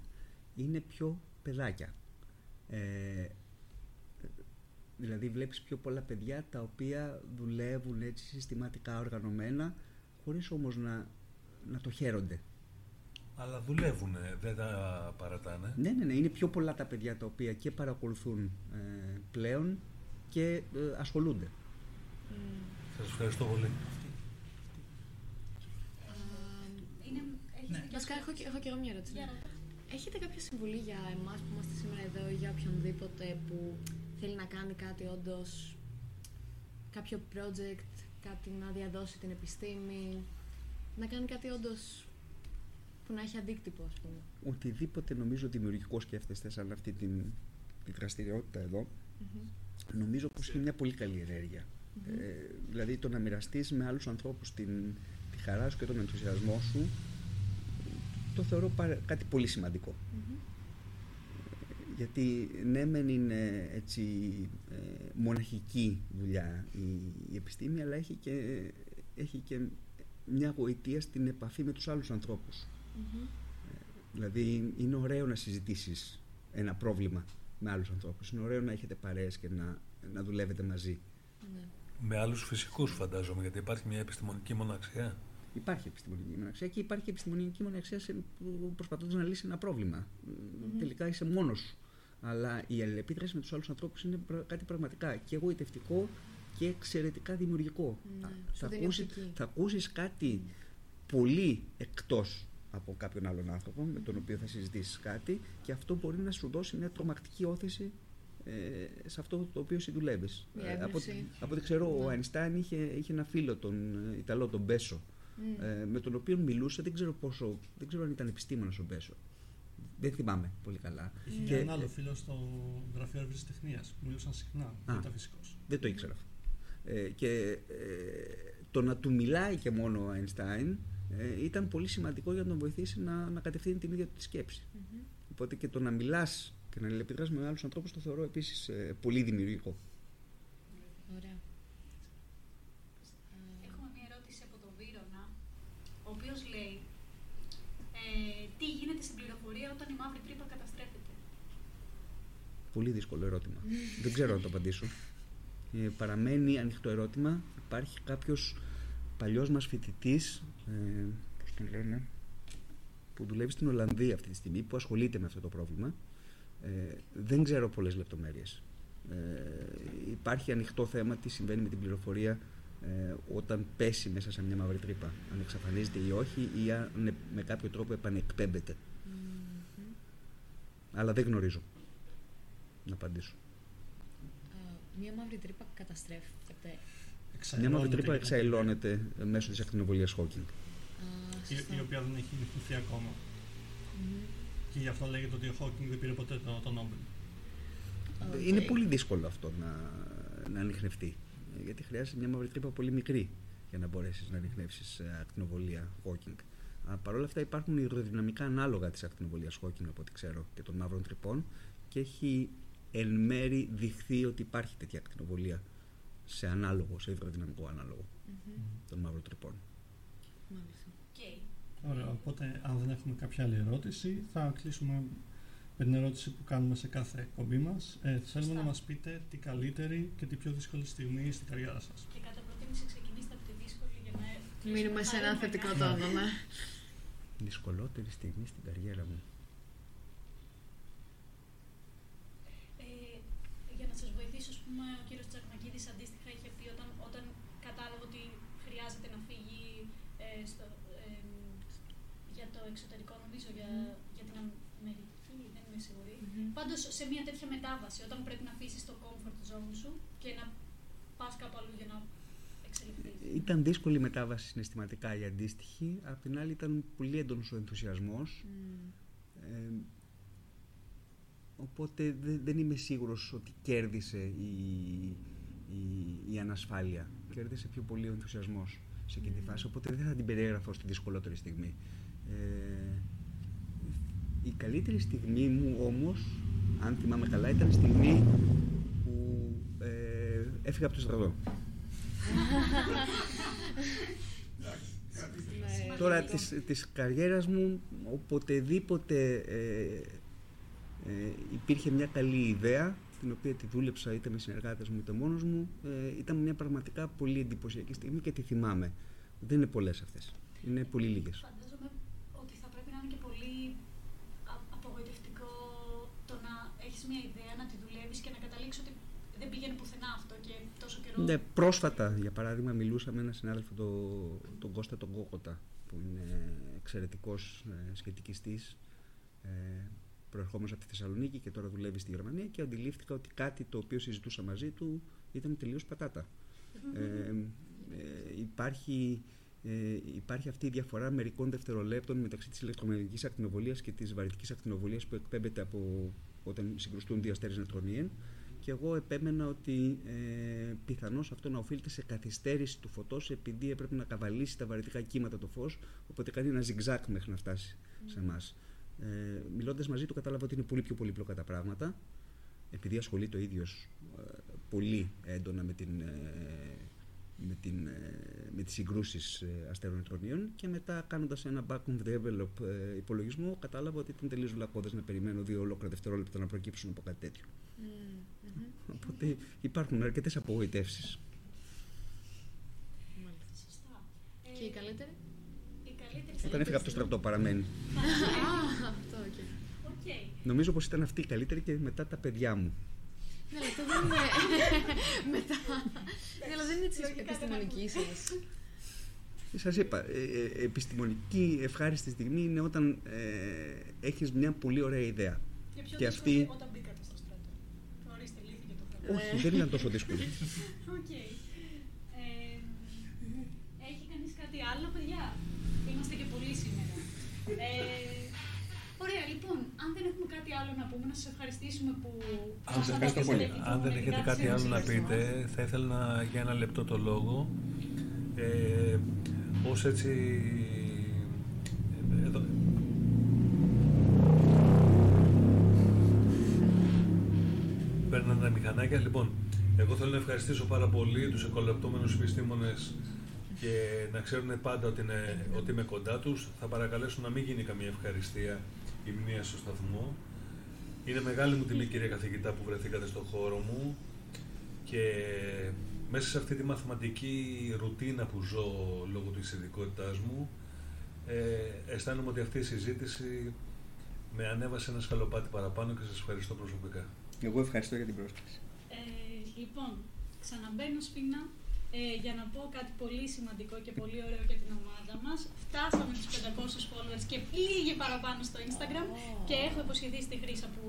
είναι πιο παιδάκια. Ε, δηλαδή βλέπεις πιο πολλά παιδιά τα οποία δουλεύουν έτσι συστηματικά οργανωμένα, χωρίς όμως να, να το χαίρονται. Αλλά δουλεύουν, δεν τα παρατάνε. Ναι, ναι, ναι. Είναι πιο πολλά τα παιδιά τα οποία και παρακολουθούν ε, πλέον και ε, ασχολούνται. Mm. Σας ευχαριστώ πολύ. Είναι, ναι. Βασικά, έχω, έχω και εγώ μια ερώτηση. Έχετε κάποια συμβουλή για εμάς που είμαστε σήμερα εδώ ή για οποιονδήποτε που θέλει να κάνει κάτι όντως, κάποιο project, κάτι να διαδώσει την επιστήμη, να κάνει κάτι όντως που να έχει αντίκτυπο, ας πούμε. Οτιδήποτε νομίζω δημιουργικό σκέφτεστε σαν αυτή την, τη δραστηριότητα εδώ, mm-hmm. νομίζω πως είναι μια πολύ καλή ενέργεια. Mm-hmm. Ε, δηλαδή το να μοιραστείς με άλλους ανθρώπους την, τη χαρά σου και τον ενθουσιασμό σου, το θεωρώ κάτι πολύ σημαντικό. Mm-hmm. Γιατί ναι μεν είναι έτσι ε, μοναχική δουλειά η, η επιστήμη, αλλά έχει και, έχει και μια γοητεία στην επαφή με τους άλλους ανθρώπους. Mm-hmm. Δηλαδή είναι ωραίο να συζητήσεις ένα πρόβλημα με άλλους ανθρώπους. Είναι ωραίο να έχετε παρέες και να, να δουλεύετε μαζί. Ναι. Με άλλους φυσικούς φαντάζομαι, γιατί υπάρχει μια επιστημονική μοναξιά. Υπάρχει επιστημονική μοναξιά και υπάρχει επιστημονική μοναξιά προσπαθώντας να λύσει ένα πρόβλημα. Mm-hmm. Τελικά είσαι μόνος σου. Αλλά η αλληλεπίδραση με τους άλλους ανθρώπους είναι κάτι πραγματικά και εγωιτευτικό και εξαιρετικά δημιουργικό. Ναι, θα, ακούσει, θα ακούσεις κάτι πολύ εκτός από κάποιον άλλον άνθρωπο με τον οποίο θα συζητήσεις κάτι και αυτό μπορεί να σου δώσει μια τρομακτική όθηση ε, σε αυτό το οποίο συντουλεύεις. Ε, από, από ό,τι ξέρω, ο Αϊνστάιν είχε, είχε ένα φίλο, τον ε, Ιταλό, τον Μπέσο, mm. ε, με τον οποίο μιλούσε, δεν ξέρω, πόσο, δεν ξέρω αν ήταν επιστήμονας ο Μπέσο. Δεν θυμάμαι πολύ καλά. Είχε και ένα άλλο φίλο στο γραφείο τεχνίας που μιλούσαν συχνά. Δεν ήταν φυσικός. Δεν το ήξερα αυτό. Ε, και ε, το να του μιλάει και μόνο ο Αϊνστάιν ε, ήταν πολύ σημαντικό για να τον βοηθήσει να, να κατευθύνει την ίδια του τη σκέψη. Mm-hmm. Οπότε και το να μιλάς και να αλληλεπιδράσει με άλλου ανθρώπους το θεωρώ επίσης ε, πολύ δημιουργικό. Ωραία. Έχουμε μια ερώτηση από τον Βίρονα, ο οποίος λέει ε, τι γίνεται στην πληροφορία όταν η μαύρη τρύπα καταστρέφεται; Πολύ δύσκολο ερώτημα. Δεν ξέρω να το απαντήσω. Ε, παραμένει ανοιχτό ερώτημα. Υπάρχει κάποιος παλιός μας φοιτητής, ε, πώς τον λένε, που δουλεύει στην Ολλανδία αυτή τη στιγμή, που ασχολείται με αυτό το πρόβλημα. Ε, δεν ξέρω πολλές λεπτομέρειες. Ε, υπάρχει ανοιχτό θέμα τι συμβαίνει με την πληροφορία ε, όταν πέσει μέσα σε μια μαύρη τρύπα. Αν εξαφανίζεται ή όχι ή αν με κάποιο τρόπο επανεκπέμπεται. Mm-hmm. Αλλά δεν γνωρίζω να απαντήσω. Μια μαύρη τρύπα καταστρέφεται. Μια μαύρη τρύπα εξαϊλώνεται μέσω της ακτινοβολίας Hawking. Η, η οποία δεν έχει λυθεί ακόμα. Mm-hmm. Και γι' αυτό λέγεται ότι ο Hawking δεν πήρε ποτέ το, το Νόμπελ. Okay. Είναι πολύ δύσκολο αυτό να, να ανοιχνευτεί. Γιατί χρειάζεται μια μαύρη τρύπα πολύ μικρή για να μπορέσεις να ανοιχνεύσεις ε, ακτινοβολία Hawking. Παρ' όλα αυτά υπάρχουν υδροδυναμικά ανάλογα της ακτινοβολίας Hawking από ό,τι ξέρω και των μαύρων τρυπών και έχει εν μέρη δειχθεί ότι υπάρχει τέτοια ακτινοβολία σε ανάλογο, σε υδροδυναμικό ανάλογο mm-hmm. των μαύρων τρυπών. Okay. Ωραία, οπότε αν δεν έχουμε κάποια άλλη ερώτηση θα κλείσουμε με την ερώτηση που κάνουμε σε κάθε εκπομπή μας. Ε, θέλουμε να μας πείτε τη καλύτερη και τη πιο δύσκολη στιγμή στην καριέρα σας. Και κατά προτίμηση ξεκινήστε από τη δύσκολη για να μείνουμε σε ένα θετικό τόνο. Ναι. Δυσκολότερη στιγμή στην καριέρα μου. πούμε, ο κύριος Τσακμακίδης αντίστοιχα είχε πει όταν, όταν κατάλαβε ότι χρειάζεται να φύγει ε, στο, ε, για το εξωτερικό, νομίζω, για, για την Αμερική, δεν είμαι σίγουρη. Mm-hmm. Πάντως, σε μια τέτοια μετάβαση, όταν πρέπει να αφήσεις το comfort zone σου και να πας κάπου αλλού για να εξελιχθείς. Ήταν δύσκολη η μετάβαση συναισθηματικά η αντίστοιχη. Απ' την άλλη ήταν πολύ έντονος ο ενθουσιασμός. Ε, οπότε δεν είμαι σίγουρος ότι κέρδισε η, η, η ανασφάλεια. Κέρδισε πιο πολύ ο ενθουσιασμός σε εκείνη τη φάση, οπότε δεν θα την περιέγραφω στη δυσκολότερη στιγμή. Ε, η καλύτερη στιγμή μου όμως, αν θυμάμαι καλά, ήταν η στιγμή που ε, έφυγα από το στρατό. Τώρα της, της καριέρας μου, οποτεδήποτε ε, ε, υπήρχε μια καλή ιδέα, την οποία τη δούλεψα είτε με συνεργάτες μου είτε μόνος μου, ε, ήταν μια πραγματικά πολύ εντυπωσιακή στιγμή και τη θυμάμαι. Δεν είναι πολλές αυτές. Είναι πολύ λίγες. Φαντάζομαι ότι θα πρέπει να είναι και πολύ απογοητευτικό το να έχεις μια ιδέα, να τη δουλεύεις και να καταλήξεις ότι δεν πήγαινε πουθενά αυτό και τόσο καιρό; Ναι, πρόσφατα, για παράδειγμα, μιλούσα με έναν συνάδελφο, τον, τον Κώστα τον Κόκοτα, που είναι εξαιρετικός ε, σχετικιστής, ε, προερχόμενος από τη Θεσσαλονίκη και τώρα δουλεύει στη Γερμανία και αντιλήφθηκα ότι κάτι το οποίο συζητούσα μαζί του ήταν τελείως πατάτα. Ε, ε, υπάρχει, ε, υπάρχει αυτή η διαφορά μερικών δευτερολέπτων μεταξύ της ηλεκτρομαγνητικής ακτινοβολίας και της βαρυτικής ακτινοβολίας που εκπέμπεται από όταν συγκρουστούν δύο αστέρες νετρονίεν και εγώ επέμενα ότι ε, πιθανώς αυτό να οφείλεται σε καθυστέρηση του φωτός επειδή έπρεπε να καβαλήσει τα βαρυτικά κύματα το φως οπότε κάνει ένα ζιγζάκ μέχρι να φτάσει σε εμάς. Ε, Μιλώντας μαζί του, κατάλαβα ότι είναι πολύ πιο πολύπλοκα τα πράγματα. Επειδή ασχολείται ο ίδιος ε, πολύ έντονα με, την, ε, με, την, ε, με τις συγκρούσεις αστέρων νετρονίων και μετά κάνοντας ένα back of develop υπολογισμό κατάλαβα ότι ήταν τελείως βλακώδες να περιμένω δύο ολόκληρα δευτερόλεπτα να προκύψουν από κάτι τέτοιο. Mm-hmm. Οπότε υπάρχουν αρκετές απογοητεύσεις. Σωστά. Και η καλύτερη; Όταν έφυγα από το στρατό παραμένει. Αυτό, οκ. Νομίζω πως ήταν αυτή η καλύτερη και μετά τα παιδιά μου. Ναι, αλλά αυτό δεν είναι. Μετά. Ναι, αλλά δεν είναι τη επιστημονική σας. Σα είπα, ε, ε, επιστημονική ευχάριστη στιγμή είναι όταν ε, έχεις μια πολύ ωραία ιδέα. Και, ποιο και αυτή. Όταν μπήκατε στο στρατό. Ορίστε, λύθηκε το θέμα. Όχι, δεν ήταν τόσο δύσκολο. Οκ. Έχει κανείς κάτι άλλο, παιδιά; Είμαστε και πολλοί σήμερα. Ε, ωραία, λοιπόν, αν δεν έχουμε κάτι άλλο να πούμε, να σας ευχαριστήσουμε που. Σας ευχαριστώ πολύ. Αν δεν έχετε κάτι άλλο να πείτε, θα ήθελα να, για ένα λεπτό το λόγο. Ε, ως έτσι εδώ, παίρνανε τα μηχανάκια. Λοιπόν, εγώ θέλω να ευχαριστήσω πάρα πολύ τους εκολεπτόμενους επιστήμονες και να ξέρουν πάντα ότι, είναι, ότι είμαι κοντά τους. Θα παρακαλέσω να μην γίνει καμία ευχαριστία η μνήμα στο σταθμό. Είναι μεγάλη μου τιμή κύριε καθηγητά που βρεθήκατε στον χώρο μου και μέσα σε αυτή τη μαθηματική ρουτίνα που ζω λόγω της ειδικότητάς μου ε, αισθάνομαι ότι αυτή η συζήτηση με ανέβασε ένα σκαλοπάτι παραπάνω και σας ευχαριστώ προσωπικά. Εγώ ευχαριστώ για την πρόσκληση. Ε, λοιπόν, ξαναμπαίνω σπίνα ε, για να πω κάτι πολύ σημαντικό και πολύ ωραίο για την ομάδα μας. Φτάσαμε στους 500 followers και λίγοι παραπάνω στο Instagram και έχω υποσχεθεί στη Χρύσα που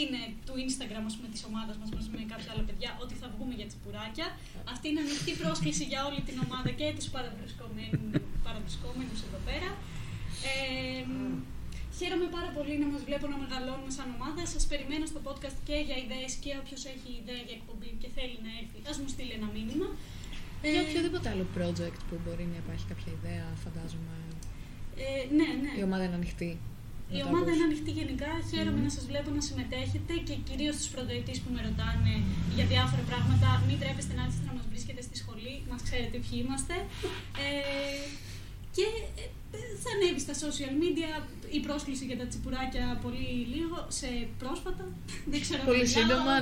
είναι του Instagram ας πούμε, της ομάδας μας μαζί με κάποια άλλα παιδιά ότι θα βγούμε για τσιπουράκια. Αυτή είναι ανοιχτή πρόσκληση για όλη την ομάδα και τους παραβρισκόμενους εδώ πέρα. Ε, Χαίρομαι πάρα πολύ να μας βλέπω να μεγαλώνουμε σαν ομάδα. Σας περιμένω στο podcast και για ιδέες και όποιος έχει ιδέα για εκπομπή και θέλει να έρθει, ας μου στείλει ένα μήνυμα. Για ε, οποιοδήποτε άλλο project που μπορεί να υπάρχει κάποια ιδέα, φαντάζομαι. Ε, ναι, ναι. Η ομάδα είναι ανοιχτή. Η ομάδα είναι ανοιχτή γενικά. Χαίρομαι mm. να σας βλέπω να συμμετέχετε και κυρίως τους πρωτοετής που με ρωτάνε για διάφορα πράγματα. Μην τρέπεστε να έρθετε να μας βρίσκετε στη σχολή. Μας ξέρετε ποιοι είμαστε. Ε, και ε, θα ανέβει στα social media η πρόσκληση για τα τσιπουράκια πολύ λίγο, σε πρόσφατα. Δεν ξέρω πολύ σύντομα,